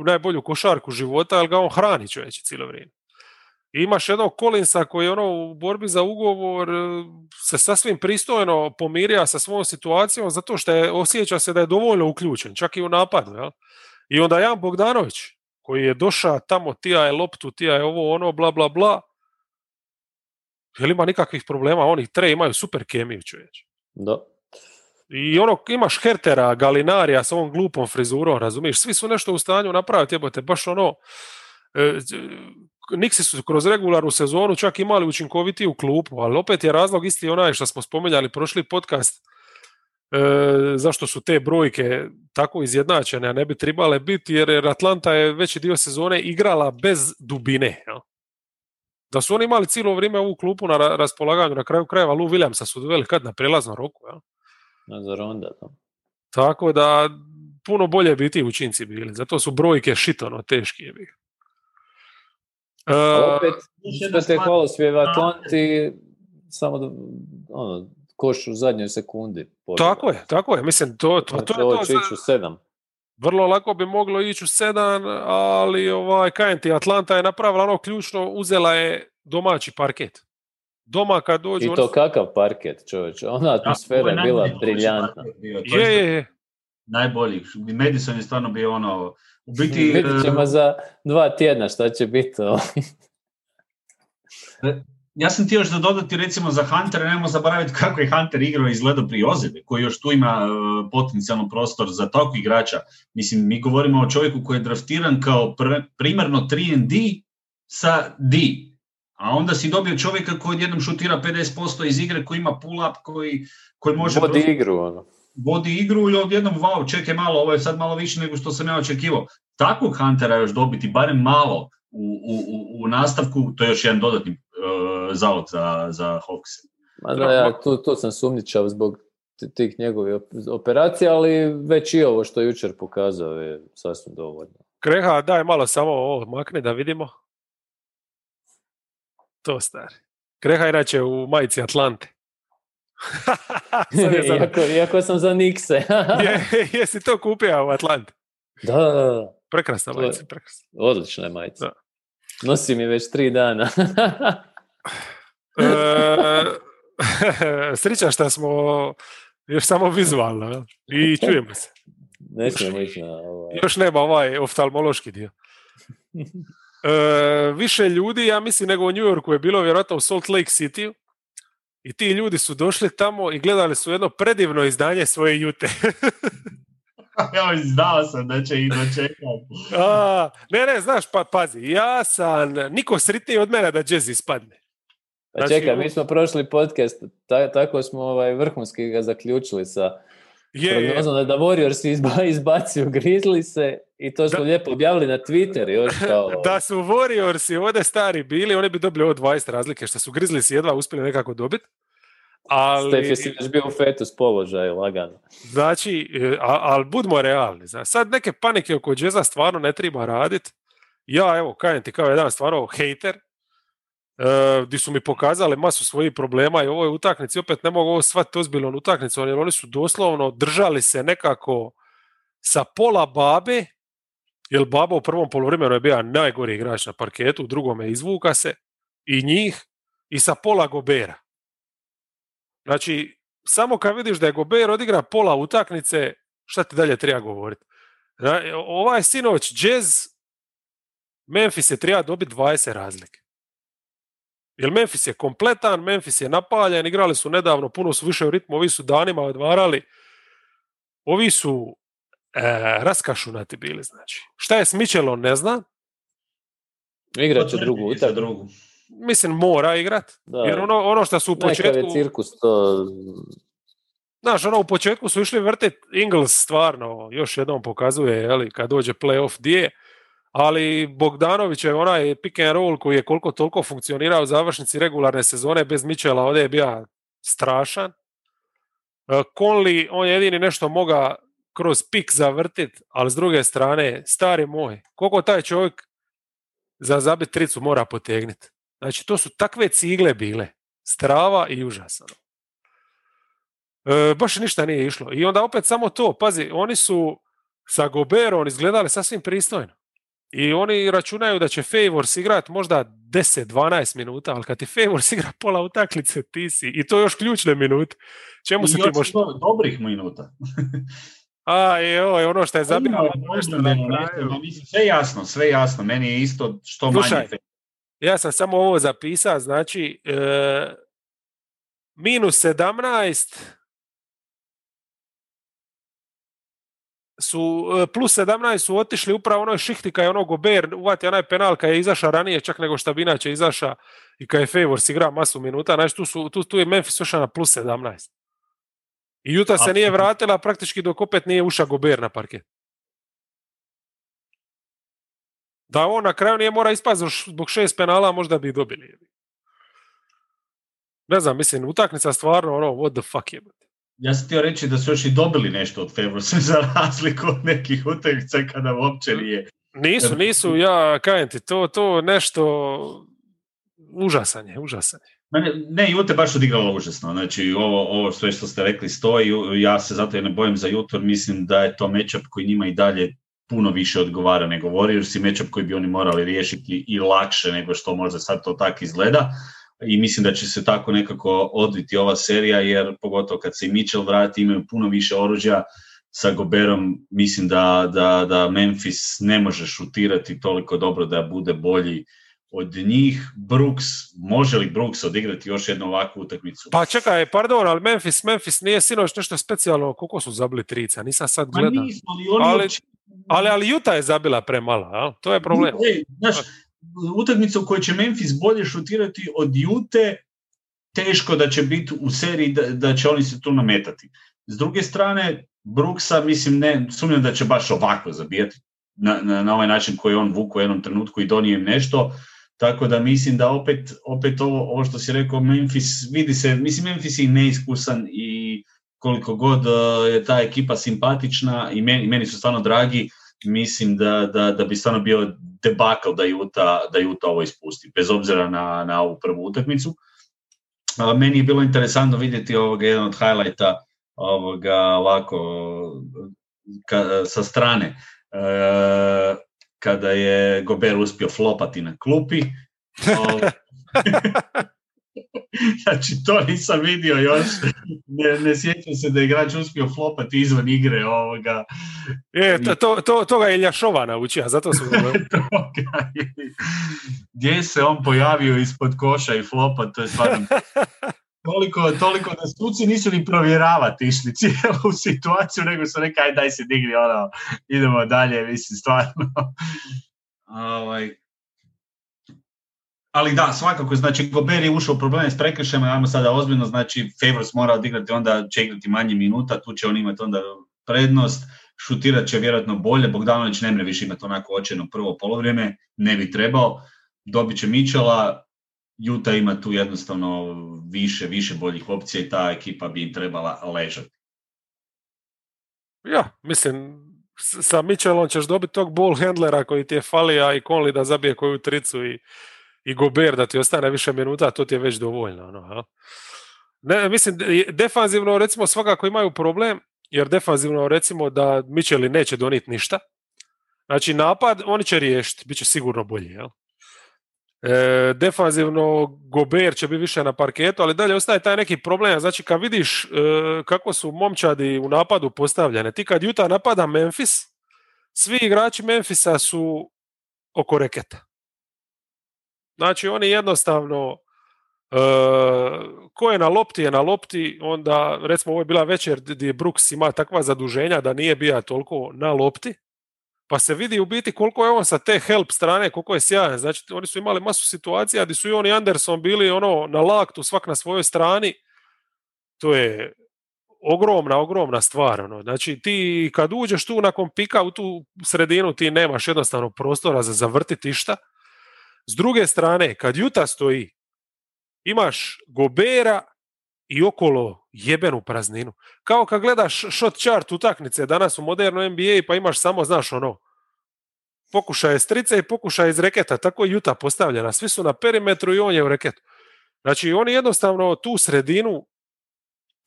S2: najbolju košarku života, ali ga on hrani čovječe cijelo vrijeme. I imaš jednog Collinsa koji ono u borbi za ugovor e, se sasvim pristojno pomirija sa svojom situacijom zato što je, osjeća se da je dovoljno uključen, čak i u napadu. Jel? I onda Jan Bogdanović koji je došao tamo, tija je loptu, tija je ovo, ono, bla, bla, bla. Jel ima nikakvih problema? Oni tre imaju super kemiju, čovječ.
S3: Da.
S2: I ono, imaš Hertera, Galinarija sa ovom glupom frizurom, razumiješ? Svi su nešto u stanju napraviti, jebote, baš ono, e, Nixi su kroz regularnu sezonu čak imali učinkovitiju klupu, ali opet je razlog isti onaj što smo spomenjali prošli podcast. zašto su te brojke tako izjednačene, a ne bi trebale biti, jer Atlanta je veći dio sezone igrala bez dubine. Jel? Da su oni imali cijelo vrijeme ovu klupu na raspolaganju, na kraju krajeva Lou Williamsa su doveli kad na prelaznom roku. Jel?
S3: Na onda,
S2: Tako da puno bolje bi ti učinci bili. Zato su brojke šitono teški. Je
S3: Uh, opet, što te hvalospjev Atlanti, samo da, ono, koš u zadnjoj sekundi.
S2: Tako je, tako je. Mislim, to, to, to,
S3: to, to, ići u sedam.
S2: Vrlo lako bi moglo ići u sedam, ali ovaj, kajem ti, Atlanta je napravila ono ključno, uzela je domaći parket. Doma kad dođu...
S3: I to kakav parket, čovječ. Ona atmosfera je bila briljantna.
S2: Je, je, je.
S1: Najbolji. Madison je stvarno bio ono... U biti...
S3: Vidjet ćemo za dva tjedna šta će biti.
S1: E, ja sam ti još da dodati recimo za Huntera, nemojmo zaboraviti kako je Hunter igrao izgleda prije ozljede, koji još tu ima uh, potencijalno prostor za takvog igrača. Mislim, mi govorimo o čovjeku koji je draftiran kao pr- primarno 3D sa D. A onda si dobio čovjeka koji jednom šutira 50% iz igre, koji ima pull-up, koji, koji može...
S3: Vodi igru, ono.
S1: Vodi igru i odjednom, wow, čekaj malo, ovo je sad malo više nego što sam ja očekivao. Takvog Huntera još dobiti, barem malo, u, u, u nastavku, to je još jedan dodatni zavod za, za Hawks.
S3: Ma da, ja tu, tu sam sumničav zbog tih njegovih operacija, ali već i ovo što je jučer pokazao je sasvim dovoljno.
S2: Kreha, daj malo samo ovo makne da vidimo. To stari. Kreha inače u majici Atlante. <laughs>
S3: iako, iako sam za Nikse. <laughs>
S2: je, jesi to kupio u Atlanti?
S3: Da, da, da.
S2: Prekrasna majica, prekrasna.
S3: Odlična je majica. Da. Nosim je već tri dana. <laughs>
S2: e, sreća što smo još samo vizualno i čujemo se.
S3: Ne smijemo ići na ovaj.
S2: Još nema ovaj oftalmološki dio. E, više ljudi, ja mislim, nego u New Yorku je bilo vjerojatno u Salt Lake City i ti ljudi su došli tamo i gledali su jedno predivno izdanje svoje jute. <laughs>
S1: Evo, znao sam da će ih dočekati. <laughs>
S2: ne, ne, znaš, pa pazi, ja sam niko sritniji od mene da jazz ispadne.
S3: Pa znači, čekaj, mi smo prošli podcast, tako smo ovaj, vrhunski ga zaključili sa je, prognozom da Warriors izba, <laughs> izbacio se i to smo da, lijepo objavili na Twitter još <laughs> kao...
S2: da su Warriorsi ovdje stari bili, oni bi dobili ovo 20 razlike, što su Grizzlies jedva uspjeli nekako dobiti. Ali...
S3: Steph je si bio u fetus položaju, lagano.
S2: Znači, e, ali budmo realni. Znači. Sad neke panike oko džeza stvarno ne treba raditi. Ja, evo, kajem ti kao jedan stvarno hejter, uh, di su mi pokazali masu svojih problema i ovoj utaknici opet ne mogu ovo shvatiti ozbiljnom utaknicom jer oni su doslovno držali se nekako sa pola babe jer baba u prvom poluvremenu je bio najgori igrač na parketu, u drugome izvuka se i njih i sa pola gobera. Znači, samo kad vidiš da je Gober odigra pola utaknice, šta ti dalje treba govoriti? Ovaj sinoć jazz Memphis je treba dobiti 20 razlike. Jer Memphis je kompletan, Memphis je napaljen, igrali su nedavno, puno su više u ritmu, ovi su danima odvarali. Ovi su e, raskašunati bili, znači. Šta je s Mitchellom, ne zna.
S3: Igrat će drugu utakmicu.
S2: Mislim, mora igrat. Da. Jer ono, ono što su u početku...
S3: je cirkus to...
S2: Znaš, ono u početku su išli vrtit Ingles stvarno, još jednom pokazuje, jeli, kad dođe playoff je ali Bogdanović je onaj pick and roll koji je koliko toliko funkcionirao u završnici regularne sezone bez Mičela, ovdje je bio strašan. E, Conley, on je jedini nešto moga kroz pik zavrtit, ali s druge strane, stari moj, koliko taj čovjek za zabit tricu mora potegniti. Znači, to su takve cigle bile, strava i užasno. E, baš ništa nije išlo. I onda opet samo to, pazi, oni su sa Goberom izgledali sasvim pristojno. I oni računaju da će Favors igrat možda 10-12 minuta, ali kad ti Favors igra pola utaklice, ti si, i to još ključne minute. Čemu se ti možeš...
S1: dobrih minuta.
S2: A, je ono što je zabio.
S1: Sve jasno, sve jasno. Meni je isto što manje.
S2: Ja sam samo ovo zapisao, znači e, minus 17 su e, plus 17 su otišli upravo onoj šihti kad je ono Gober uvati onaj penal kad je izašao ranije čak nego što bi inače izašao i kad je Favors igra masu minuta, znači tu, su, tu, tu je Memphis ošao na plus 17. I Juta se nije vratila praktički dok opet nije ušao Gober na parket. Da on na kraju nije mora ispasti zbog šest penala, možda bi dobili. Ne znam, mislim, utakmica stvarno ono, what the fuck je.
S1: Ja sam htio reći da su još i dobili nešto od Fevrosa <laughs> za razliku od nekih utakmica kada uopće nije.
S2: Nisu, nisu, ja kajem ti, to, to nešto užasan je, užasan je.
S1: Ne, ne, Jute baš odigrala užasno. Znači, ovo, ovo sve što ste rekli stoji. Ja se zato ne bojim za Jutor. Mislim da je to matchup koji njima i dalje puno više odgovara nego Warriors i matchup koji bi oni morali riješiti i lakše nego što možda sad to tako izgleda. I mislim da će se tako nekako odviti ova serija, jer pogotovo kad se i Mitchell vrati, imaju puno više oružja sa Goberom. Mislim da, da, da Memphis ne može šutirati toliko dobro da bude bolji od njih Brooks, može li Brooks odigrati još jednu ovakvu utakmicu?
S2: Pa čekaj, pardon, ali Memphis, Memphis nije sinoć nešto specijalno, koliko su zabili trica, nisam sad gledao. ali, ali, ali, Utah je zabila premalo, a? to je problem.
S1: Znaš, utakmica u kojoj će Memphis bolje šutirati od Jute, teško da će biti u seriji da, da će oni se tu nametati. S druge strane, Brooksa, mislim, ne, sumnjam da će baš ovako zabijati na, na, na ovaj način koji on vuku u jednom trenutku i donio im nešto tako da mislim da opet, opet ovo, ovo što si rekao, Memphis, vidi se, mislim Memphis je neiskusan i koliko god uh, je ta ekipa simpatična i meni, meni su stvarno dragi, mislim da, da, da bi stvarno bio debakl da Juta, da Juta ovo ispusti, bez obzira na, na ovu prvu utakmicu. Meni je bilo interesantno vidjeti ovoga, jedan od highlighta ovoga, ovako, ka, sa strane. Uh, kada je Gober uspio flopati na klupi. <laughs> <laughs> znači, to nisam vidio još. Ne, ne sjećam se da je igrač uspio flopati izvan igre ovoga.
S2: Je, to, to, to, to ga je Ljašova naučio, zato su <laughs>
S1: Gdje se on pojavio ispod koša i flopa, to je stvarno <laughs> toliko, toliko da suci nisu ni provjeravati išli cijelu situaciju, nego su rekli, aj daj se digni, ono, idemo dalje, mislim, stvarno. ovaj. Ali da, svakako, znači Gober je ušao u probleme s prekršajima, ajmo sada ozbiljno, znači Favors mora odigrati, onda će igrati manje minuta, tu će on imati onda prednost, šutirat će vjerojatno bolje, Bogdanović ne mre više imati onako očajno prvo polovrijeme, ne bi trebao, dobit će Mičela, Juta ima tu jednostavno više, više boljih opcija i ta ekipa bi im trebala ležati.
S2: Ja, mislim, sa Mitchellom ćeš dobiti tog ball handlera koji ti je falija i Conley da zabije koju tricu i, i Gober da ti ostane više minuta, to ti je već dovoljno. No, ne, mislim, defanzivno recimo svakako imaju problem, jer defanzivno recimo da Mitchelli neće doniti ništa. Znači napad oni će riješiti, bit će sigurno bolji. Jel? E, defanzivno Gober će biti više na parketu, ali dalje ostaje taj neki problem. Znači kad vidiš e, kako su momčadi u napadu postavljene, ti kad Juta napada Memphis, svi igrači Memphisa su oko reketa. Znači oni jednostavno e, ko je na lopti je na lopti, onda recimo ovo je bila večer gdje Brooks ima takva zaduženja da nije bija toliko na lopti, pa se vidi u biti koliko je on sa te help strane, koliko je sjajan. Znači, oni su imali masu situacija gdje su i on i Anderson bili ono na laktu, svak na svojoj strani. To je ogromna, ogromna stvar. Ono. Znači, ti kad uđeš tu nakon pika u tu sredinu, ti nemaš jednostavno prostora za zavrtiti išta. S druge strane, kad Juta stoji, imaš Gobera i okolo jebenu prazninu. Kao kad gledaš shot chart utakmice danas u modernu NBA pa imaš samo, znaš ono, pokušaj strice i pokušaj iz reketa, tako je Juta postavljena. Svi su na perimetru i on je u reketu. Znači oni jednostavno tu sredinu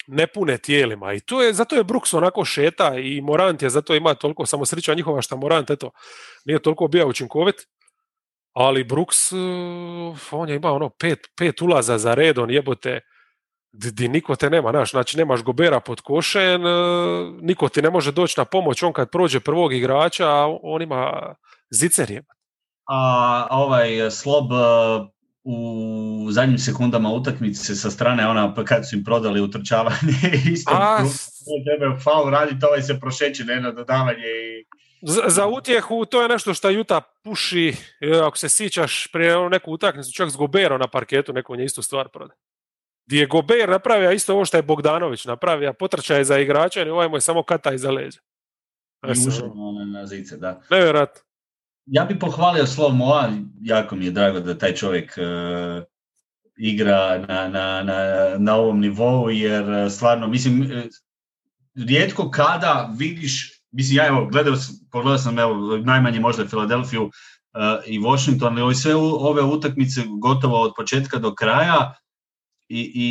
S2: ne pune tijelima i to je, zato je Brooks onako šeta i Morant je zato ima toliko samo sreća njihova što Morant eto, nije toliko bio učinkovit ali Brooks eh, on je imao ono pet, pet ulaza za redon jebote. Di niko te nema, znaš, znači nemaš Gobera pod košen, e, niko ti ne može doći na pomoć, on kad prođe prvog igrača, on ima zicer
S1: A ovaj Slob e, u zadnjim sekundama utakmice sa strane, ona pa kad su im prodali utrčavanje, <laughs> isto A... tebe faul raditi, ovaj se prošeće na jedno dodavanje i
S2: za, za utjehu to je nešto što Juta puši, e, ako se sićaš prije neku utakmicu, čak s Goberom na parketu, neko on je istu stvar prodao. Gdje je Gober napravio isto ovo što je Bogdanović napravio, potrčaj za igrača i ovaj mu je samo kata iza leđa.
S1: I ušao na, na zice, da.
S2: Nevjerojatno.
S1: Ja bi pohvalio Slov Moa, jako mi je drago da taj čovjek uh, igra na, na, na, na ovom nivou, jer uh, stvarno, mislim, rijetko kada vidiš, mislim, ja evo, gledao sam, pogledao sam evo, najmanje možda Filadelfiju uh, i Washington, ali sve u, ove utakmice gotovo od početka do kraja i, i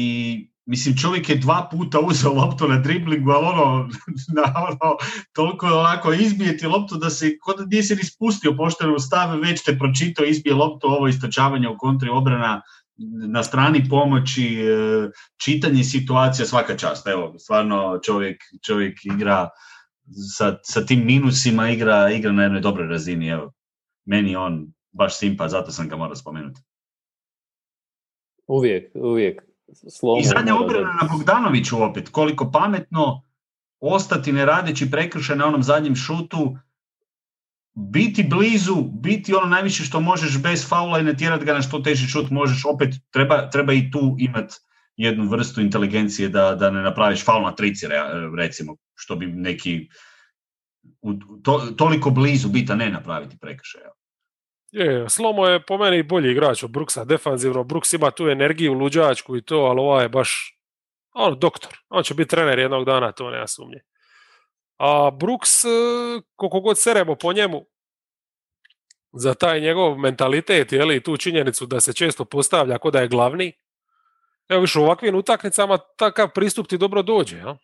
S1: mislim čovjek je dva puta uzeo loptu na driblingu, ali ono, <laughs> na ono toliko onako izbije ti loptu da se, kod da nisi ni spustio pošteno stav, već te pročitao, izbije loptu, ovo istočavanje u kontri obrana, na strani pomoći, e, čitanje situacija, svaka čast. Evo, stvarno čovjek, čovjek igra sa, sa tim minusima, igra, igra na jednoj dobroj razini. Evo, meni on baš simpa, zato sam ga morao spomenuti.
S3: Uvijek, uvijek.
S1: Slovo I zadnja obrana na Bogdanoviću opet, koliko pametno ostati ne radeći prekršaj na onom zadnjem šutu, biti blizu, biti ono najviše što možeš bez faula i natjerati ga na što teži šut možeš, opet treba, treba i tu imati jednu vrstu inteligencije da, da ne napraviš faul na trici, recimo, što bi neki to, toliko blizu biti, a ne napraviti prekršaj.
S2: Je, Slomo je po meni bolji igrač od Brooksa, defanzivno. Brooks ima tu energiju, luđačku i to, ali ovaj je baš on doktor. On će biti trener jednog dana, to nema sumnje. A Brooks, e, koliko god seremo po njemu, za taj njegov mentalitet i tu činjenicu da se često postavlja kod da je glavni, evo više u ovakvim utakmicama takav pristup ti dobro dođe. Ja?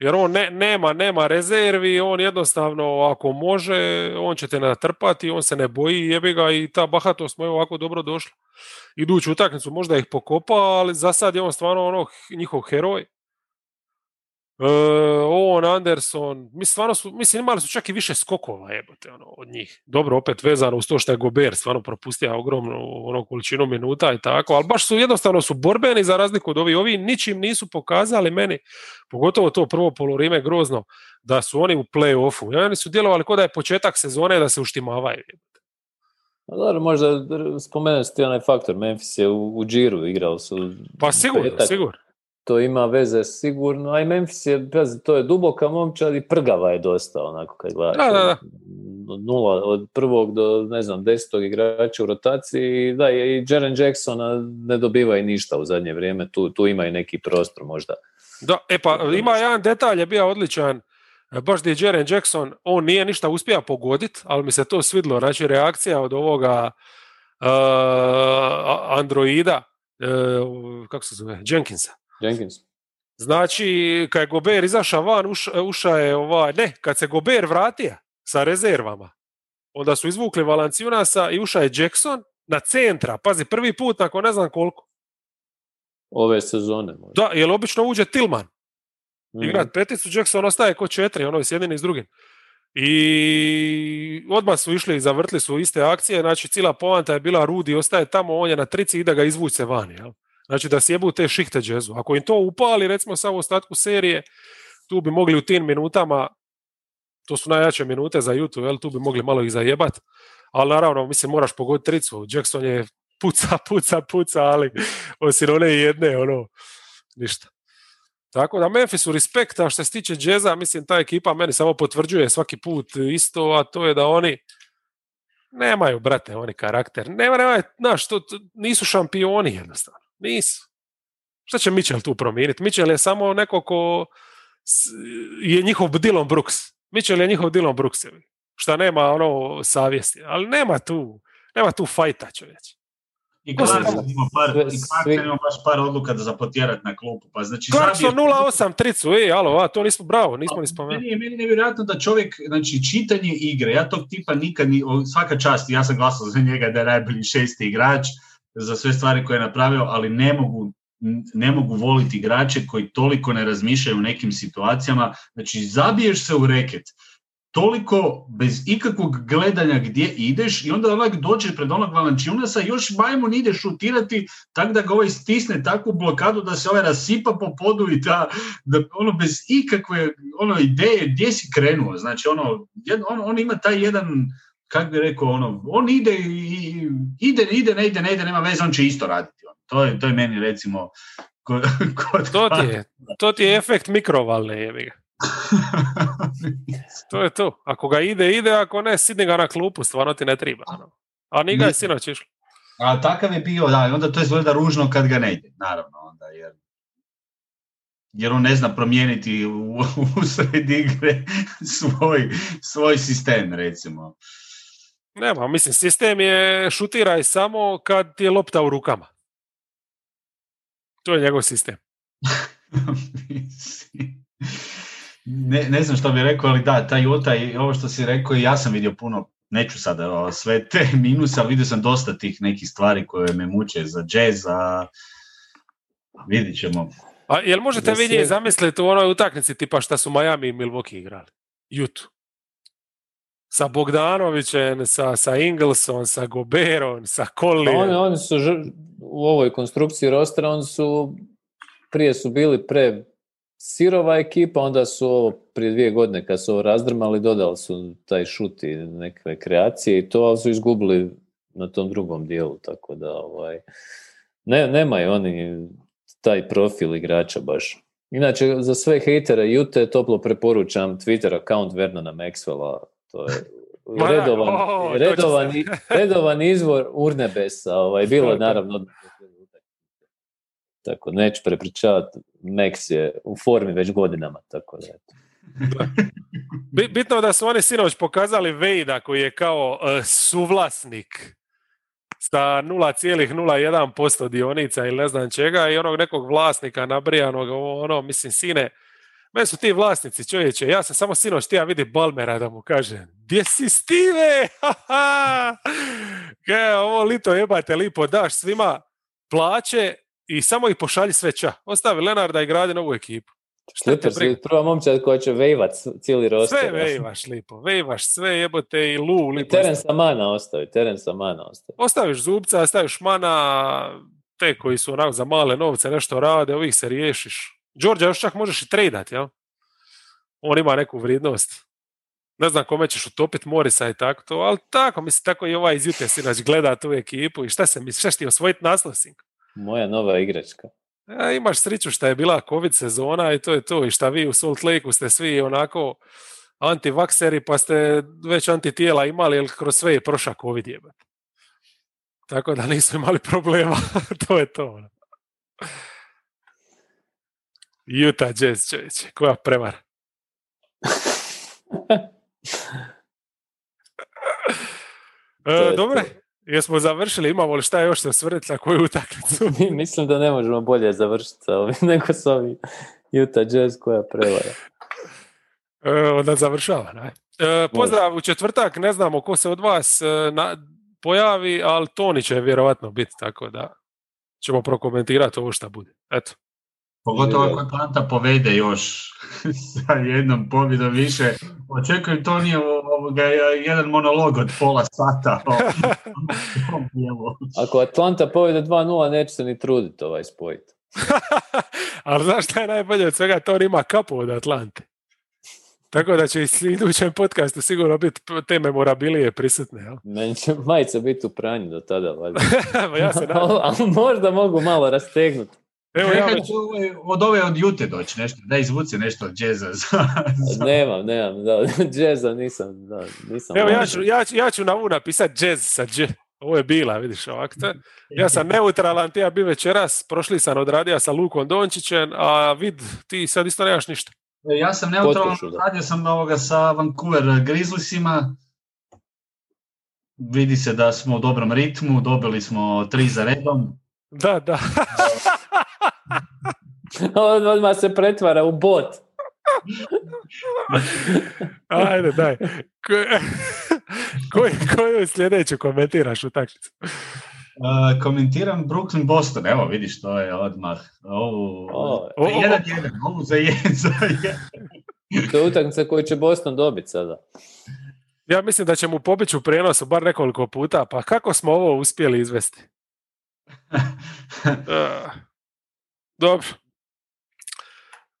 S2: Jer on ne, nema, nema rezervi, on jednostavno ako može, on će te natrpati, on se ne boji, jebi ga i ta bahatost mu je ovako dobro došla. Iduću utakmicu možda ih pokopa, ali za sad je on stvarno ono njihov heroj. Uh, on, Anderson, mislim, stvarno su, mislim, imali su čak i više skokova jebote, ono, od njih. Dobro, opet vezano uz to što je Gober stvarno propustio ogromnu ono, količinu minuta i tako, ali baš su jednostavno su borbeni za razliku od ovih. Ovi ničim nisu pokazali meni, pogotovo to prvo polurime grozno, da su oni u play-offu. I oni su djelovali kao da je početak sezone da se uštimavaju.
S3: No, dobro, možda spomenuti ti onaj faktor, Memphis je u, u džiru igrao su...
S2: Pa sigurno, sigurno
S3: to ima veze sigurno, a i Memphis je, to je duboka momčad i prgava je dosta onako kad gledaš.
S2: Da, da, da.
S3: Nula od prvog do, ne znam, desetog igrača u rotaciji, da, i Jaren Jacksona ne dobiva i ništa u zadnje vrijeme, tu, tu ima i neki prostor možda.
S2: Da, e pa ima jedan detalj je bio odličan, baš gdje je Jaren Jackson, on nije ništa uspija pogoditi, ali mi se to svidlo, znači reakcija od ovoga uh, Androida, uh, kako se zove, Jenkinsa.
S3: Jenkins.
S2: Znači, kad je Gober izašao van, uša, uša je ovaj, ne, kad se Gober vratio sa rezervama, onda su izvukli Valanciunasa i ušao je Jackson na centra. Pazi, prvi put nakon ne znam koliko.
S3: Ove sezone. Možda.
S2: Da, jer obično uđe Tilman. Mm. Igrat peticu, Jackson ostaje ko četiri, ono je s jednim i s drugim. I odmah su išli i zavrtli su iste akcije, znači cijela poanta je bila Rudi ostaje tamo, on je na trici i da ga izvuče vani. Jel? Znači da sjebu te šihte džezu. Ako im to upali, recimo samo u ostatku serije, tu bi mogli u tim minutama, to su najjače minute za YouTube, jel, tu bi mogli malo ih zajebat, ali naravno, mislim, moraš pogoditi tricu. Jackson je puca, <laughs> puca, puca, ali osim one jedne, ono, ništa. Tako da Memphisu respekt, a što se tiče džeza, mislim, ta ekipa meni samo potvrđuje svaki put isto, a to je da oni nemaju, brate, oni karakter. Nema, nema, znaš, to, nisu šampioni jednostavno. Nisu. Šta će Mitchell tu promijeniti? Mitchell je samo neko ko je njihov Dylan Brooks. Mitchell je njihov Dylan Brooks. Šta nema ono savjesti. Ali nema tu, nema tu fajta čovječ.
S1: I Clarkson ima, par, i Clarkson ima baš par odluka da zapotjerati na klupu. Pa znači,
S2: Clarkson 0-8 tricu, ej, alo, a, to nismo bravo, nismo ni spomenuli.
S1: Meni je, meni nevjerojatno da čovjek, znači čitanje igre, ja tog tipa nikad, ni, svaka čast, ja sam glasao za njega da je najbolji šesti igrač, za sve stvari koje je napravio, ali ne mogu ne mogu voliti igrače koji toliko ne razmišljaju u nekim situacijama. Znači, zabiješ se u reket, toliko bez ikakvog gledanja gdje ideš i onda onak dođe pred onog Valančunasa još majmun ide šutirati tako da ga ovaj stisne takvu blokadu da se ovaj rasipa po podu i da, da ono bez ikakve ono ideje gdje si krenuo. Znači, ono, on, on ima taj jedan kak bi rekao, ono, on ide i ide, ide, ne ide, ne ide, nema veze, on će isto raditi. On. To je, to je meni recimo kod, <laughs> kod
S2: To ti je, to ti je efekt mikrovalne jebi. To je to. Ako ga ide, ide, ako ne, sidni ga na klupu, stvarno ti ne treba. ono. A ni ga je sinoć išlo.
S1: A takav je bio, da, onda to izgleda ružno kad ga ne ide, naravno, onda, jer, jer on ne zna promijeniti u, <laughs> u sred igre svoj, svoj sistem, recimo.
S2: Nema, mislim, sistem je šutiraj samo kad ti je lopta u rukama. To je njegov sistem. <laughs>
S1: Ne, ne znam što bi rekao, ali da, taj Utah i ovo što si rekao, i ja sam vidio puno, neću sada o, sve te <laughs> minuse, ali vidio sam dosta tih nekih stvari koje me muče za jazz, a vidit ćemo.
S2: A jel možete
S3: Za
S2: vi njih
S3: sve-
S2: zamisliti u onoj utakmici tipa šta su Miami i Milwaukee igrali? Jutu. Sa Bogdanovićem, sa, sa Inglesom, sa Goberom, sa
S3: Pa oni, oni su u ovoj konstrukciji rostera, oni su prije su bili pre sirova ekipa, onda su ovo prije dvije godine kad su ovo razdrmali, dodali su taj šut i neke kreacije i to, ali su izgubili na tom drugom dijelu, tako da ovaj, ne, nemaju oni taj profil igrača baš. Inače, za sve hejtere Jute toplo preporučam Twitter account Vernona Maxwella, to je redovan, redovan, <laughs> redovan izvor urnebesa, ovaj, bilo je naravno tako, neću prepričavati, Max je u formi već godinama, tako da eto.
S2: Bi- Bitno je da su oni sinoć pokazali Vejda koji je kao e, suvlasnik sa 0,01% dionica ili ne znam čega i onog nekog vlasnika nabrijanog, ono, mislim, sine, meni su ti vlasnici, čovječe, ja sam samo sinoć htio vidi Balmera da mu kaže, gdje si Stive? <laughs> Kaj, ovo lito jebate lipo, daš svima plaće i samo ih pošalji sve ča. Ostavi Lenarda i gradi novu ekipu. Briga?
S3: je prva momčad koja će vejvat cijeli roster.
S2: Sve vejvaš lipo, vejvaš sve jebote i lu
S3: I
S2: lipo.
S3: teren Samana ostavi, teren Samana ostavi.
S2: Ostaviš zubca, staviš mana, te koji su onako za male novce nešto rade, ovih se riješiš. Đorđa još čak možeš i tradat, jel? On ima neku vrijednost. Ne znam kome ćeš utopiti Morisa i tako to, ali tako, mislim, tako i ovaj iz Jute sinoć gleda tu ekipu i šta se misliš, šta ti osvojiti naslov?
S3: Moja nova igračka.
S2: E, imaš sreću šta je bila covid sezona i to je to. I šta vi u Salt Lakeu ste svi onako antivakseri pa ste već antitijela imali jer kroz sve je prošao covid jebate. Tako da nisu imali problema. <laughs> to je to. Utah Jazz čovječe, koja prevara. <laughs> E,
S3: to.
S2: jesmo završili, imamo li šta još se osvrnuti na koju utakmicu? <laughs>
S3: Mislim da ne možemo bolje završiti sa ovim <laughs> nego s ovim Utah Jazz koja prevara.
S2: E, onda završava. Ne? E, pozdrav u četvrtak, ne znamo ko se od vas e, na, pojavi, ali Toni će vjerovatno biti, tako da ćemo prokomentirati ovo šta bude. Eto.
S1: Pogotovo
S3: Je.
S1: ako Atlanta povede još <laughs> sa jednom pobjedom više. Očekujem to nije ovoga, jedan monolog od pola sata.
S3: Ako Atlanta povede 2-0, neće se ni truditi ovaj spojiti. <laughs>
S2: ali znaš šta je najbolje od svega? To on ima kapu od Atlante. Tako da će i u idućem podcastu sigurno biti te memorabilije prisutne. Jel? <laughs>
S3: Meni će majica biti u pranju do tada, valjda.
S2: Ja se nadam.
S3: Ali možda mogu malo rastegnuti.
S2: Evo, ja
S1: će ovaj- od ove od Jute doći nešto, da izvuci nešto od džeza. Za, za...
S3: Nemam, nemam, da, <laughs> džeza nisam, da, nisam.
S2: Evo, ja ću, ja, ću, ja ću na ovu napisati jazz sa dž. Ovo je bila, vidiš je- Ja sam neutralan, ti ja bi večeras, prošli sam odradio sa Lukom Dončićem, a vid, ti sad isto nemaš ništa.
S1: Ja sam neutralan, radio sam ovoga sa Vancouver Grizzliesima. Vidi se da smo u dobrom ritmu, dobili smo tri za redom.
S2: Da, da. <laughs>
S3: On odmah se pretvara u bot.
S2: Ajde, daj. Ko- <laughs> Koju, koju sljedeću komentiraš u takvicu?
S1: Uh, komentiram Brooklyn Boston, evo vidiš to je odmah. Ovu,
S3: O,
S2: O,
S1: jedan, jedan, ovu za jedan, za jedan.
S3: to je utakmica koju će Boston dobiti sada.
S2: Ja mislim da će mu pobići u prijenosu bar nekoliko puta, pa kako smo ovo uspjeli izvesti? Uh, <laughs> dobro.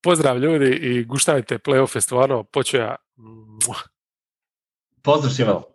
S2: Pozdrav ljudi i guštajte, playoff stvarno počeo.
S1: Pozdrav svima.